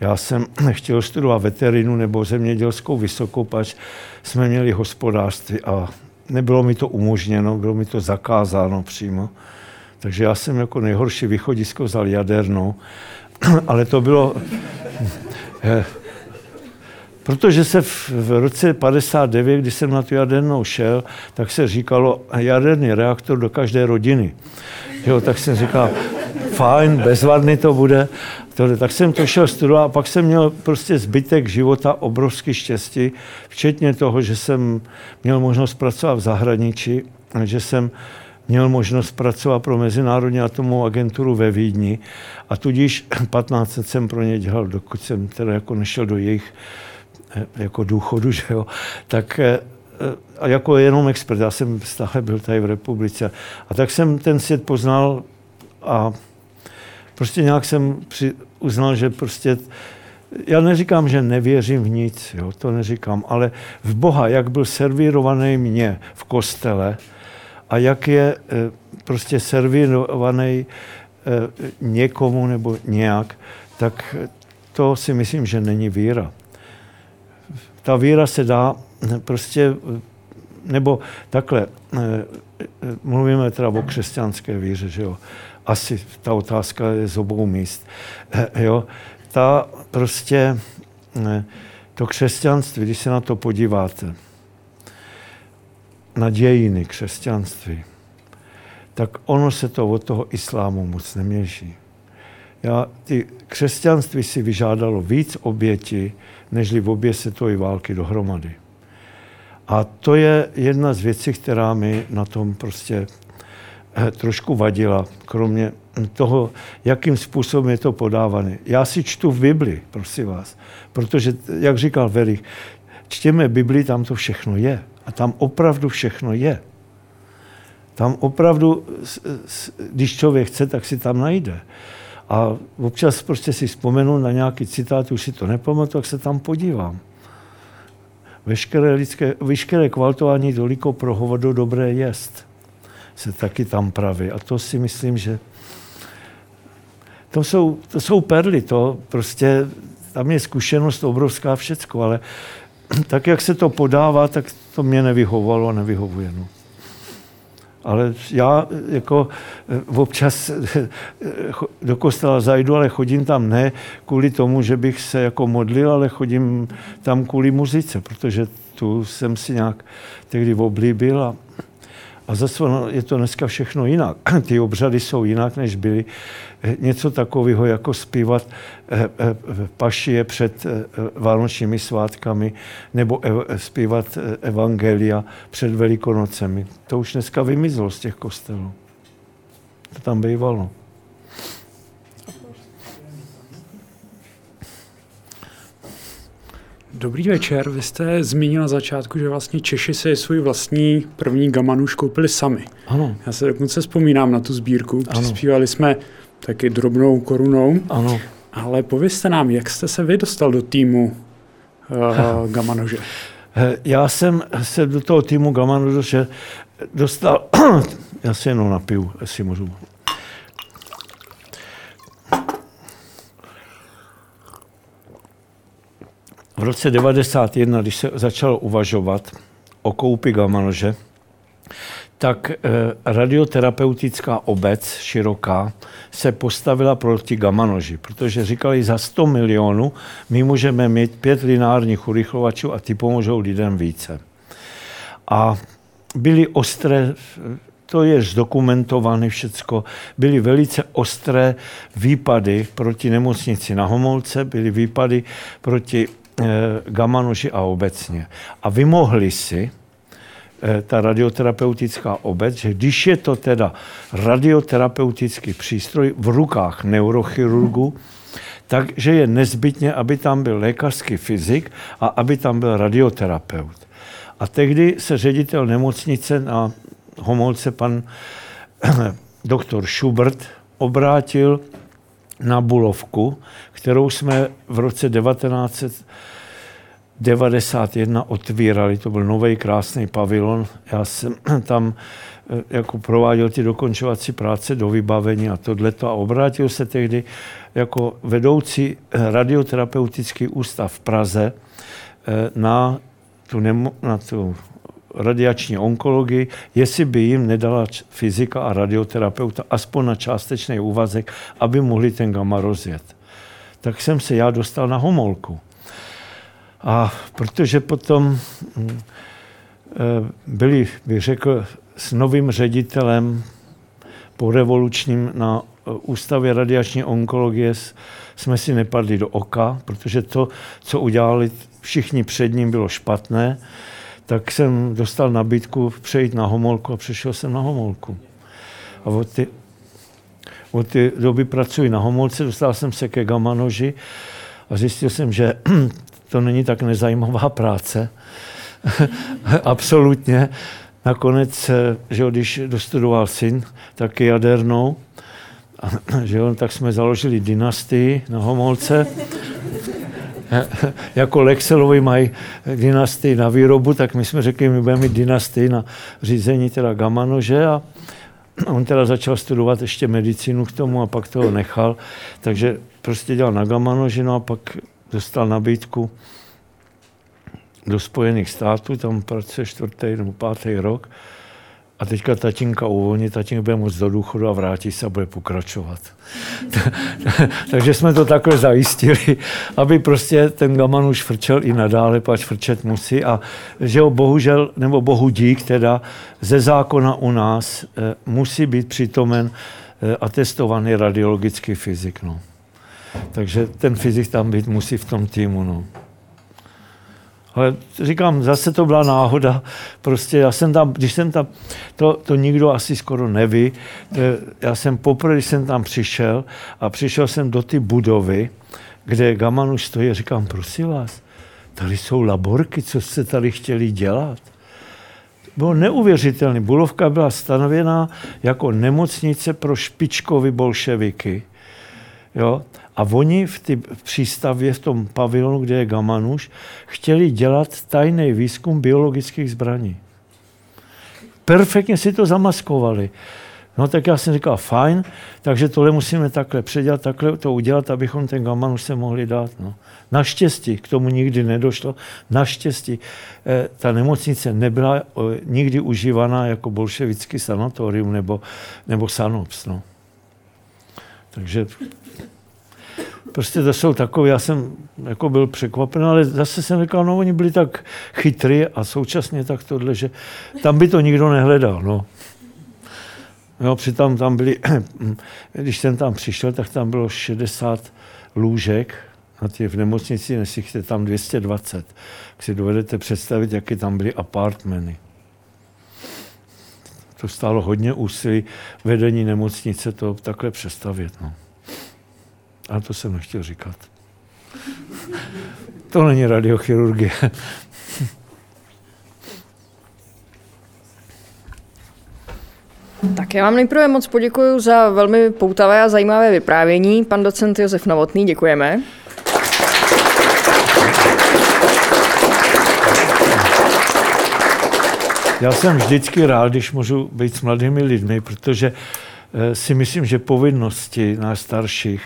Já jsem [clears throat] chtěl studovat veterinu nebo zemědělskou vysokou, pač jsme měli hospodářství a nebylo mi to umožněno, bylo mi to zakázáno přímo. Takže já jsem jako nejhorší východisko vzal jadernou, [clears throat] ale to bylo... [clears throat] Protože se v, v roce 59, kdy jsem na tu jadernou šel, tak se říkalo jaderný reaktor do každé rodiny. Jo, tak jsem říkal, fajn, bezvadný to bude. To, tak jsem to šel studovat a pak jsem měl prostě zbytek života obrovský štěstí, včetně toho, že jsem měl možnost pracovat v zahraničí, že jsem měl možnost pracovat pro Mezinárodní atomovou agenturu ve Vídni a tudíž 15 let jsem pro ně dělal, dokud jsem teda jako nešel do jejich jako důchodu, [laughs] že jo, tak eh, a jako jenom expert, já jsem stále byl tady v republice. A tak jsem ten svět poznal a prostě nějak jsem při, uznal, že prostě já neříkám, že nevěřím v nic, jo, to neříkám, ale v Boha, jak byl servírovaný mě v kostele a jak je eh, prostě servírovaný eh, někomu nebo nějak, tak to si myslím, že není víra. Ta víra se dá prostě nebo takhle, mluvíme teda o křesťanské víře, že jo. Asi ta otázka je z obou míst. Jo, ta prostě, to křesťanství, když se na to podíváte, na dějiny křesťanství, tak ono se to od toho islámu moc neměří. Já, ty křesťanství si vyžádalo víc oběti, nežli v obě světové války dohromady. A to je jedna z věcí, která mi na tom prostě eh, trošku vadila, kromě toho, jakým způsobem je to podávané. Já si čtu v Bibli, prosím vás, protože, jak říkal Verich, čtěme Bibli, tam to všechno je. A tam opravdu všechno je. Tam opravdu, když člověk chce, tak si tam najde. A občas prostě si vzpomenu na nějaký citát, už si to nepamatuju, tak se tam podívám. Veškeré, lidské, veškeré kvaltování toliko pro hovodu dobré jest se taky tam praví. A to si myslím, že to jsou, to jsou perly, to prostě, tam je zkušenost obrovská všecko, ale tak, jak se to podává, tak to mě nevyhovovalo a nevyhovuje. No. Ale já jako eh, občas eh, do kostela zajdu, ale chodím tam ne kvůli tomu, že bych se jako modlil, ale chodím tam kvůli muzice, protože tu jsem si nějak tehdy oblíbil a a zase je to dneska všechno jinak. [clears throat] Ty obřady jsou jinak, než byly. Něco takového, jako zpívat eh, eh, pašie před eh, vánočními svátkami nebo zpívat evangelia před velikonocemi. To už dneska vymizlo z těch kostelů. To tam bývalo. Dobrý večer. Vy jste zmínil na začátku, že vlastně Češi si svůj vlastní první gamanuš koupili sami. Ano. Já se dokonce vzpomínám na tu sbírku. Přispívali jsme taky drobnou korunou. Ano. Ale povězte nám, jak jste se vy dostal do týmu uh, Gamanože? Já jsem se do toho týmu Gamanože dostal, [clears throat] já se jenom napiju, jestli můžu. v roce 1991, když se začalo uvažovat o koupi gamanože, tak eh, radioterapeutická obec široká se postavila proti gamanoži, protože říkali, za 100 milionů my můžeme mít pět lineárních urychlovačů a ty pomůžou lidem více. A byly ostré, to je zdokumentované všecko, byly velice ostré výpady proti nemocnici na Homolce, byly výpady proti Eh, gamanoži a obecně. A vymohli si, ta radioterapeutická obec, že když je to teda radioterapeutický přístroj v rukách neurochirurgu, takže je nezbytně, aby tam byl lékařský fyzik a aby tam byl radioterapeut. A tehdy se ředitel nemocnice na Homolce, pan [clears throat] doktor Schubert, obrátil na Bulovku, kterou jsme v roce 1991 otvírali. To byl nový krásný pavilon. Já jsem [clears throat] tam eh, jako prováděl ty dokončovací práce do vybavení a tohleto a obrátil se tehdy jako vedoucí radioterapeutický ústav v Praze eh, na tu, nemo, na tu radiační onkologii, jestli by jim nedala fyzika a radioterapeuta aspoň na částečný úvazek, aby mohli ten gamma rozjet. Tak jsem se já dostal na homolku. A protože potom hm, eh, byli, bych řekl, s novým ředitelem po revolučním na eh, Ústavě radiační onkologie jsme si nepadli do oka, protože to, co udělali všichni před ním, bylo špatné tak jsem dostal nabídku přejít na Homolku a přešel jsem na Homolku. A od ty, od ty doby pracuji na Homolce, dostal jsem se ke gamanoži a zjistil jsem, že to není tak nezajímavá práce. [laughs] Absolutně. Nakonec, že když dostudoval syn, tak jadernou, [clears throat] že jo, tak jsme založili dynastii na Homolce [laughs] jako Lexelovi mají dynastii na výrobu, tak my jsme řekli, my budeme mít dynastii na řízení teda gamanože a [clears throat] on teda začal studovat ještě medicínu k tomu a pak toho nechal, takže prostě dělal na gamanoži, no a pak dostal nabídku do Spojených států, tam pracuje čtvrtý nebo pátý rok a teďka tatínka uvolní, tatínek bude moc do důchodu a vrátí se a bude pokračovat. [laughs] Takže jsme to takhle zajistili, aby prostě ten gaman už frčel i nadále, pač frčet musí a že ho bohužel, nebo bohu dík teda, ze zákona u nás eh, musí být přitomen eh, atestovaný radiologický fyzik. No. Takže ten fyzik tam být musí v tom týmu. No. Ale říkám, zase to byla náhoda. Prostě já jsem tam, když jsem tam, to, to nikdo asi skoro neví, to, já jsem poprvé, když jsem tam přišel a přišel jsem do ty budovy, kde Gaman už stojí říkám, prosím vás, tady jsou laborky, co jste tady chtěli dělat? Bylo neuvěřitelné. Bulovka byla stanovená jako nemocnice pro špičkovy bolševiky. Jo? A oni v, ty, přístavě, v tom pavilonu, kde je Gamanuš, chtěli dělat tajný výzkum biologických zbraní. Perfektně si to zamaskovali. No tak já jsem říkal, fajn, takže tohle musíme takhle předělat, takhle to udělat, abychom ten gaman už se mohli dát. No. Naštěstí, k tomu nikdy nedošlo, naštěstí eh, ta nemocnice nebyla eh, nikdy užívaná jako bolševický sanatorium nebo, nebo sanops. No. Takže prostě to jsou takové, já jsem jako byl překvapen, ale zase jsem říkal, no oni byli tak chytrý a současně tak tohle, že tam by to nikdo nehledal, no. No, přitom tam byli, [clears throat] když jsem tam přišel, tak tam bylo 60 lůžek, na tě v nemocnici nesíchte tam 220. Tak si dovedete představit, jaké tam byly apartmeny. To stálo hodně úsilí vedení nemocnice to takhle přestavět. No. A to jsem nechtěl říkat. To není radiochirurgie. Tak já vám nejprve moc poděkuji za velmi poutavé a zajímavé vyprávění. Pan docent Josef Novotný, děkujeme. Já jsem vždycky rád, když můžu být s mladými lidmi, protože eh, si myslím, že povinnosti nás starších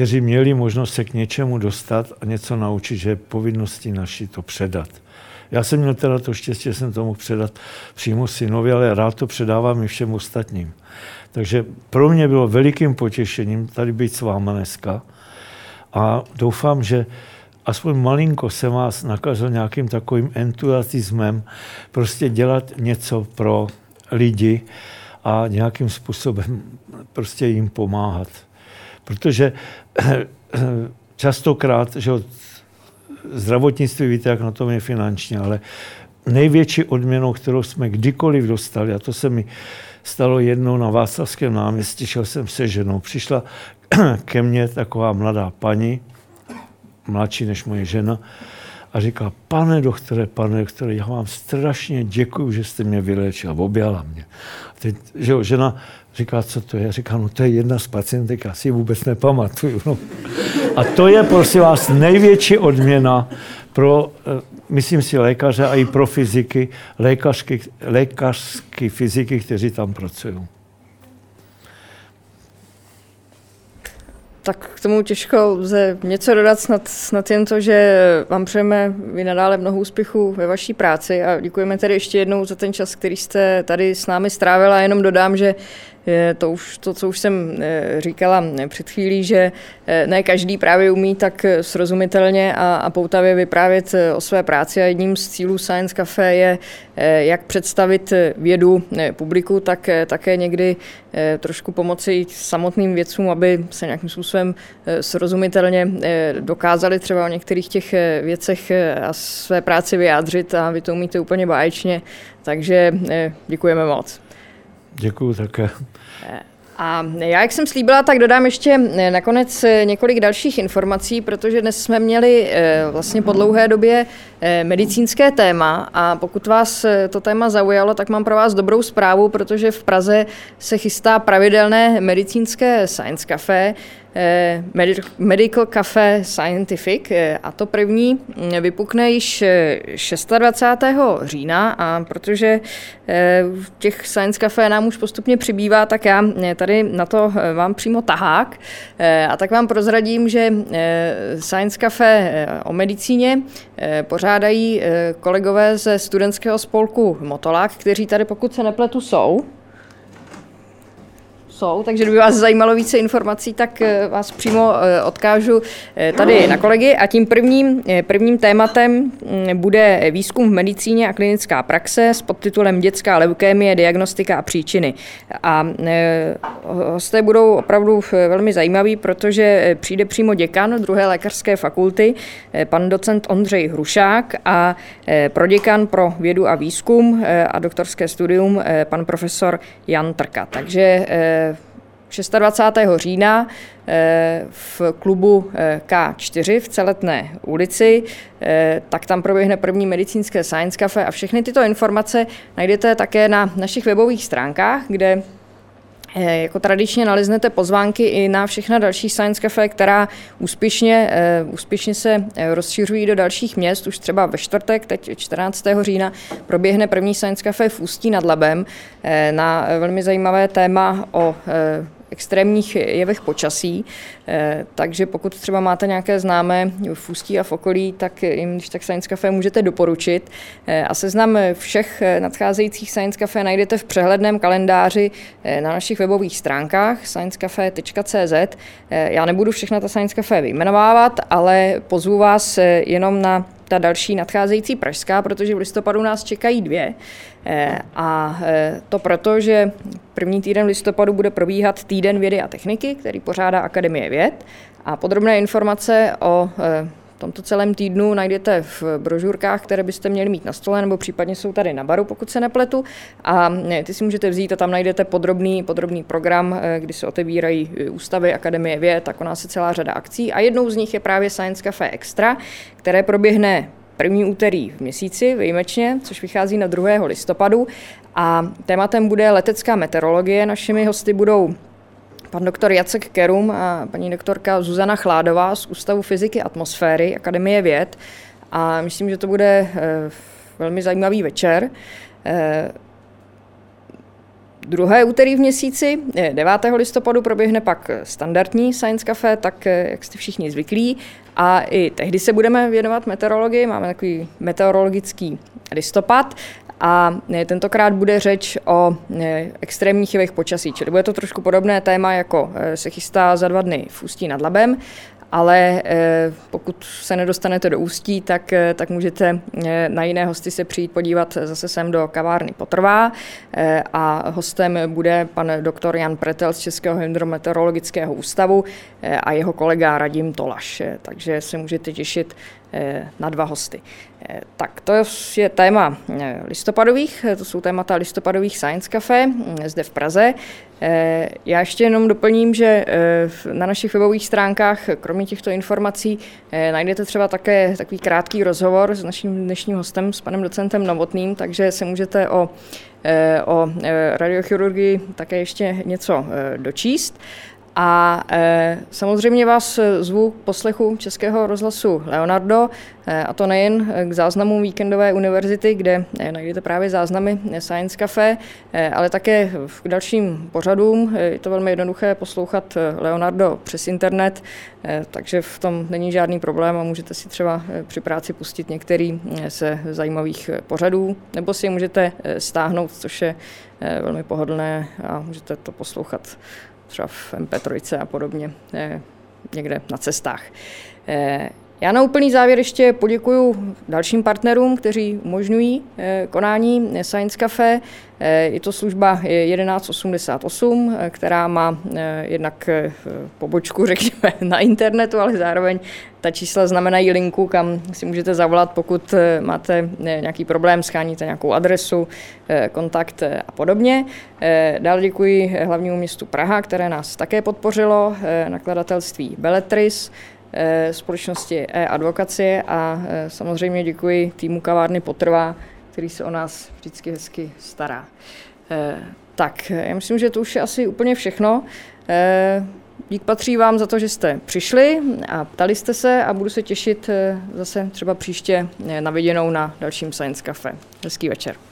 kteří měli možnost se k něčemu dostat a něco naučit, že je povinností naší to předat. Já jsem měl teda to štěstí, že jsem to mohl předat přímo synovi, ale rád to předávám i všem ostatním. Takže pro mě bylo velikým potěšením tady být s váma dneska a doufám, že aspoň malinko se vás nakazil nějakým takovým entuziasmem prostě dělat něco pro lidi a nějakým způsobem prostě jim pomáhat. Protože [clears throat] častokrát, že zdravotnictví víte, jak na tom je finančně, ale největší odměnou, kterou jsme kdykoliv dostali, a to se mi stalo jednou na Václavském náměstí, šel jsem se ženou, přišla [clears throat] ke mně taková mladá paní, mladší než moje žena, a říká, pane doktore, pane doktore, já vám strašně děkuji, že jste mě vylečil. Objala mě. Teď, že jo, žena Říká, co to je? Říká, no to je jedna z pacientek, já si vůbec nepamatuju. No. A to je, prosím vás, největší odměna pro, eh, myslím si, lékaře a i pro fyziky, lékařky, lékařské fyziky, kteří tam pracují. Tak k tomu těžko lze něco dodat, snad, snad jen to, že vám přejeme vy nadále mnoho úspěchů ve vaší práci a děkujeme tedy ještě jednou za ten čas, který jste tady s námi strávila. Jenom dodám, že to, už, to, co už jsem eh, říkala před chvílí, že eh, ne každý právě umí tak srozumitelně a, a poutavě vyprávět eh, o své práci a jedním z cílů Science Cafe je jak představit vědu publiku, tak také někdy trošku pomoci samotným vědcům, aby se nějakým způsobem srozumitelně dokázali třeba o některých těch věcech a své práci vyjádřit a vy to umíte úplně báječně, takže děkujeme moc. Děkuju také. A já, jak jsem slíbila, tak dodám ještě eh, nakonec eh, několik dalších informací, protože dnes jsme měli eh, vlastně po dlouhé době medicínské téma a pokud vás to téma zaujalo, tak mám pro vás dobrou zprávu, protože v Praze se chystá pravidelné medicínské Science Café. Medical Cafe Scientific a to první mm, vypukne již 26. října a protože těch Science Cafe nám už postupně přibývá, tak já tady na to vám přímo tahák a tak vám prozradím, že Science Cafe o medicíně pořádají kolegové ze studentského spolku Motolák, kteří tady, pokud se nepletu, jsou jsou, takže kdyby vás zajímalo více informací, tak eh, vás přímo eh, odkážu eh, tady na kolegy. A tím prvním, prvním tématem mm, bude výzkum v medicíně a klinická praxe s podtitulem Dětská leukémie, diagnostika a příčiny. A hosté budou opravdu velmi zajímaví, protože přijde přímo děkan druhé lékařské fakulty, pan docent Ondřej Hrušák a proděkan pro vědu a výzkum a doktorské studium pan profesor Jan Trka. Takže 26. října eh, v klubu eh, K4 v Celetné ulici, eh, tak tam proběhne první medicínské Science Cafe a všechny tyto informace najdete také na našich webových stránkách, kde jako tradičně naleznete pozvánky i na všechna další Science Cafe, která úspěšně, úspěšně se rozšiřují do dalších měst. Už třeba ve čtvrtek, teď 14. října, proběhne první Science Cafe v Ústí nad Labem na velmi zajímavé téma o extrémních jevech počasí, eh, takže pokud třeba máte nějaké známé v Ústí a v okolí, tak jim když tak Science Café můžete doporučit. Eh, a seznam všech nadcházejících Science Café najdete v přehledném kalendáři eh, na našich webových stránkách sciencecafe.cz. Já nebudu všechna ta Science Café vyjmenovávat, ale pozvu vás jenom na ta další nadcházející pražská, protože v listopadu nás čekají dvě. Eh, a eh, to proto, že první týden listopadu bude probíhat týden vědy a techniky, který pořádá Akademie věd. A podrobné informace o eh, tomto celém týdnu najdete v brožurkách, které byste měli mít na stole, nebo případně jsou tady na baru, pokud se nepletu. A ty si můžete vzít a tam najdete podrobný, podrobný program, kdy se otevírají ústavy Akademie věd a koná se celá řada akcí. A jednou z nich je právě Science Cafe Extra, které proběhne první úterý v měsíci výjimečně, což vychází na 2. listopadu. A tématem bude letecká meteorologie. Našimi hosty budou pan doktor Jacek Kerum a paní doktorka Zuzana Chládová z Ústavu fyziky atmosféry Akademie věd. A myslím, že to bude eh, velmi zajímavý večer. Eh, druhé úterý v měsíci, 9. listopadu, proběhne pak standardní Science Cafe, tak eh, jak jste všichni zvyklí. A i tehdy se budeme věnovat meteorologii, máme takový meteorologický listopad a eh, tentokrát bude řeč o eh, extrémních jevech počasí, čili bude to trošku podobné téma, jako se chystá za dva dny v Ústí nad Labem, ale pokud se nedostanete do Ústí, tak, tak můžete na jiné hosty se přijít podívat zase sem do kavárny Potrvá a hostem bude pan doktor Jan Pretel z Českého hydrometeorologického ústavu a jeho kolega Radim Tolaš, takže se můžete těšit na dva hosty. Tak to je téma listopadových, to jsou témata listopadových Science Cafe hm, zde v Praze. Já ještě jenom doplním, že na našich webových stránkách, kromě těchto informací, najdete třeba také takový krátký rozhovor s naším dnešním hostem, s panem docentem Novotným, takže se můžete o, o radiochirurgii také ještě něco dočíst. A e, samozřejmě vás zvu k poslechu Českého rozhlasu Leonardo, e, a to nejen k záznamu Víkendové univerzity, kde e, najdete právě záznamy Science Cafe, e, ale také k dalším pořadům. E, je to velmi jednoduché poslouchat Leonardo přes internet, e, takže v tom není žádný problém a můžete si třeba při práci pustit některý se zajímavých pořadů, nebo si je můžete stáhnout, což je velmi pohodlné a můžete to poslouchat třeba v MP3 a podobně, eh, někde na cestách. Eh, já na úplný závěr ještě poděkuji dalším partnerům, kteří umožňují eh, konání Science Cafe. Eh, je to služba 1188, eh, která má jednak pobočku, [laughs] řekněme, na internetu, ale zároveň ta čísla znamenají linku, kam si můžete zavolat, pokud máte nějaký problém, scháníte nějakou adresu, kontakt a podobně. Dál děkuji hlavnímu městu Praha, které nás také podpořilo, nakladatelství Beletris, Eh, společnosti e-advokacie a eh, samozřejmě děkuji týmu kavárny Potrvá, který se o nás vždycky hezky stará. Eh, tak, já myslím, že to už je asi úplně všechno. dík patří vám za to, že jste přišli a ptali jste se a budu se těšit zase třeba příště na viděnou na dalším Science Cafe. Hezký večer.